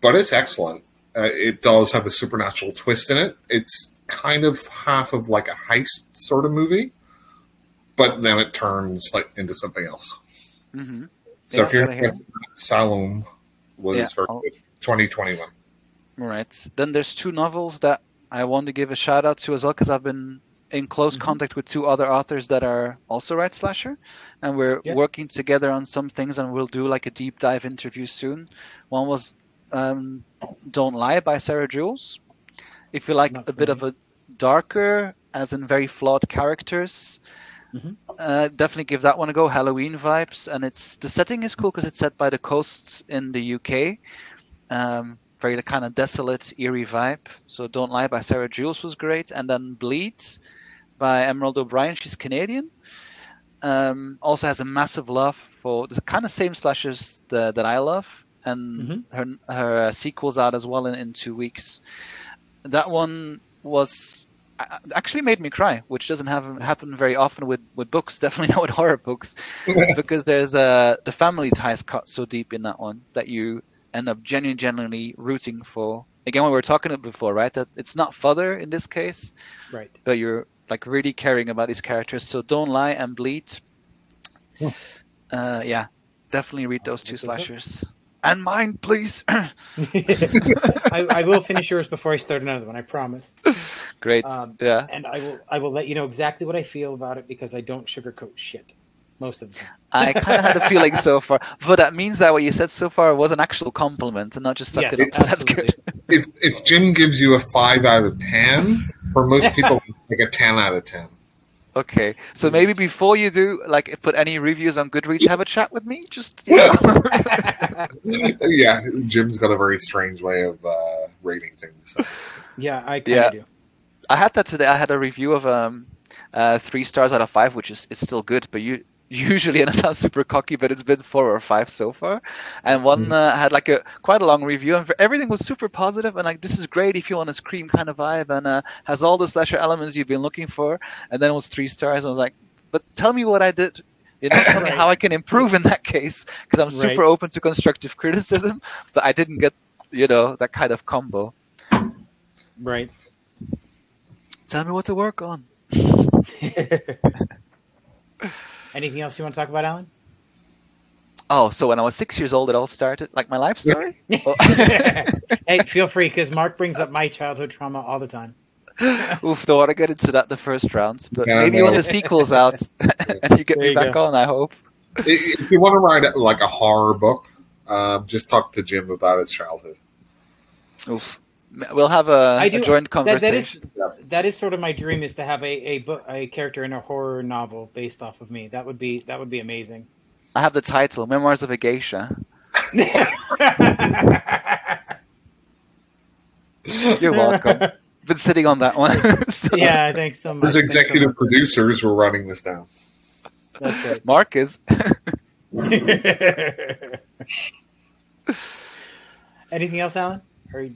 but it's excellent. Uh, it does have a supernatural twist in it. It's kind of half of like a heist sort of movie, but then it turns like into something else. hmm So Yeah, if you're interested, Saloum was Yeah, very I'll- good. 2021. Right. Then there's two novels that I want to give a shout out to as well because I've been in close Mhm. contact with two other authors that are also right slasher, and we're Yeah. working together on some things, and we'll do like a deep dive interview soon. One was um, "Don't Lie" by Sarah Jules. If you like Not a bit of a darker, as in very flawed characters, Mhm. uh, definitely give that one a go. Halloween vibes, and it's the setting is cool because it's set by the coasts in the UK. Um, very kind of desolate, eerie vibe. So Don't Lie by Sarah Jules was great, and then Bleed by Emerald O'Brien. She's Canadian. Um, also has a massive love for the kind of same slashers that, that I love, and Mhm. her her uh, sequel's out as well in, in two weeks. That one was a- actually made me cry, which doesn't have happen very often with, with books. Definitely not with horror books, because there's uh, the family ties cut so deep in that one that you end up genuinely, genuinely rooting for. Again, we were talking about before, right? That it's not father in this case, Right. but you're like really caring about these characters. So don't lie and bleed. Hmm. Uh, yeah, definitely read those two slashers. And mine, please. I, I will finish yours before I start another one. I promise. Great. Um, yeah. And I will I will let you know exactly what I feel about it because I don't sugarcoat shit most of the time. I kind of had a feeling so far, but that means that what you said so far was an actual compliment and not just suck Yes, it up. So that's good. If if Jim gives you a five out of ten, for most people, it's like a ten out of ten. Okay, so maybe before you do, like, put any reviews on Goodreads, have a chat with me. Just you know. yeah, Jim's got a very strange way of uh, rating things. So. Yeah, I kind Yeah. do. I had that today. I had a review of um, uh, three stars out of five, which is it's still good, but you usually, and it sounds super cocky, but it's been four or five so far. And one Mm. uh, had like a quite a long review, and for, everything was super positive, and like this is great if you want a scream kind of vibe, and uh, has all the slasher elements you've been looking for. And then it was three stars. I was like, but tell me what I did. You know, tell me how I can improve in that case, because I'm super Right. open to constructive criticism, but I didn't get, you know, that kind of combo. Right. Tell me what to work on. Anything else you want to talk about, Alan? Oh, so when I was six years old, it all started, like my life story. Oh. hey, feel free, because Mark brings up my childhood trauma all the time. Oof, don't want to get into that the first round, but Yeah, maybe no. when the sequel's out and you get There me you back go. on, I hope. If you want to write like a horror book, um, just talk to Jim about his childhood. Oof. We'll have a, I a do- joint That, that is conversation. that is sort of my dream is to have a a, book, a character in a horror novel based off of me. That would be that would be amazing. I have the title, Memoirs of a Geisha. You're welcome. Been sitting on that one. So, yeah, thanks so much. His Thanks so executive much. producers were running this down. That's right. Mark is. Anything else, Alan? Or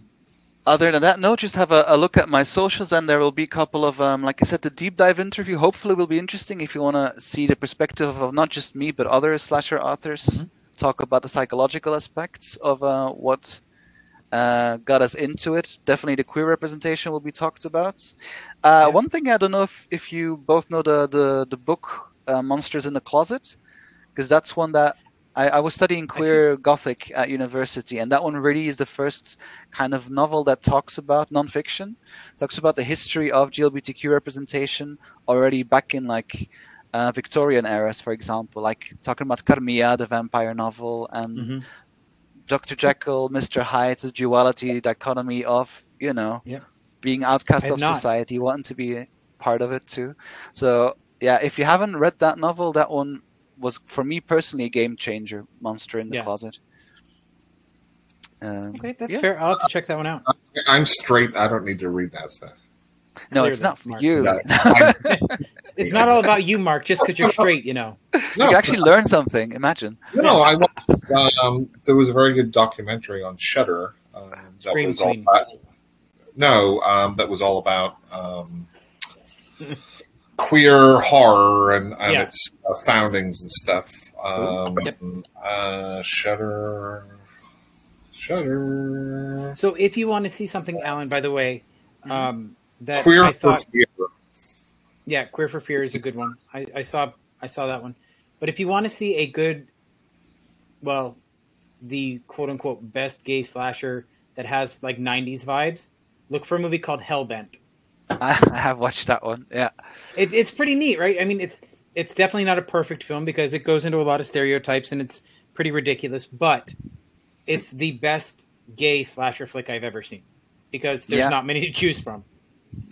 Other than that, no, just have a, a look at my socials, and there will be a couple of, um, like I said, the deep dive interview. Hopefully, will be interesting if you want to see the perspective of not just me, but other slasher authors talk about the psychological aspects of uh, what uh, got us into it. Definitely, the queer representation will be talked about. Uh, Yeah. One thing I don't know if, if you both know the the, the book uh, Monsters in the Closet, because that's one that I, I was studying queer Gothic at university, and that one really is the first kind of novel that talks about nonfiction, talks about the history of GLBTQ representation already back in like uh, Victorian eras, for example, like talking about Carmilla, the vampire novel, and Mhm. Dr. Jekyll, Mr. Hyde, the duality dichotomy of you know Yep. being outcast of not. society, wanting to be part of it too. So yeah, if you haven't read that novel, that one was for me personally a game changer. Monster in the Yeah. Closet. Um, Okay, that's yeah. fair. I'll have to check that one out. I'm straight. I don't need to read that stuff. No, it's Clearly, not for Mark. you. No, It's not all about you, Mark, just because you're straight, you know. no, you actually learn something. Imagine. no. I watched, um, there was a very good documentary on Shudder um, that Scream was all about. No, um, that was all about um, queer horror and, and Yeah. its uh, foundings and stuff. Um, Yep. uh, Shudder, Shudder. So if you want to see something, Alan, by the way, um, that Queer I thought, for fear. yeah, Queer for Fear is a good one. I, I saw I saw that one. But if you want to see a good, well, the quote unquote best gay slasher that has like 90s vibes, look for a movie called Hellbent. I, I have watched that one. Yeah. It, it's pretty neat, right? I mean, it's it's definitely not a perfect film because it goes into a lot of stereotypes and it's pretty ridiculous, but it's the best gay slasher flick I've ever seen because there's Yeah. not many to choose from.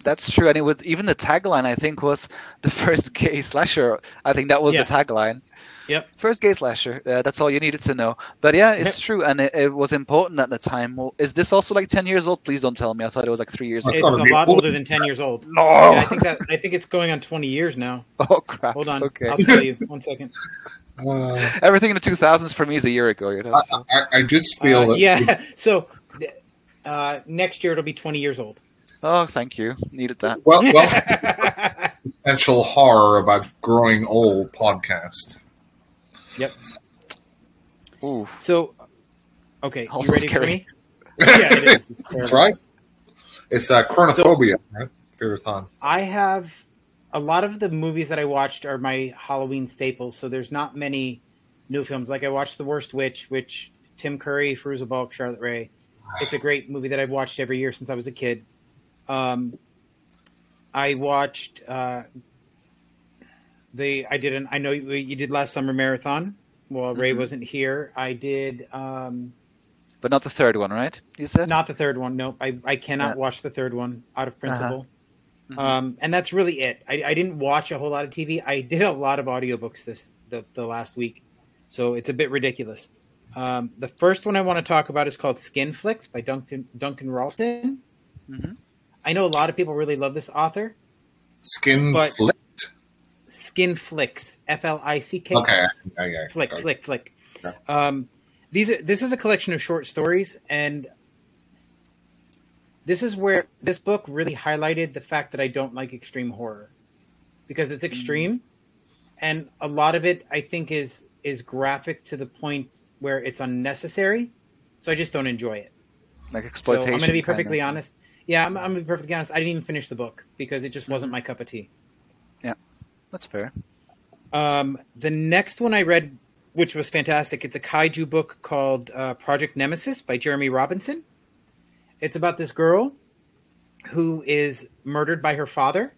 That's true, and it was even the tagline. I think was the first gay slasher. I think that was Yeah. the tagline. Yep. First gay slasher. Uh, that's all you needed to know. But yeah, it's true, and it, it was important at the time. Well, is this also like ten years old? Please don't tell me. I thought it was like three years It's It's old. gotta a lot older older than 10 years old. No. Yeah, I think that I think it's going on 20 years now. Oh crap. Hold on, Okay. I'll tell you. One second. Uh, Everything in the 2000s for me is a year ago. You know. I, so- I, I just feel Uh, that yeah. So uh, next year it'll be 20 years old. Oh, thank you. Needed that. well, well, essential horror about growing old podcast. Yep. Ooh. So, okay, Also you ready scary. for me? Yeah, it is. That's right. It's uh, chronophobia, right? Fear of time. I have a lot of the movies that I watched are my Halloween staples, so there's not many new films. Like I watched The Worst Witch, which Tim Curry, Fairuza Balk, Charlotte Rae. It's a great movie that I've watched every year since I was a kid. Um, I watched uh, the I did an I know you, you did last summer marathon. Well, Ray Mhm. wasn't here. I did um, But not the third one, right? You said. not the third one. Nope, I I cannot Yeah. watch the third one out of principle. Mhm. Um, and that's really it. I, I didn't watch a whole lot of TV. I did a lot of audiobooks this the, the last week, so it's a bit ridiculous. Um, the first one I want to talk about is called Skin Flicks by Duncan Duncan Ralston. Mhm. I know a lot of people really love this author. Skin But- flicked. Skin Flicks, F L I C K Okay. S. Yeah, yeah. Flick, Okay. flick, flick. Okay. Um, these are, this is a collection of short stories, and this is where this book really highlighted the fact that I don't like extreme horror because it's extreme, and a lot of it I think is is graphic to the point where it's unnecessary. So I just don't enjoy it. Like So exploitation. I'm going to be kind perfectly of. honest. Yeah, I'm, I'm going to be perfectly honest. I didn't even finish the book because it just wasn't Mm-hmm. my cup of tea. That's fair. Um, the next one I read which was fantastic. It's a kaiju book called uh, Project Nemesis by Jeremy Robinson. It's about this girl who is murdered by her father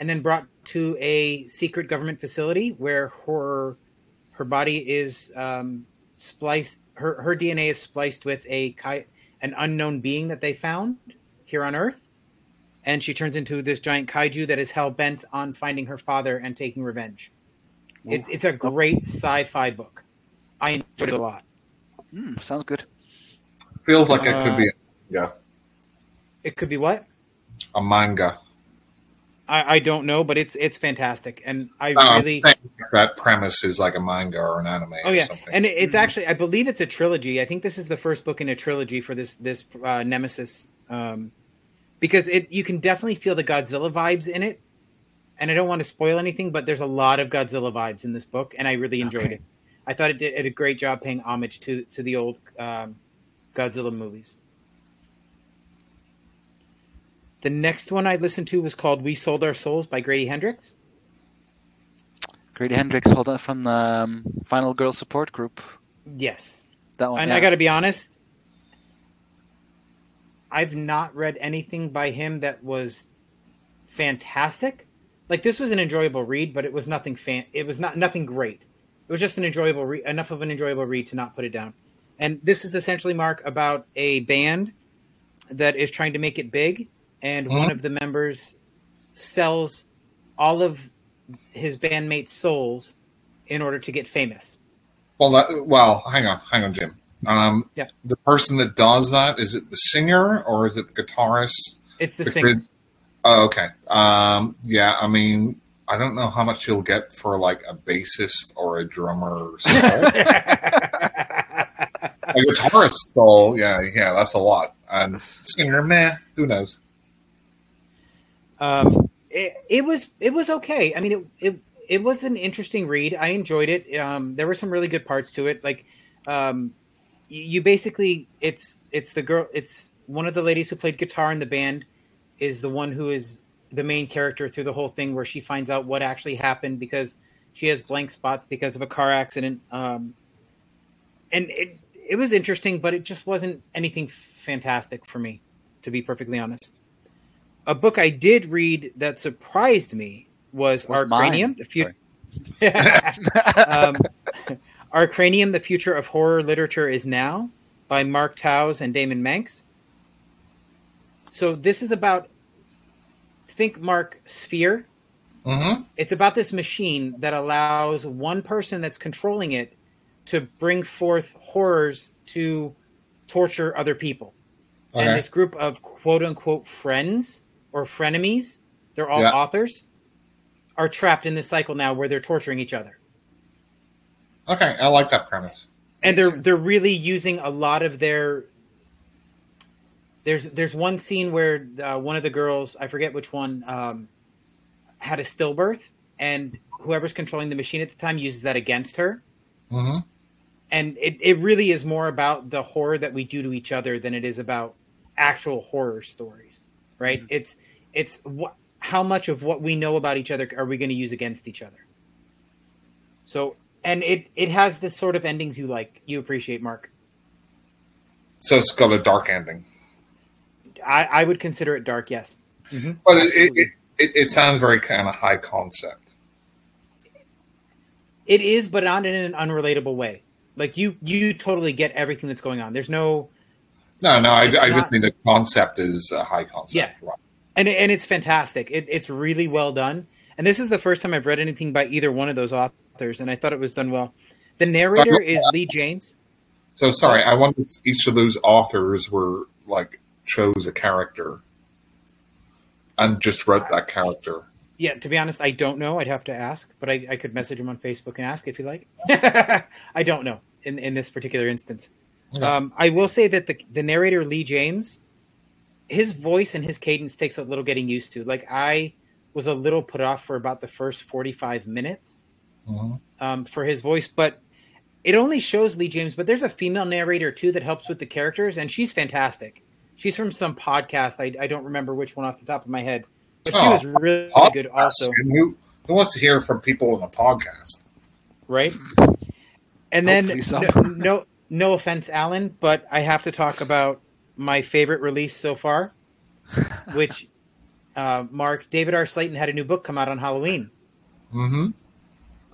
and then brought to a secret government facility where her her body is um, spliced. Her her DNA is spliced with a an unknown being that they found here on Earth, and she turns into this giant kaiju that is hell bent on finding her father and taking revenge. It, it's a great sci-fi book. I enjoyed it a lot. Mm, sounds good. Feels like it could be a manga. It could be what? A manga. I, I don't know, but it's it's fantastic, and I Uh, really. I think that premise is like a manga or an anime Oh or yeah, something. and it- it's actually I believe it's a trilogy. I think this is the first book in a trilogy for this this uh, Nemesis, um, because it you can definitely feel the Godzilla vibes in it, and I don't want to spoil anything, but there's a lot of Godzilla vibes in this book, and I really enjoyed Okay. it. I thought it did, it did a great job paying homage to to the old um, Godzilla movies. The next one I listened to was called "We Sold Our Souls" by Grady Hendrix. Grady Hendrix, hold on from um, Final Girl Support Group. Yes. That one. and yeah. I got to be honest, I've not read anything by him that was fantastic. Like this was an enjoyable read, but it was nothing fan. It was not nothing great. It was just an enjoyable read, enough of an enjoyable read to not put it down. And this is essentially Mark about a band that is trying to make it big, and one Mhm. of the members sells all of his bandmates' souls in order to get famous. Well, that, well, hang on, hang on, Jim. Um, Yeah. The person that does that is it the singer or is it the guitarist? It's the The singer. Oh, okay. Um, yeah, I mean, I don't know how much you'll get for like a bassist or a drummer. A guitarist soul, yeah, yeah, that's a lot. And singer, meh, who knows? Um, it, it was it was okay. I mean, it, it it was an interesting read. I enjoyed it. Um, there were some really good parts to it. Like, um, you, you basically it's it's the girl. It's one of the ladies who played guitar in the band is the one who is the main character through the whole thing, where she finds out what actually happened because she has blank spots because of a car accident. Um, and it it was interesting, but it just wasn't anything fantastic for me, to be perfectly honest. A book I did read that surprised me was, Was Arcranium, the future. um, Arcranium, the future of horror literature is now, by Mark Towse and Damon Manx. So this is about, think Mark Sphere. Mm-hmm. It's about this machine that allows one person that's controlling it to bring forth horrors to torture other people. Okay. And this group of quote unquote friends or frenemies, they're all Yeah. authors, are trapped in this cycle now where they're torturing each other. Okay, I like that premise. And they're they're really using a lot of their there's there's one scene where uh, one of the girls, I forget which one, um, had a stillbirth, and whoever's controlling the machine at the time uses that against her. Mm-hmm. and it, it really is more about the horror that we do to each other than it is about actual horror stories right it's it's what how much of what we know about each other are we going to use against each other so and it it has the sort of endings you like you appreciate mark So it's got a dark ending. i i would consider it dark yes mm-hmm. But it, it, it, it, sounds very kind of high concept. it is but not in an unrelatable way like you you totally get everything that's going on there's no No, no, I, I just mean the concept is a high concept. Yeah. Right. and and it's fantastic. It, it's really well done. And this is the first time I've read anything by either one of those authors, and I thought it was done well. The narrator is Lee James. So sorry, I wonder if each of those authors were like chose a character and just wrote that character. Yeah, to be honest, I don't know. I'd have to ask, but I, I could message him on Facebook and ask if you like. I don't know in in this particular instance. Okay. Um, I will say that the the narrator Lee James, his voice and his cadence takes a little getting used to. Like I was a little put off for about the first forty five minutes. Mhm. um, for his voice, but it only shows Lee James. But there's a female narrator too that helps with the characters, and she's fantastic. She's from some podcast. I, I don't remember which one off the top of my head, but she Oh, was really Podcast. good also, And who, who wants to hear from people in a podcast? right? And then so. no, no no offense, Alan, but I have to talk about my favorite release so far, which uh, Mark David R. Slayton had a new book come out on Halloween Mm-hmm.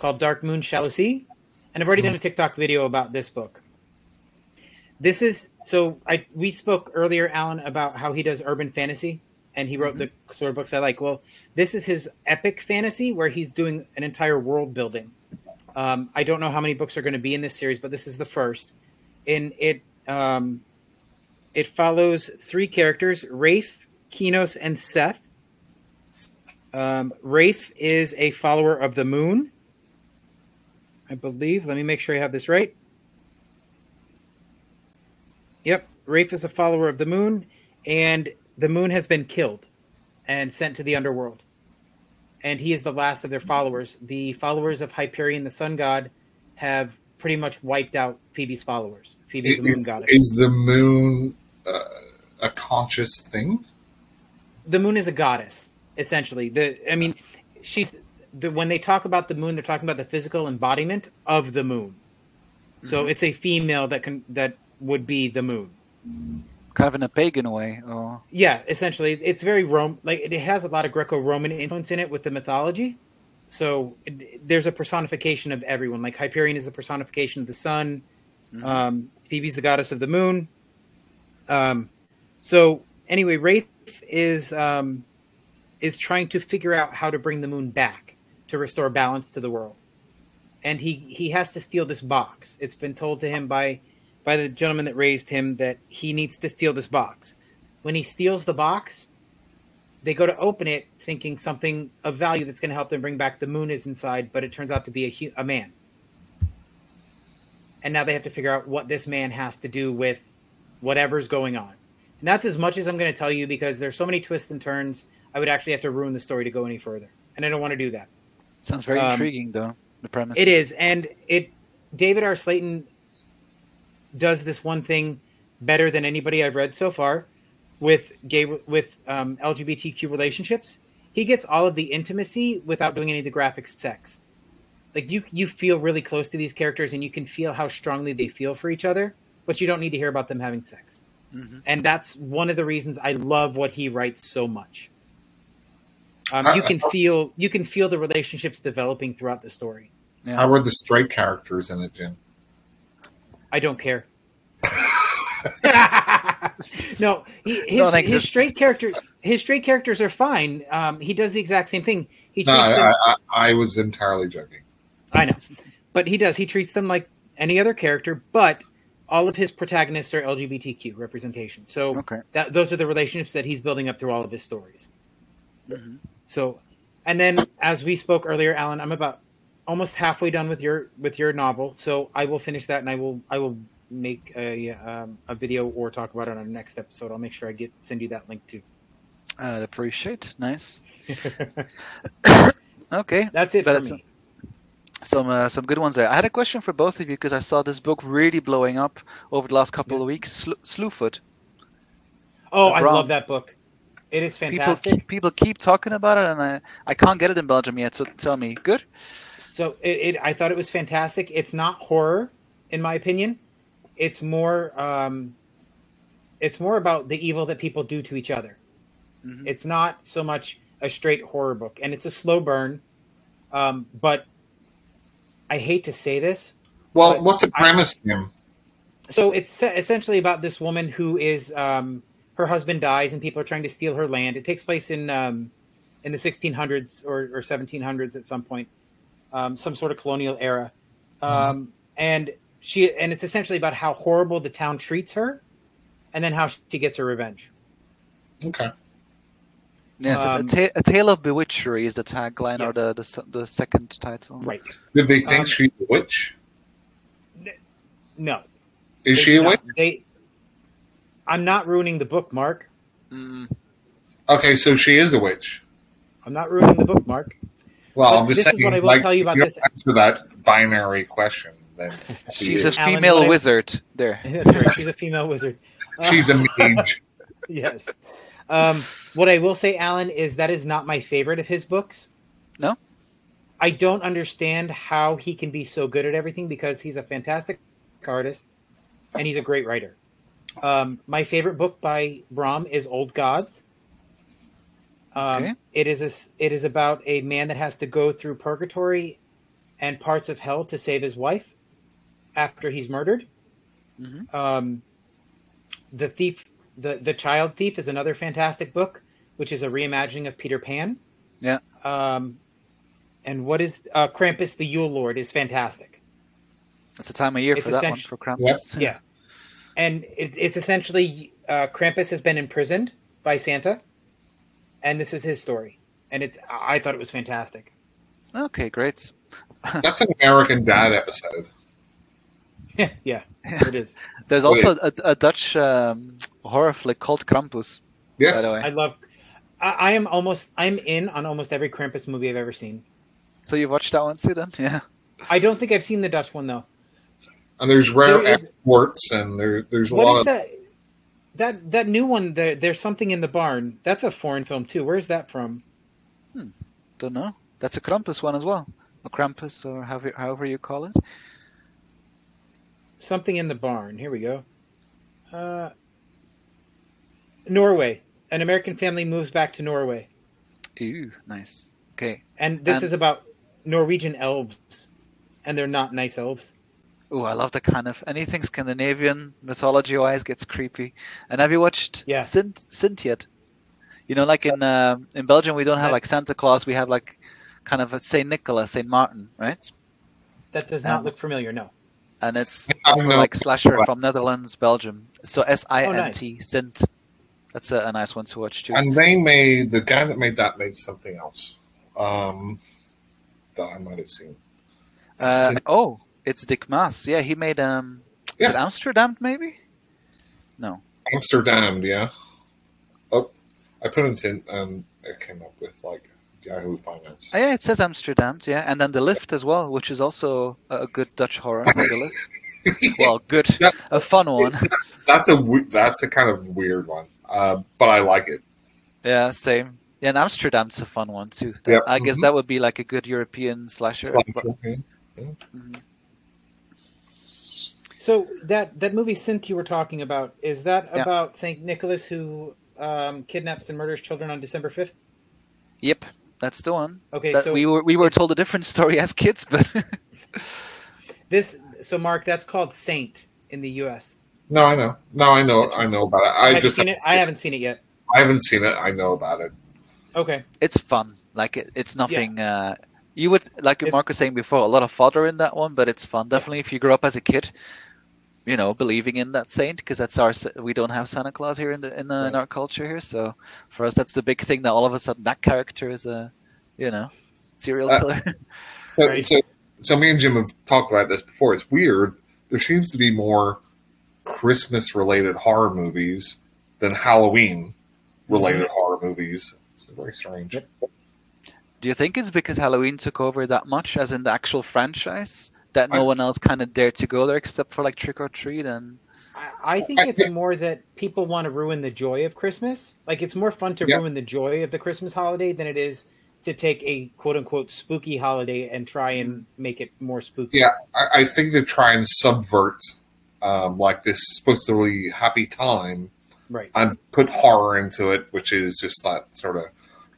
Called Dark Moon Shallow Sea, and I've already done a TikTok video about this book. This is so I we spoke earlier, Alan, about how he does urban fantasy and he wrote the sort of books I like. Well, this is his epic fantasy where he's doing an entire world building. Um, I don't know how many books are going to be in this series, but this is the first. And it um, it follows three characters: Rafe, Kinos, and Seth. Um, Rafe is a follower of the moon. I believe. Let me make sure I have this right. Yep, Rafe is a follower of the moon, and the moon has been killed and sent to the underworld. And he is the last of their followers. The followers of Hyperion, the sun god, have pretty much wiped out Phoebe's followers. Phoebe's the moon goddess. is the moon uh, a conscious thing? the moon is a goddess essentially the i mean she's the when they talk about the moon they're talking about the physical embodiment of the moon. So it's a female that can that would be the moon. Kind of in a pagan way. Or? Yeah essentially. It's very rome like it has a lot of greco-roman influence in it with the mythology. So it, there's a personification of everyone. Like hyperion is the personification of the sun. Mhm. um, phoebe's the goddess of the moon. Um, so anyway rafe is um, is trying to figure out how to bring the moon back to restore balance to the world. And he he has to steal this box. It's been told to him by by the gentleman that raised him that he needs to steal this box. When he steals the box they go to open it thinking something of value that's going to help them bring back the moon is inside but it turns out to be a, a man. And now they have to figure out what this man has to do with whatever's going on. And that's as much as i'm going to tell you because there's so many twists and turns i would actually have to ruin the story to go any further. And i don't want to do that sounds very Um, intriguing, though. The premise. it is, and it David R. Slayton does this one thing better than anybody I've read so far with gay with um, LGBTQ relationships. He gets all of the intimacy without doing any of the graphic sex. Like you, you feel really close to these characters, and you can feel how strongly they feel for each other, but you don't need to hear about them having sex. Mhm. And that's one of the reasons I love what he writes so much. Um, you I- can feel you can feel the relationships developing throughout the story. Yeah. How were the straight characters in it, Jim? I don't care. no, he, his, Don't his exist. straight characters, his straight characters are fine. Um, he does the exact same thing. He No, I, them. I, I was entirely joking. I know, but he does. He treats them like any other character. But all of his protagonists are LGBTQ representation. So Okay. that those are the relationships that he's building up through all of his stories. Mhm. So, and then as we spoke earlier, Alan, I'm about almost halfway done with your with your novel. So I will finish that, and I will I will make a um, a video or talk about it on our next episode. I'll make sure I get send you that link too. I'd appreciate. Nice. Okay. That's it it's- me. Some uh, some good ones there. I had a question for both of you because I saw this book really blowing up over the last couple of weeks. Sl- Slewfoot. Oh, I love that book. It is fantastic. keep, people keep talking about it, and I I can't get it in Belgium yet. So tell me, good? So it, it, I thought it was fantastic. It's not horror, in my opinion. It's more, um, it's more about the evil that people do to each other. Mhm. It's not so much a straight horror book, and it's a slow burn. Um, but I hate to say this. Well, what's the I- premise, Jim? So it's essentially about this woman who is, um, her husband dies, and people are trying to steal her land. It takes place in, um, in the 1600s or, or 1700s at some point, um, some sort of colonial era. Um, and she, and it's essentially about how horrible the town treats her, and then how she gets her revenge. Okay. Yes, Um, a, ta- a tale of bewitchery is the tagline Yeah. or the, the the second title. Right. Did they think Um, she's a witch? No. Is they she a not. witch? They. I'm not ruining the book, Mark. Mm, Okay, so she is a witch. I'm not ruining the book, Mark. Well, I'm just this is what I will like, tell you about if this. Answer that binary question. Then she she's is. a female what I- wizard. There. That's right. She's a female wizard. She's a mage. yes. Um, what I will say, Alan, is that is not my favorite of his books. No? I don't understand how he can be so good at everything because he's a fantastic artist and he's a great writer. Um, my favorite book by Brom is Old Gods. Um, Okay. It is a s it is about a man that has to go through purgatory and parts of hell to save his wife after he's murdered. Mhm. Um, the thief, the the child thief, is another fantastic book, which is a reimagining of Peter Pan. Yeah. Um, and what is uh, Krampus the Yule Lord is fantastic. It's the time of year It's for that one for Krampus. Yeah. And it, it's essentially uh, Krampus has been imprisoned by Santa, and this is his story. And it, I thought it was fantastic. Okay, great. That's an American Dad episode. yeah, Yeah. it is. There's also a, a Dutch um, horror flick called Krampus. Yes. By the way. I love. I, I am almost. I'm in on almost every Krampus movie I've ever seen. So you've watched that one too, then? Yeah. I don't think I've seen the Dutch one though. And there's rare There is- exports, and there, there's a What lot is of. that? That that new one. The, there's something in the barn. That's a foreign film too. Where's that from? Don't know. That's a Krampus one as well. A Krampus, or however, however you call it. Something in the barn. Here we go. Uh, Norway. An American family moves back to Norway, Ooh, nice. Okay. and this And- is about Norwegian elves, and they're not nice elves. Ooh, I love the kind of anything Scandinavian mythology wise gets creepy. And have you watched Yeah. Sint Sint yet? You know, like in um, in Belgium we don't have like Santa Claus, we have like kind of a Saint Nicholas, Saint Martin, right? That does not Um, look familiar. No. And it's I don't know. like slasher from Netherlands, Belgium. So S I N T Sint. That's a, a nice one to watch too. And they made the guy that made that made something else um, that I might have seen. Uh, oh, it's Dick Maas. Yeah, he made um, Yeah. Amsterdam maybe? No. Amsterdam, yeah. Oh, I put it in, and it came up with like Yahoo Finance. Oh, yeah, it says Amsterdam. Yeah, and then the lift as well, which is also a good Dutch horror. The lift. Well, good, Yeah. a fun one. That's a that's a kind of weird one, uh, but I like it. yeah, same. Yeah, and Amsterdam's a fun one too. That- Yep. I guess Mhm. that would be like a good European slasher. but- Mhm. So that that movie Sint you were talking about is that Yeah. about Saint Nicholas who um, kidnaps and murders children on December fifth? Yep, that's the one. Okay, That so we were we were told a different story as kids, but this so Mark that's called Saint in the U.S. No, I know. No, I know. I know about it. I have just seen it. I haven't seen it yet. I haven't seen it. I know about it. Okay. it's fun. Like it, it's nothing. Uh, you would like Mark was saying before, a lot of fodder in that one, but it's fun. Definitely, if you grew up as a kid, you know, believing in that saint, because that's our. We don't have Santa Claus here in the in, the, in our culture here, so for us, that's the big thing that all of a sudden that character is a, you know, serial Uh, killer. So, Right. so, so me and Jim have talked about this before. It's weird. There seems to be more Christmas-related horror movies than Halloween-related horror movies. It's very strange. Yep. Do you think it's because Halloween took over that much, as in the actual franchise, that no I- one else kind of dared to go there except for like Trick or Treat and? I, I think it's more that people want to ruin the joy of Christmas. Like it's more fun to Yeah. ruin the joy of the Christmas holiday than it is to take a quote unquote spooky holiday and try and make it more spooky. Yeah, I, I think they try and subvert um, like this supposedly happy time Right. and put horror into it, which is just that sort of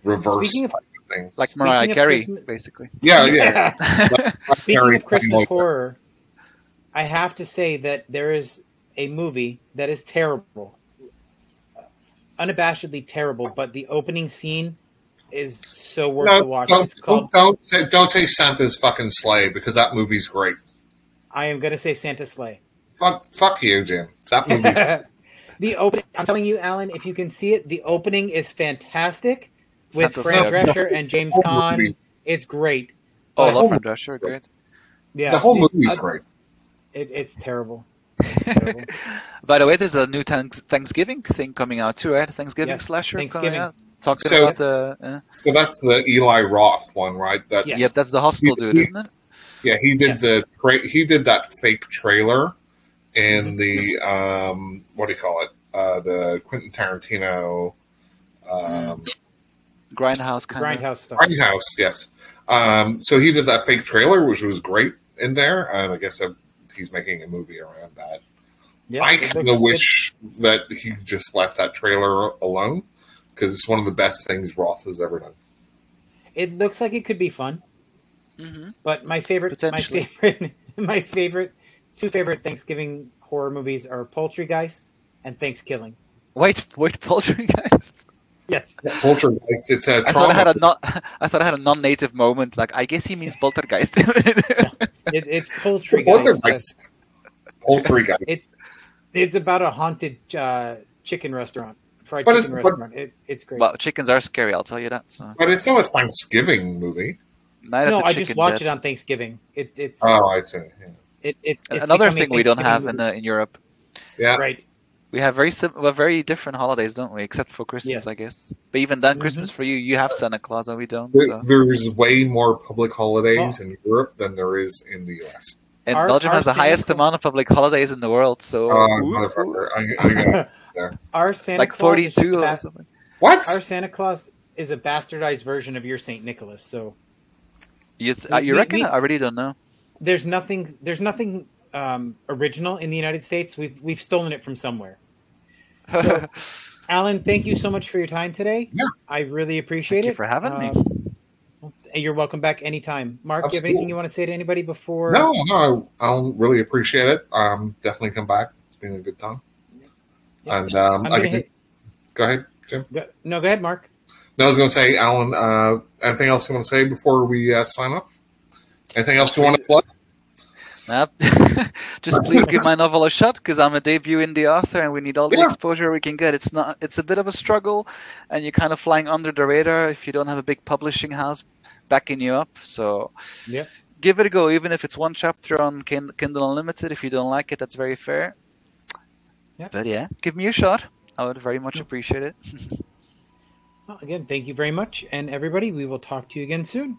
reverse Speaking of thing. Like Mariah of Carey, Christmas- basically. Yeah, yeah. Speaking Very of Christmas funny. horror, I have to say that there is a movie that is terrible, unabashedly terrible, but the opening scene is so worth No, the watch. don't, It's called. don't say don't say Santa's fucking Slay because that movie's great. I am gonna say Santa Slay. Fuck, fuck you, Jim. That movie's the opening. I'm telling you, Alan, if you can see it, the opening is fantastic with Santa Fran Slay. Drescher and James whole Caan. It's great. Oh, But- Love from Drescher, great. Yeah, the whole it- movie's uh, great. It, it's terrible. terrible. By the way, there's a new Thanksgiving thing coming out too, right? Thanksgiving Yes, slasher coming Thanksgiving. out. Talking So- about the. Uh, So that's the Eli Roth one, right? That's, Yes. Yep, that's the hospital dude, isn't it? Yeah, he did Yes. the tra- he did that fake trailer in the um what do you call it? Uh, the Quentin Tarantino um, Grindhouse kind of. Grindhouse stuff. Grindhouse, yes. Um, so he did that fake trailer, which was great in there, and I guess uh, he's making a movie around that. Yeah, I kind of wish that he just left that trailer alone because it's one of the best things Roth has ever done. It, it looks like it could be fun. mm-hmm. But my favorite, my favorite, my favorite, two favorite Thanksgiving horror movies are Poultrygeist and Thanksgiving. Wait, wait, Poltergeist. Yes. Poltergeist, it's a I thought I had a non, I thought I had a non-native moment. Like I guess he means Poltergeist. It, it's Poultrygeist. Poltergeist. Poltergeist. It's it's about a haunted uh, chicken restaurant, fried But chicken it's- but- restaurant. It, it's great. well, chickens are scary. I'll tell you that. So But it's not a Thanksgiving movie. night no, I just watch dead. it on Thanksgiving. It, it's Oh, I see. Yeah. it, it, it's Another thing we don't have in uh, in Europe. Yeah. right. We have very sim- well, very different holidays, don't we? Except for Christmas, Yes. I guess. But even then, Mhm. Christmas for you, you have Santa Claus, and we don't. There- So. There's way more public holidays in Europe than there is in the US. And Our- Belgium our has the Santa highest Claus- amount of public holidays in the world. So Oh, Ooh, motherfucker. I, I got there. Our Santa like Claus is 42 a or. What? our Santa Claus is a bastardized version of your Saint Nicholas. So You th- uh, you reckon? we- I really don't know. there's nothing there's nothing um, original in the United States. We've we've stolen it from somewhere. So, Alan, thank you so much for your time today. Yeah. I really appreciate Thank you it. for having me. Um, You're welcome back anytime. Mark, do you have anything you want to say to anybody before? No, no, I, I'll really appreciate it. Um, definitely come back. It's been a good time. Yeah. And um, I'm I gonna can, hit. go ahead, Jim. Go, no, go ahead, Mark. No, I was going to say, Alan. Uh, anything else you want to say before we uh, sign up? Anything else you want to plug? Nope. Just please give my novel a shot because I'm a debut indie author and we need all the Yeah. exposure we can get. It's not. It's a bit of a struggle, and you're kind of flying under the radar if you don't have a big publishing house backing you up. So Yeah. give it a go, even if it's one chapter on Kindle Unlimited. If you don't like it, that's very fair. Yeah. But yeah, give me a shot. I would very much appreciate it. Well, again, thank you very much, and everybody, we will talk to you again soon.